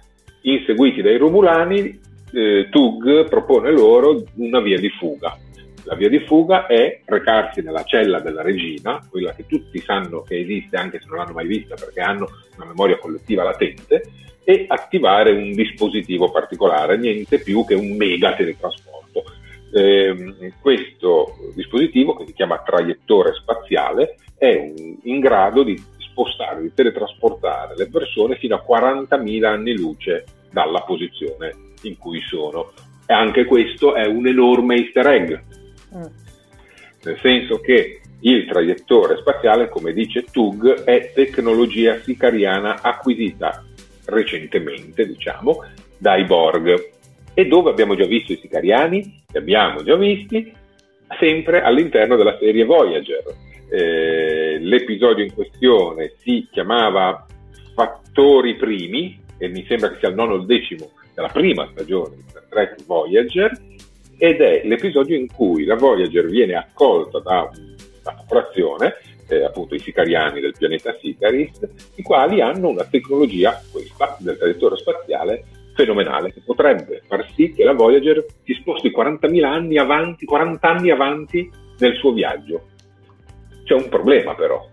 Inseguiti dai Romulani, eh, Tug propone loro una via di fuga. La via di fuga è recarsi nella cella della regina, quella che tutti sanno che esiste anche se non l'hanno mai vista perché hanno una memoria collettiva latente, e attivare un dispositivo particolare, niente più che un mega teletrasporto. Eh, questo dispositivo, che si chiama traiettore spaziale, è un, in grado di spostare, di teletrasportare le persone fino a 40.000 anni luce dalla posizione in cui sono. E anche questo è un enorme easter egg, mm. nel senso che il traiettore spaziale, come dice Tug, è tecnologia sicariana acquisita recentemente, diciamo, dai Borg. E dove abbiamo già visto i sicariani? Li abbiamo già visti sempre all'interno della serie Voyager eh, l'episodio in questione si chiamava Fattori Primi e mi sembra che sia il nono o il decimo della prima stagione di Star Trek Voyager ed è l'episodio in cui la Voyager viene accolta da una popolazione, eh, appunto i sicariani del pianeta Sicaris, i quali hanno una tecnologia, questa del traduttore spaziale, fenomenale, che potrebbe far sì che la Voyager si sposti 40.000 anni avanti, 40 anni avanti nel suo viaggio. C'è un problema però.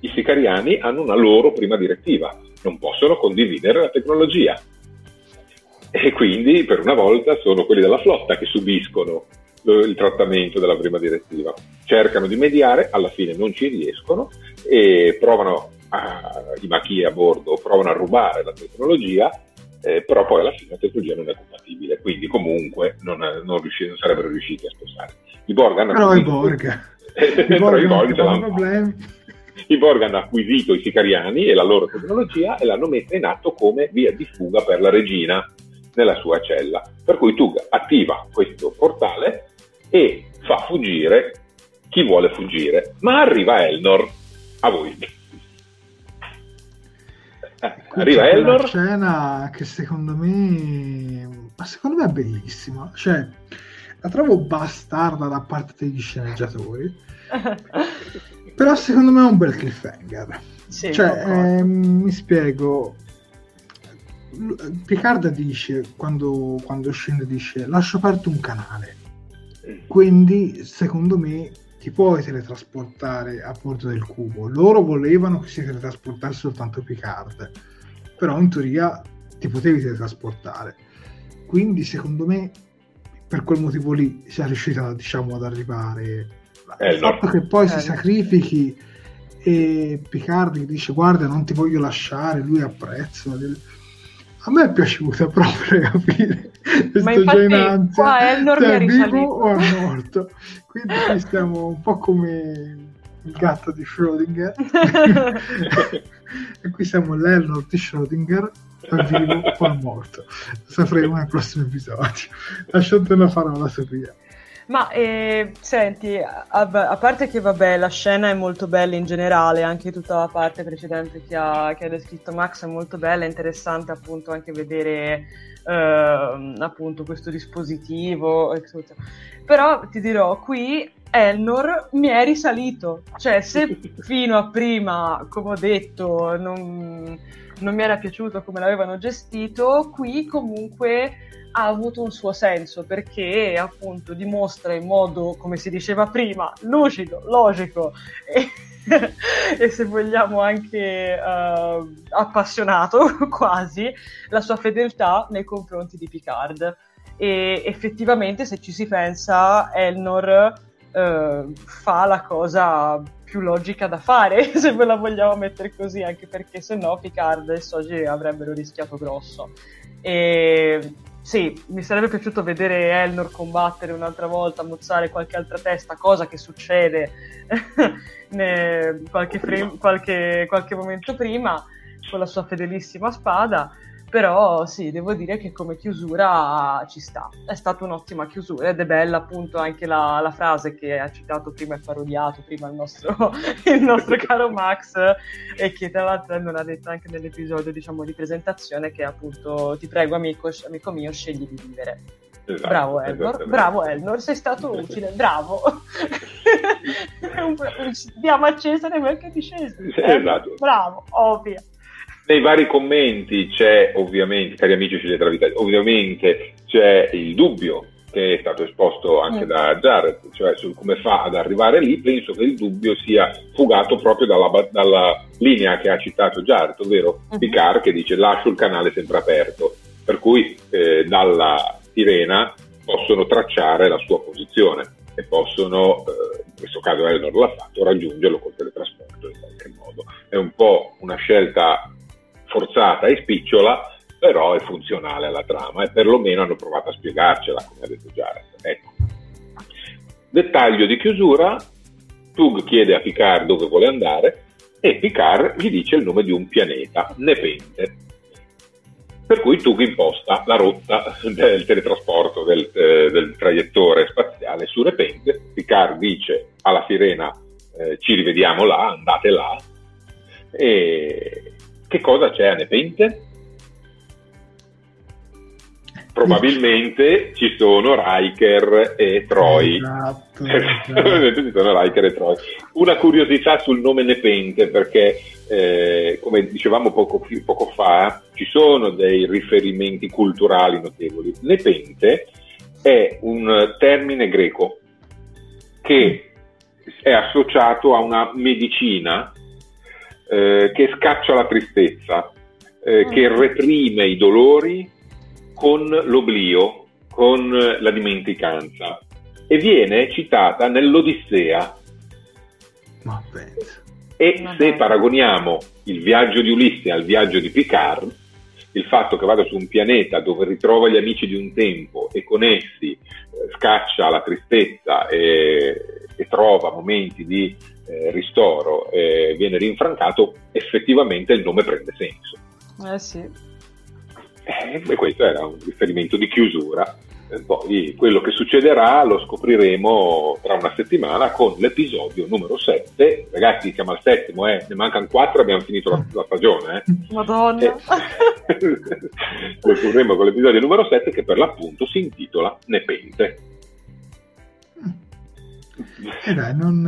I sicariani hanno una loro prima direttiva, non possono condividere la tecnologia. E quindi per una volta sono quelli della flotta che subiscono il trattamento della prima direttiva. Cercano di mediare, alla fine non ci riescono e provano a, i macchie a bordo provano a rubare la tecnologia, eh, però poi alla fine la tecnologia non è compatibile, quindi comunque non, non, riusci- non sarebbero riusciti a spostare. I Borg hanno... Però i Borg i Borg, Borg I Borg hanno acquisito i sicariani e la loro tecnologia e l'hanno messa in atto come via di fuga per la regina nella sua cella. Per cui Tug attiva questo portale e fa fuggire chi vuole fuggire. Ma arriva Elnor. A voi. Eh, arriva Elnor. Una scena che secondo me, secondo me è bellissima. Cioè, la trovo bastarda da parte degli sceneggiatori, però secondo me è un bel cliffhanger. Sì, cioè, ehm, mi spiego. Picard dice quando, quando scende dice lascio aperto un canale quindi secondo me ti puoi teletrasportare a bordo del cubo. Loro volevano che si teletrasportasse soltanto Picard però in teoria ti potevi teletrasportare. Quindi secondo me per quel motivo lì sia riuscita diciamo ad arrivare eh, il fatto no. che poi eh. si sacrifichi e Picard dice guarda non ti voglio lasciare lui apprezza a me è piaciuta proprio capire. Ma Sto già in ansia. Qua Elnor se è vivo o è morto. Quindi qui stiamo un po' come il gatto di Schrödinger. e qui siamo l'Elnor di Schrödinger, è vivo o è morto. Sapremo nel prossimo episodio. Lasciate la parola, Sofia. Ma eh, senti, a, a, parte che vabbè, la scena è molto bella in generale, anche tutta la parte precedente che ha, che ha descritto Max è molto bella, è interessante appunto anche vedere eh, appunto questo dispositivo. Eccetera. Però ti dirò, qui Elnor mi è risalito, cioè se fino a prima, come ho detto, non, non mi era piaciuto come l'avevano gestito, qui comunque ha avuto un suo senso perché appunto dimostra in modo, come si diceva prima, lucido, logico e, e se vogliamo anche uh, appassionato quasi la sua fedeltà nei confronti di Picard. E effettivamente, se ci si pensa, Elnor uh, fa la cosa più logica da fare, se ve la vogliamo mettere così, anche perché se no Picard e Soji avrebbero rischiato grosso. E sì, mi sarebbe piaciuto vedere Elnor combattere un'altra volta, mozzare qualche altra testa, cosa che succede qualche, frame, qualche, qualche momento prima con la sua fedelissima spada. Però sì, devo dire che come chiusura ci sta. È stata un'ottima chiusura ed è bella appunto anche la, la frase che ha citato prima e parodiato prima il nostro, il nostro caro Max e che tra l'altro non ha detto anche nell'episodio diciamo di presentazione che appunto ti prego amico, amico mio scegli di vivere. Esatto, bravo Elnor, bravo Elnor, sei stato utile, bravo. Diamo a Cesare quel che ti scese. Esatto. Bravo, ovvio nei vari commenti c'è ovviamente, cari amici scegliete la vita, ovviamente c'è il dubbio che è stato esposto anche mm. da Jared, cioè su come fa ad arrivare lì, penso che il dubbio sia fugato proprio dalla, dalla linea che ha citato Jared, ovvero mm. Picard che dice lascio il canale sempre aperto, per cui eh, dalla sirena possono tracciare la sua posizione e possono, eh, in questo caso Eleanor l'ha fatto, raggiungerlo col teletrasporto in qualche modo. È un po' una scelta forzata e spicciola, però è funzionale alla trama e perlomeno hanno provato a spiegarcela, come ha detto Jared. Ecco. Dettaglio di chiusura, Tug chiede a Picard dove vuole andare e Picard gli dice il nome di un pianeta, Nepente. Per cui Tug imposta la rotta del teletrasporto del, eh, del traiettore spaziale su Nepente. Picard dice alla sirena eh, ci rivediamo là, andate là. E, che cosa c'è a Nepente? Probabilmente ci sono Riker e Troy. Esatto, esatto. ci sono Riker e Troy. Una curiosità sul nome Nepente, perché eh, come dicevamo poco, poco fa, ci sono dei riferimenti culturali notevoli. Nepente è un termine greco che è associato a una medicina eh, che scaccia la tristezza, eh, che mm. reprime i dolori con l'oblio, con la dimenticanza e viene citata nell'Odissea. Ma penso. E se paragoniamo il viaggio di Ulisse al viaggio di Picard, il fatto che vada su un pianeta dove ritrova gli amici di un tempo e con essi eh, scaccia la tristezza e, e trova momenti di eh, ristoro eh, viene rinfrancato, effettivamente il nome prende senso. Eh sì. Eh, e questo era un riferimento di chiusura. Poi quello che succederà lo scopriremo tra una settimana con l'episodio numero 7. Ragazzi, siamo al settimo, eh. ne mancano 4, abbiamo finito la, la stagione. Eh. Madonna! Eh, lo scopriremo con l'episodio numero 7 che per l'appunto si intitola Nepente. Eh dai, non,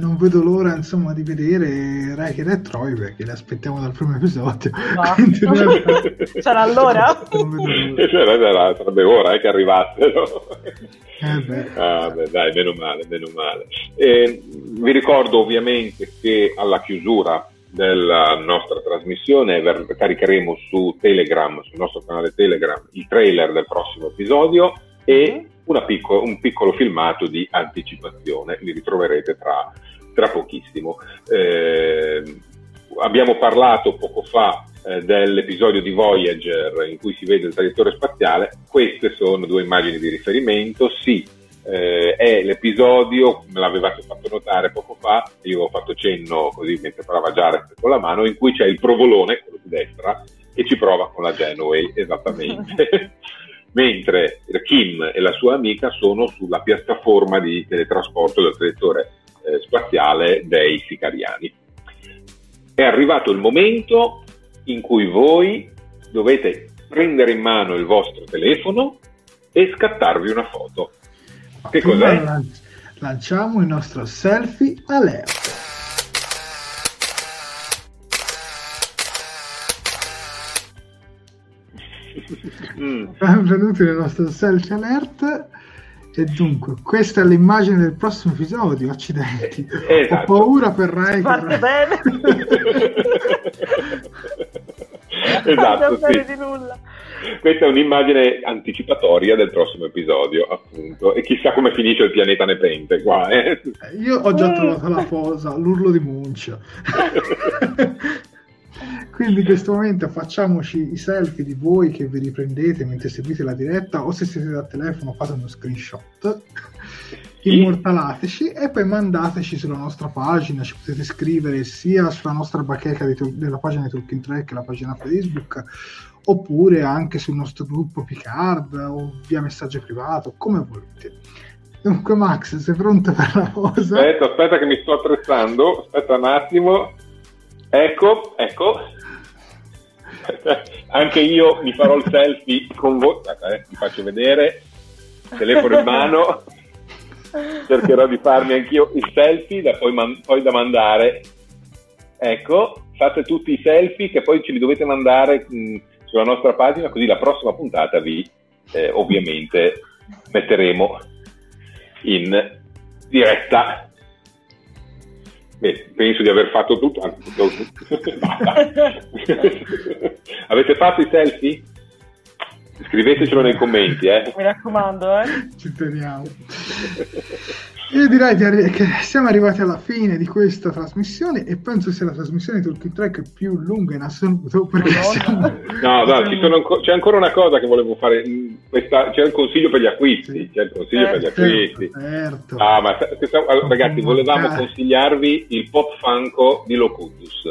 non, vedo l'ora insomma di vedere Riker e Troy perché le aspettiamo dal primo episodio. No. Sarà allora? Cioè, sarebbe ora eh, che arrivassero. Eh beh. Ah, beh, dai, meno male, meno male. E, vi ricordo ovviamente che alla chiusura della nostra trasmissione caricheremo su Telegram, sul nostro canale Telegram, il trailer del prossimo episodio e picco- un piccolo filmato di anticipazione, li ritroverete tra, tra pochissimo. Eh, abbiamo parlato poco fa eh, dell'episodio di Voyager in cui si vede il traghettore spaziale, queste sono due immagini di riferimento, sì, eh, è l'episodio, me l'avevate fatto notare poco fa, io ho fatto cenno così mentre parlava Jared con la mano, in cui c'è il provolone, quello di destra, che ci prova con la Genoway, esattamente. Mentre Kim e la sua amica sono sulla piattaforma di teletrasporto del settore eh, spaziale dei sicariani. È arrivato il momento in cui voi dovete prendere in mano il vostro telefono e scattarvi una foto. Che cos'è? Lanciamo il nostro selfie alert. Mm. Benvenuti nel nostro selfie alert. E dunque, questa è l'immagine del prossimo episodio. Accidenti, eh, esatto. ho paura per Rai. Parte bene. esatto. Sì. Di nulla. Questa è un'immagine anticipatoria del prossimo episodio, appunto. E chissà come finisce il pianeta Nepente qua. Eh? Io ho già trovato la posa, l'urlo di Munch. Quindi in questo momento facciamoci i selfie di voi che vi riprendete mentre seguite la diretta o se siete da telefono fate uno screenshot, immortalateci e poi mandateci sulla nostra pagina, ci potete scrivere sia sulla nostra bacheca di, della pagina di Talking Track, la pagina Facebook, oppure anche sul nostro gruppo Picard o via messaggio privato, come volete. Dunque Max, sei pronto per la cosa? Aspetta, aspetta che mi sto attrezzando, aspetta un attimo. Ecco, ecco. Anche io mi farò il selfie con voi. Aspetta, eh, vi faccio vedere. Telefono in mano. Cercherò di farmi anch'io il selfie da poi, man- poi da mandare. Ecco, fate tutti i selfie che poi ce li dovete mandare mh, sulla nostra pagina, così la prossima puntata vi eh, ovviamente metteremo in diretta Beh, penso di aver fatto tutto. Avete fatto i selfie? Scrivetecelo nei commenti, eh. Mi raccomando, eh. Ci teniamo. Io direi che siamo arrivati alla fine di questa trasmissione e penso sia la trasmissione di Talking Track più lunga in assoluto perché siamo... No, no, siamo... c'è ancora una cosa che volevo fare, questa... c'è il consiglio per gli acquisti, sì. c'è il consiglio certo, per gli certo, acquisti. Certo. Ah, ma ragazzi, volevamo consigliarvi il Pop Funko di Locutus.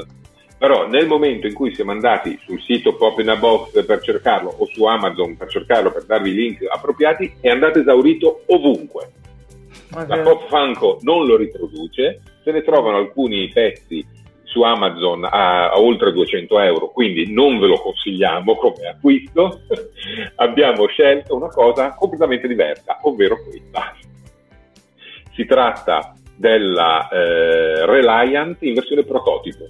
Però nel momento in cui siamo andati sul sito Pop in a Box per cercarlo o su Amazon per cercarlo per darvi i link appropriati, è andato esaurito ovunque la Pop Funko non lo riproduce, se ne trovano alcuni pezzi su Amazon a, a, oltre 200 euro, quindi non ve lo consigliamo come acquisto. Abbiamo scelto una cosa completamente diversa, ovvero questa. Si tratta della eh, Reliant in versione prototipo.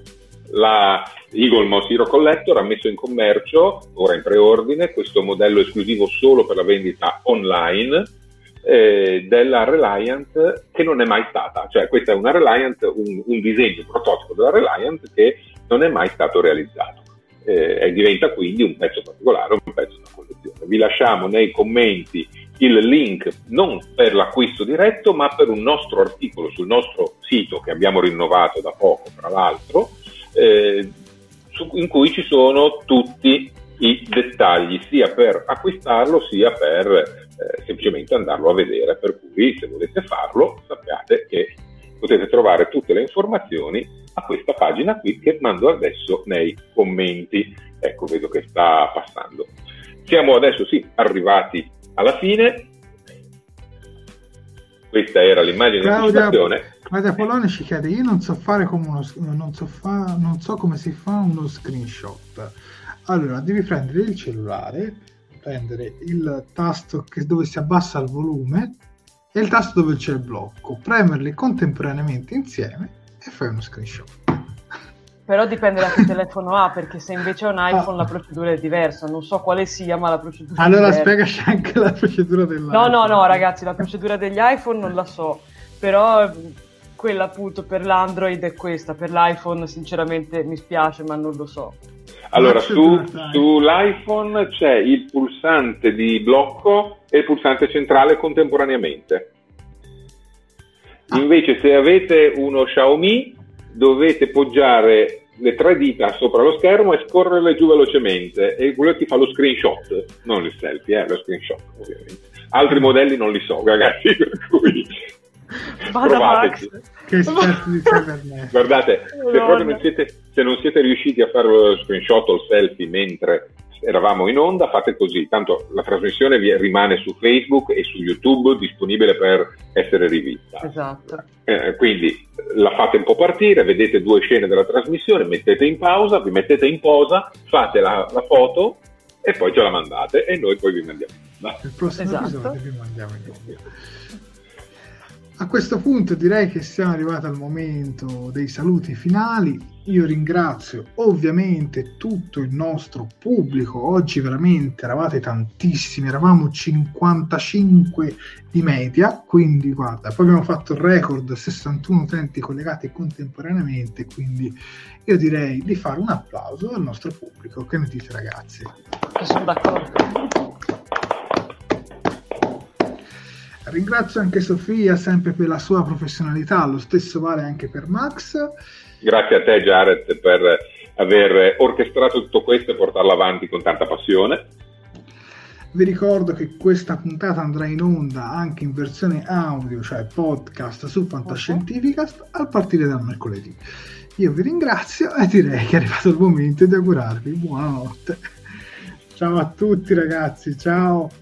La Eagle Moss Hero Collector ha messo in commercio, ora in preordine, questo modello esclusivo solo per la vendita online eh, della Reliant che non è mai stata, cioè questa è una Reliant, un, un disegno, un prototipo della Reliant che non è mai stato realizzato eh, e diventa quindi un pezzo particolare, un pezzo da collezione. Vi lasciamo nei commenti il link non per l'acquisto diretto ma per un nostro articolo sul nostro sito che abbiamo rinnovato da poco tra l'altro eh, su, in cui ci sono tutti i dettagli sia per acquistarlo sia per eh, semplicemente andarlo a vedere. Per cui se volete farlo sappiate che potete trovare tutte le informazioni a questa pagina qui che mando adesso nei commenti. Ecco, vedo che sta passando. Siamo adesso sì arrivati alla fine. Questa era l'immagine di anticipazione. Claudia Polone ci chiede: Io non so fare come uno, non so, fa, non so come si fa uno screenshot allora, devi prendere il cellulare, prendere il tasto che, dove si abbassa il volume e il tasto dove c'è il blocco, premerli contemporaneamente insieme e fai uno screenshot. Però dipende da che telefono ha, perché se invece è un iPhone ah. la procedura è diversa. Non so quale sia, ma la procedura allora, è Allora spiegaci anche la procedura dell'iPhone. No, no, no, ragazzi, la procedura degli iPhone non la so. Però quella appunto per l'Android è questa, per l'iPhone sinceramente mi spiace, ma non lo so. Allora, su, sull'iPhone c'è il pulsante di blocco e il pulsante centrale contemporaneamente. Ah. Invece, se avete uno Xiaomi, dovete poggiare le tre dita sopra lo schermo e scorrerle giù velocemente e quello ti fa lo screenshot, non il selfie, eh, lo screenshot ovviamente. Altri modelli non li so, ragazzi, per cui provateci. Che esperto di. Guardate, se proprio non siete, se non siete riusciti a fare lo screenshot o il selfie mentre eravamo in onda, fate così, tanto la trasmissione rimane su Facebook e su YouTube disponibile per essere rivista. Esatto. Eh, quindi la fate un po' partire, vedete due scene della trasmissione, mettete in pausa, vi mettete in posa, fate la, la foto e poi ce la mandate e noi poi vi mandiamo. Il prossimo Esatto. episodio vi mandiamo in onda. A questo punto direi che siamo arrivati al momento dei saluti finali. Io ringrazio ovviamente tutto il nostro pubblico. Oggi veramente eravate tantissimi, eravamo 55 di media, quindi guarda, poi abbiamo fatto il record 61 utenti collegati contemporaneamente, quindi io direi di fare un applauso al nostro pubblico. Che ne dite ragazzi? Sono d'accordo. Ringrazio anche Sofia sempre per la sua professionalità, lo stesso vale anche per Max. Grazie a te Jared per aver orchestrato tutto questo e portarlo avanti con tanta passione. Vi ricordo che questa puntata andrà in onda anche in versione audio, cioè podcast su Fantascientificast a partire dal mercoledì. Io vi ringrazio e direi che è arrivato il momento di augurarvi buonanotte. Ciao a tutti ragazzi, ciao.